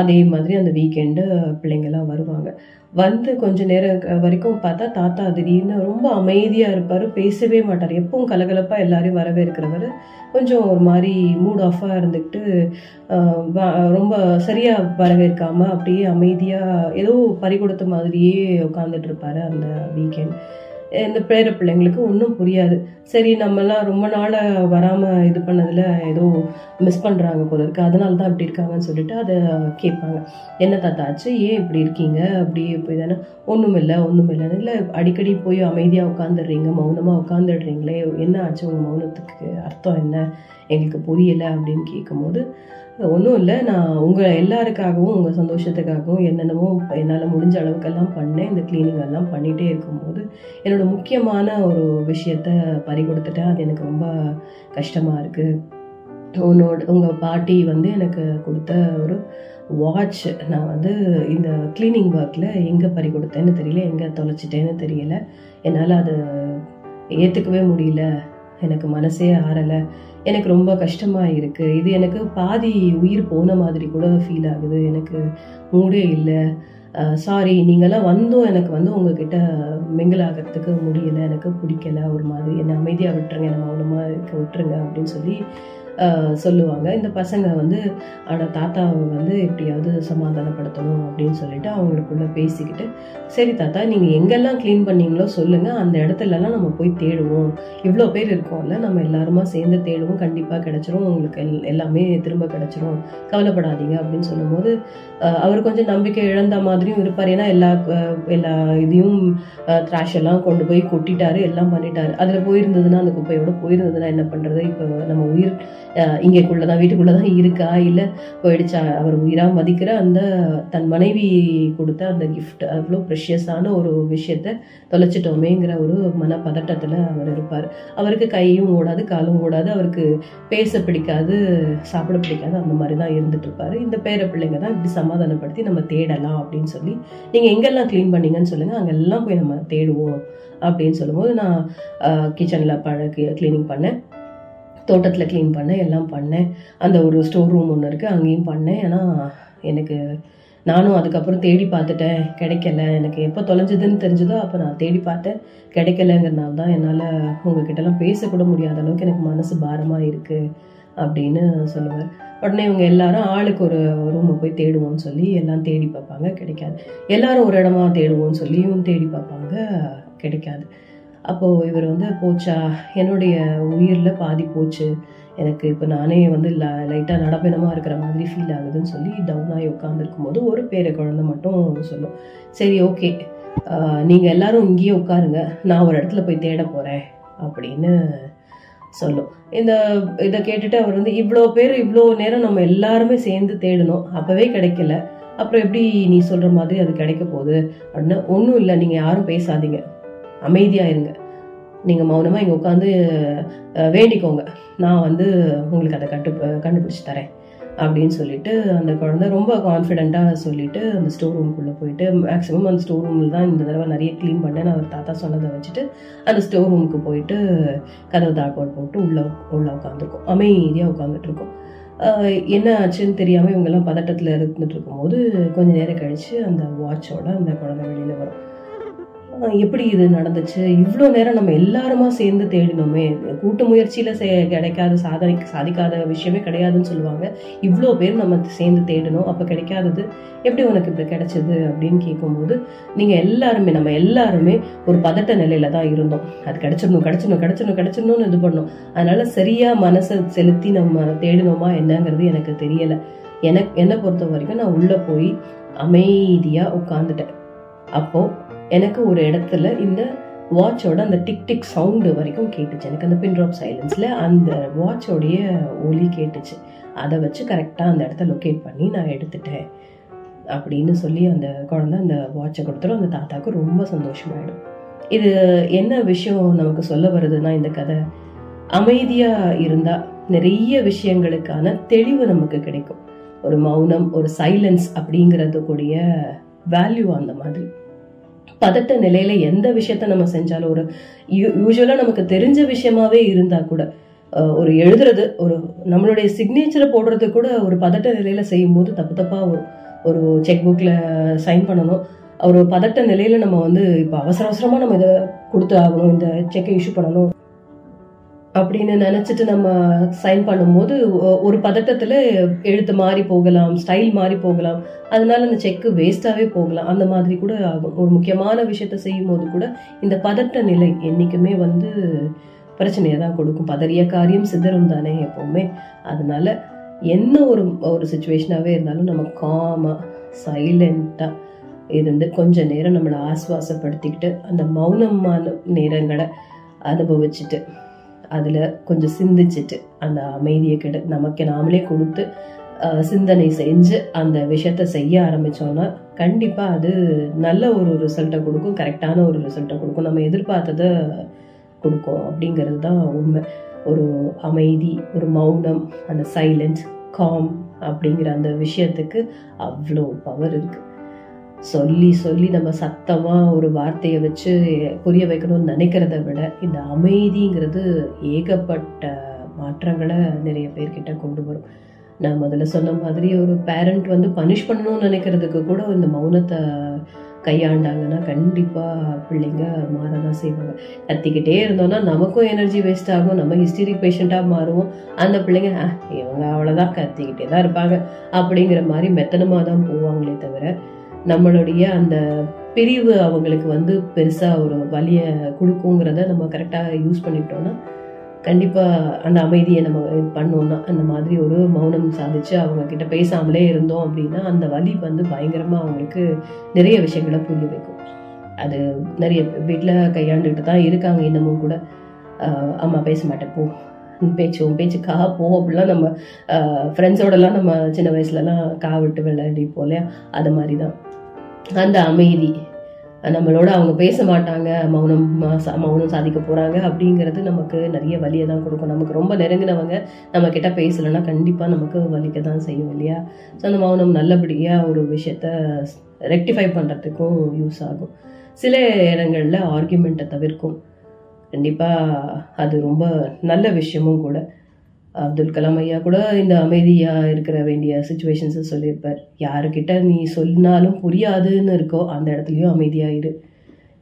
அதே மாதிரி அந்த வீக்கெண்டு பிள்ளைங்கள்லாம் வருவாங்க. வந்து கொஞ்ச நேரம் வரைக்கும் பார்த்தா தாத்தா திடீர்னு ரொம்ப அமைதியாக இருப்பார் பேசவே மாட்டார். எப்பவும் கலகலப்பாக எல்லாரையும் வரவேற்கிறவர். கொஞ்சம் ஒரு மாதிரி மூட் ஆஃபாக இருந்துக்கிட்டு ரொம்ப சரியாக வரவேற்காம அப்படியே அமைதியாக ஏதோ பறி கொடுத்த மாதிரியே உட்காந்துட்டு இருப்பார் அந்த வீக்கெண்ட் இந்த பேர பிள்ளைங்களுக்கு ஒன்றும் புரியாது. சரி நம்மலாம் ரொம்ப நாளாக வராமல் இது பண்ணதில் ஏதோ மிஸ் பண்ணுறாங்க போல இருக்குது அதனால தான் இப்படி இருக்காங்கன்னு சொல்லிட்டு அதை கேட்பாங்க. என்ன தாத்தா ஆச்சு? ஏன் இப்படி இருக்கீங்க? அப்படி போய் தானே? ஒன்றும் இல்லை ஒன்றும் இல்லைன்னு இல்லை அடிக்கடி போய் அமைதியாக உட்காந்துடுறீங்க மௌனமாக உட்காந்துடுறீங்களே என்ன ஆச்சு? உங்கள் மௌனத்துக்கு அர்த்தம் என்ன? எங்களுக்கு புரியலை அப்படின்னு கேட்கும்போது ஒன்றும் இல்லை. நான் உங்கள் எல்லாருக்காகவும் உங்கள் சந்தோஷத்துக்காகவும் என்னென்னமோ என்னால் முடிஞ்ச அளவுக்கெல்லாம் பண்ணேன். இந்த கிளீனிங் எல்லாம் பண்ணிகிட்டே இருக்கும்போது என்னோடய முக்கியமான ஒரு விஷயத்த பறி கொடுத்துட்டேன். அது எனக்கு ரொம்ப கஷ்டமாக இருக்குது உன்னோட உங்கள் பாட்டி வந்து எனக்கு கொடுத்த ஒரு வாட்ச் நான் வந்து இந்த க்ளீனிங் ஒர்க்கில் எங்கே பறி கொடுத்தேன்னு தெரியல எங்கே தொலைச்சிட்டேன்னு தெரியல. என்னால் அதை ஏற்றுக்கவே முடியல. எனக்கு மனசே ஆறலை. எனக்கு ரொம்ப கஷ்டமாக இருக்குது இது எனக்கு பாதி உயிர் போன மாதிரி கூட ஃபீல் ஆகுது. எனக்கு மூடே இல்லை. சாரி நீங்களாம் வந்தும் எனக்கு வந்து உங்ககிட்ட மிங்கிள் ஆகிறதுக்கு முடியலை. எனக்கு பிடிக்கல. ஒரு மாதிரி. என்னை அமைதியாக விட்டுருங்க. என்னை மௌனமாக இருக்க விட்டுருங்க அப்படின்னு சொல்லி சொல்லுவாங்க. இந்த பசங்க வந்து ஆனால் தாத்தாவை வந்து எப்படியாவது சமாதானப்படுத்தணும் அப்படின்னு சொல்லிட்டு அவங்களுக்குள்ள பேசிக்கிட்டு சரி தாத்தா நீங்கள் எங்கெல்லாம் க்ளீன் பண்ணீங்களோ சொல்லுங்கள் அந்த இடத்துலலாம் நம்ம போய் தேடுவோம். இவ்வளோ பேர் இருக்கோம்ல நம்ம எல்லாருமா சேர்ந்து தேடுவோம். கண்டிப்பாக கிடச்சிரும். உங்களுக்கு எல்- எல்லாமே திரும்ப கிடச்சிரும். கவலைப்படாதீங்க அப்படின்னு சொல்லும்போது அவர் கொஞ்சம் நம்பிக்கை இழந்த மாதிரியும் இருப்பார். ஏன்னா எல்லா எல்லா இதையும் த்ராஷ் எல்லாம் கொண்டு போய் கொட்டிட்டாரு எல்லாம் பண்ணிட்டாரு. அதில் போயிருந்ததுன்னா அந்த குப்பையோட போயிருந்ததுன்னா என்ன பண்ணுறது இப்போ நம்ம உயிர் இங்கேள்ளே தான் வீட்டுக்குள்ளே தான் இருக்கா இல்லை போயிடுச்சா? அவர் உயிராக மதிக்கிற அந்த தன் மனைவி கொடுத்த அந்த கிஃப்ட் அவ்வளோ ப்ரெஷியஸான ஒரு விஷயத்த தொலைச்சிட்டோமேங்கிற ஒரு மன பதட்டத்தில் அவர் இருப்பார். அவருக்கு கையும் ஓடாது காலும் ஓடாது அவருக்கு பேச பிடிக்காது சாப்பிட பிடிக்காது அந்த மாதிரி தான் இருந்துட்டு இருப்பாரு இந்த பேர பிள்ளைங்க தான் இப்படி சமாதானப்படுத்தி நம்ம தேடலாம் அப்படின்னு சொல்லி நீங்கள் எங்கெல்லாம் க்ளீன் பண்ணீங்கன்னு சொல்லுங்கள் அங்கெல்லாம் போய் நம்ம தேடுவோம் அப்படின்னு சொல்லும்போது நான் கிச்சனில் பழ க்ளீனிங் பண்ணேன். தோட்டத்தில் க்ளீன் பண்ணேன் எல்லாம் பண்ணேன். அந்த ஒரு ஸ்டோர் ரூம் ஒன்று இருக்குது அங்கேயும் பண்ணேன். ஏன்னா எனக்கு நானும் அதுக்கப்புறம் தேடி பார்த்துட்டேன் கிடைக்கல. எனக்கு எப்போ தொலைஞ்சதுன்னு தெரிஞ்சதோ அப்போ நான் தேடி பார்த்தேன். கிடைக்கலங்கிறனால தான் என்னால் உங்ககிட்டலாம் பேசக்கூட முடியாத அளவுக்கு எனக்கு மனசு பாரமாக இருக்குது அப்படின்னு சொல்லுவார். உடனே இவங்க எல்லாரும் ஆளுக்கு ஒரு ரூமை போய் தேடுவோம்னு சொல்லி எல்லாம் தேடி பார்ப்பாங்க கிடைக்காது. எல்லாரும் ஒரு இடமா தேடுவோம்னு சொல்லியும் தேடி பார்ப்பாங்க கிடைக்காது. அப்போது இவர் வந்து போச்சா? என்னுடைய உயிரில் பாதி போச்சு. எனக்கு இப்போ நானே வந்து லைட்டாக நடப்பினமாக இருக்கிற மாதிரி ஃபீல் ஆகுதுன்னு சொல்லி டவுன் ஆகி உட்காந்துருக்கும் போது ஒரு பேரை குழந்தை மட்டும் சொல்லும். சரி ஓகே நீங்கள் எல்லாரும் இங்கேயே உட்காருங்க. நான் ஒரு இடத்துல போய் தேட போகிறேன் அப்படின்னு சொல்லும். இந்த இதை கேட்டுட்டு அவர் வந்து இவ்வளோ பேர் இவ்வளோ நேரம் நம்ம எல்லாருமே சேர்ந்து தேடணும். அப்போவே கிடைக்கல. அப்புறம் எப்படி நீ சொல்கிற மாதிரி அது கிடைக்க போகுது? அப்படின்னா. ஒன்றும் இல்லை. நீங்கள் யாரும் பேசாதீங்க. அமைதியாக இருங்க. நீங்கள் மௌனமாக இங்கே உட்காந்து வேண்டிக்கோங்க. நான் வந்து உங்களுக்கு அதை கட்டு கண்டுபிடிச்சி தரேன் அப்படின்னு சொல்லிட்டு அந்த குழந்தை ரொம்ப கான்ஃபிடென்ட்டாக சொல்லிட்டு அந்த ஸ்டோர் ரூம்குள்ளே போயிட்டு மேக்ஸிமம் அந்த ஸ்டோர் ரூமில் தான் இந்த தடவை நிறைய க்ளீன் பண்ணேன் அவர் தாத்தா சொன்னதை வச்சுட்டு அந்த ஸ்டோர் ரூமுக்கு போயிட்டு கதவு தாக்கோட் போட்டு உள்ளே உள்ளே உட்காந்துருக்கோம் அமைதியாக உட்காந்துட்ருக்கோம் என்ன ஆச்சுன்னு தெரியாமல் இவங்கெல்லாம் பதட்டத்தில் இருந்துட்டு இருக்கும்போது கொஞ்ச நேரம் கழித்து அந்த வாட்சோட அந்த குழந்தை வெளியில் வரும். எப்படி இது நடந்துச்சு? இவ்வளோ நேரம் நம்ம எல்லாருமா சேர்ந்து தேடினோமே. கூட்டு முயற்சியில் சே கிடைக்காத சாதனை சாதிக்காத விஷயமே கிடையாதுன்னு சொல்லுவாங்க. இவ்வளோ பேர் நம்ம சேர்ந்து தேடினோம். அப்போ கிடைக்காதது எப்படி உனக்கு இப்படி கிடைச்சது அப்படின்னு கேட்கும்போது நீங்கள் எல்லாருமே நம்ம எல்லாருமே ஒரு பதட்ட நிலையில தான் இருந்தோம். அது கிடைச்சிடணும் கிடைச்சிடணும் கிடைச்சிடணும் கிடைச்சிடணும்னு இது பண்ணோம். அதனால சரியாக மனசை செலுத்தி நம்ம தேடினோமா என்னங்கிறது எனக்கு தெரியலை. எனக்கு என்னை பொறுத்த வரைக்கும் நான் உள்ளே போய் அமைதியாக உட்காந்துட்டேன் அப்போது எனக்கு ஒரு இடத்துல இந்த வாட்சோட அந்த டிக் டிக் சவுண்டு வரைக்கும் கேட்டுச்சு. எனக்கு அந்த பின் ட்ராப் சைலன்ஸில் அந்த வாட்சோடைய ஒலி கேட்டுச்சு. அதை வச்சு கரெக்டாக அந்த இடத்த லொக்கேட் பண்ணி நான் எடுத்துட்டேன். அப்படின்னு சொல்லி அந்த குழந்த அந்த வாட்சை கொடுத்துரும். அந்த தாத்தாவுக்கு ரொம்ப சந்தோஷமாயிடும். இது என்ன விஷயம் நமக்கு சொல்ல வருதுன்னா இந்த கதை அமைதியாக இருந்தால் நிறைய விஷயங்களுக்கான தெளிவு நமக்கு கிடைக்கும். ஒரு மௌனம் ஒரு சைலன்ஸ் அப்படிங்கிறது கூடிய வேல்யூ அந்த மாதிரி. பதட்ட நிலையில எந்த விஷயத்த நம்ம செஞ்சாலும் ஒரு யூஸ்வலா நமக்கு தெரிஞ்ச விஷயமாவே இருந்தா கூட ஒரு எழுதுறது ஒரு நம்மளுடைய சிக்னேச்சரை போடுறது கூட ஒரு பதட்ட நிலையில செய்யும் போது தப்பு தப்பா ஒரு ஒரு செக் புக்ல சைன் பண்ணணும். ஒரு பதட்ட நிலையில நம்ம வந்து இப்போ அவசர அவசரமா நம்ம இதை கொடுத்து ஆகணும் இந்த செக்கை இஷ்யூ பண்ணணும். அப்படின்னு நினச்சிட்டு நம்ம சைன் பண்ணும்போது ஒ- ஒரு பதட்டத்தில் எழுத்து மாறி போகலாம் ஸ்டைல் மாறி போகலாம். அதனால அந்த செக்கு வேஸ்ட்டாகவே போகலாம். அந்த மாதிரி கூட ஆகும். ஒரு முக்கியமான விஷயத்த செய்யும் போது கூட இந்த பதட்ட நிலை என்றைக்குமே வந்து பிரச்சனையை தான் கொடுக்கும். பதறிய காரியம் சிதறும் தானே எப்போவுமே. அதனால என்ன ஒரு ஒரு சுச்சுவேஷனாகவே இருந்தாலும் நம்ம காமாக சைலண்ட்டாக இருந்து கொஞ்ச நேரம் நம்மளை ஆஸ்வாசப்படுத்திக்கிட்டு அந்த மௌனமான நேரங்களை அனுபவிச்சுட்டு அதில் கொஞ்சம் சிந்திச்சுட்டு அந்த அமைதியை கெடு நமக்கு நாமளே கொடுத்து சிந்தனை செஞ்சு அந்த விஷயத்த செய்ய ஆரம்பித்தோன்னா கண்டிப்பாக அது நல்ல ஒரு ரிசல்ட்டை கொடுக்கும் கரெக்டான ஒரு ரிசல்ட்டை கொடுக்கும். நம்ம எதிர்பார்த்ததை கொடுக்கும் அப்படிங்கிறது தான் உண்மை. ஒரு அமைதி ஒரு மௌனம் அந்த சைலன்ஸ் காம் அப்படிங்கிற அந்த விஷயத்துக்கு அவ்வளோ பவர் இருக்குது சொல்லி சொல்லி நம்ம சத்தமாக ஒரு வார்த்தையை வச்சு புரிய வைக்கணும்னு நினைக்கிறத விட இந்த அமைதிங்கிறது ஏகப்பட்ட மாற்றங்களை நிறைய பேர்கிட்ட கொண்டு வரும். நான் முதல்ல சொன்ன மாதிரி ஒரு பேரண்ட் வந்து பனிஷ் பண்ணணும்னு நினைக்கிறதுக்கு கூட இந்த மௌனத்தை கையாண்டாங்கன்னா கண்டிப்பாக பிள்ளைங்க மாறதான் செய்வாங்க. கத்திக்கிட்டே இருந்தோம்னா நமக்கும் எனர்ஜி வேஸ்ட் ஆகும் நம்ம ஹிஸ்டரிக் பேஷண்ட்டாக மாறுவோம். அந்த பிள்ளைங்க இவங்க அவ்வளோதான் கத்திக்கிட்டே தான் இருப்பாங்க அப்படிங்கிற மாதிரி மெத்தனமாக தான் போவாங்களே தவிர நம்மளுடைய அந்த பிரிவு அவங்களுக்கு வந்து பெருசாக ஒரு வலியை கொடுக்குங்கிறத நம்ம கரெக்டாக யூஸ் பண்ணிட்டோன்னா கண்டிப்பாக அந்த அமைதியை நம்ம பண்ணோம்னா அந்த மாதிரி ஒரு மௌனம் சாதிச்சு அவங்க கிட்ட பேசாமலே இருந்தோம் அப்படின்னா அந்த வலி வந்து பயங்கரமாக அவங்களுக்கு நிறைய விஷயங்களை புரிய வைக்கும். அது நிறைய வீட்டில் கையாண்டுட்டு தான் இருக்காங்க இன்னமும் கூட. அம்மா பேச மாட்டேன் போ. உன் பேச்சு உன் பேச்சு கா போ அப்படிலாம் நம்ம ஃப்ரெண்ட்ஸோடலாம் நம்ம சின்ன வயசுலலாம் கா விட்டு விளையாடிப்போம் இல்லையா? அது மாதிரி தான் அந்த அமைதி நம்மளோட அவங்க பேச மாட்டாங்க மௌனம் மௌனம் சாதிக்க போகிறாங்க அப்படிங்கிறது நமக்கு நிறைய வலியை தான் கொடுக்கும். நமக்கு ரொம்ப நெருங்கினவங்க நம்ம கிட்ட பேசலைன்னா கண்டிப்பாக நமக்கு வலிக்க தான் செய்யும் இல்லையா? ஸோ அந்த மௌனம் நல்லபடியாக ஒரு விஷயத்த ரெக்டிஃபை பண்ணுறதுக்கும் யூஸ் ஆகும். சில இடங்களில் ஆர்கியூமெண்ட்டை தவிர்க்கும். கண்டிப்பாக அது ரொம்ப நல்ல விஷயமும் கூட. அப்துல் கலாம் ஐயா கூட இந்த அமைதியாக இருக்கிற வேண்டிய சுச்சுவேஷன்ஸை சொல்லியிருப்பார். யாருக்கிட்ட நீ சொன்னாலும் புரியாதுன்னு இருக்கோ அந்த இடத்துலையும் அமைதியாயிரு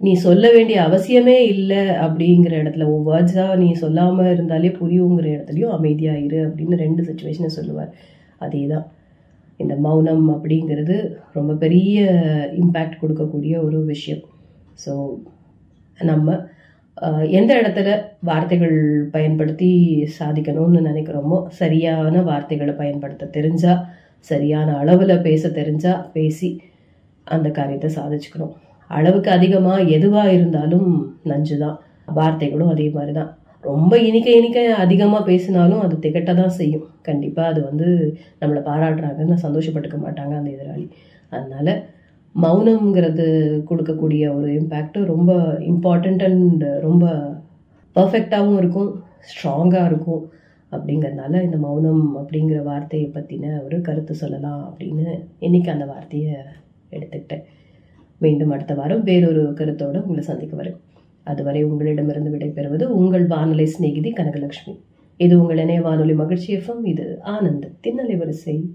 நீ சொல்ல வேண்டிய அவசியமே இல்லை அப்படிங்கிற இடத்துல உன் வேர்ட்ஸாக நீ சொல்லாமல் இருந்தாலே புரியுங்கிற இடத்துலையும் அமைதியாயிரு அப்படின்னு ரெண்டு சுச்சுவேஷனை சொல்லுவார். அதே தான் இந்த மௌனம் அப்படிங்கிறது ரொம்ப பெரிய இம்பேக்ட் கொடுக்கக்கூடிய ஒரு விஷயம். ஸோ நம்ம எந்த இடத்துல வார்த்தைகள் பயன்படுத்தி சாதிக்கணும்னு நினைக்கிறோமோ சரியான வார்த்தைகளை பயன்படுத்த தெரிஞ்சா சரியான அளவில் பேச தெரிஞ்சா பேசி அந்த காரியத்தை சாதிச்சுக்கணும். அளவுக்கு அதிகமாக எதுவாக இருந்தாலும் நஞ்சு தான் வார்த்தைகளும் அதே மாதிரி தான் ரொம்ப இனிக்க இனிக்க அதிகமாக பேசினாலும் அது திகட்ட தான் செய்யும். கண்டிப்பாக அது வந்து நம்மளை பாராட்டுறாங்கன்னு சந்தோஷப்பட்டுக்க மாட்டாங்க அந்த எதிராளி. அதனால மௌனம்ங்கிறது கொடுக்கக்கூடிய ஒரு இம்பேக்ட்டு ரொம்ப இம்பார்ட்டண்ட் அண்ட் ரொம்ப பர்ஃபெக்டாகவும் இருக்கும் ஸ்ட்ராங்காக இருக்கும். அப்படிங்கிறதுனால இந்த மௌனம் அப்படிங்கிற வார்த்தையை பற்றின ஒரு கருத்து சொல்லலாம் அப்படின்னு இன்றைக்கி அந்த வார்த்தையை எடுத்துக்கிட்டேன். மீண்டும் அடுத்த வாரம் வேறொரு கருத்தோடு உங்களை சந்திக்க வரேன். அதுவரை உங்களிடமிருந்து விடைபெறுவது உங்கள் வானொலி சிநேகிதி கனகலட்சுமி. இது உங்கள் இணைய வானொலி மகிழ்ச்சி எஃப்எம் இது ஆனந்த் தின்னலை வரிசை.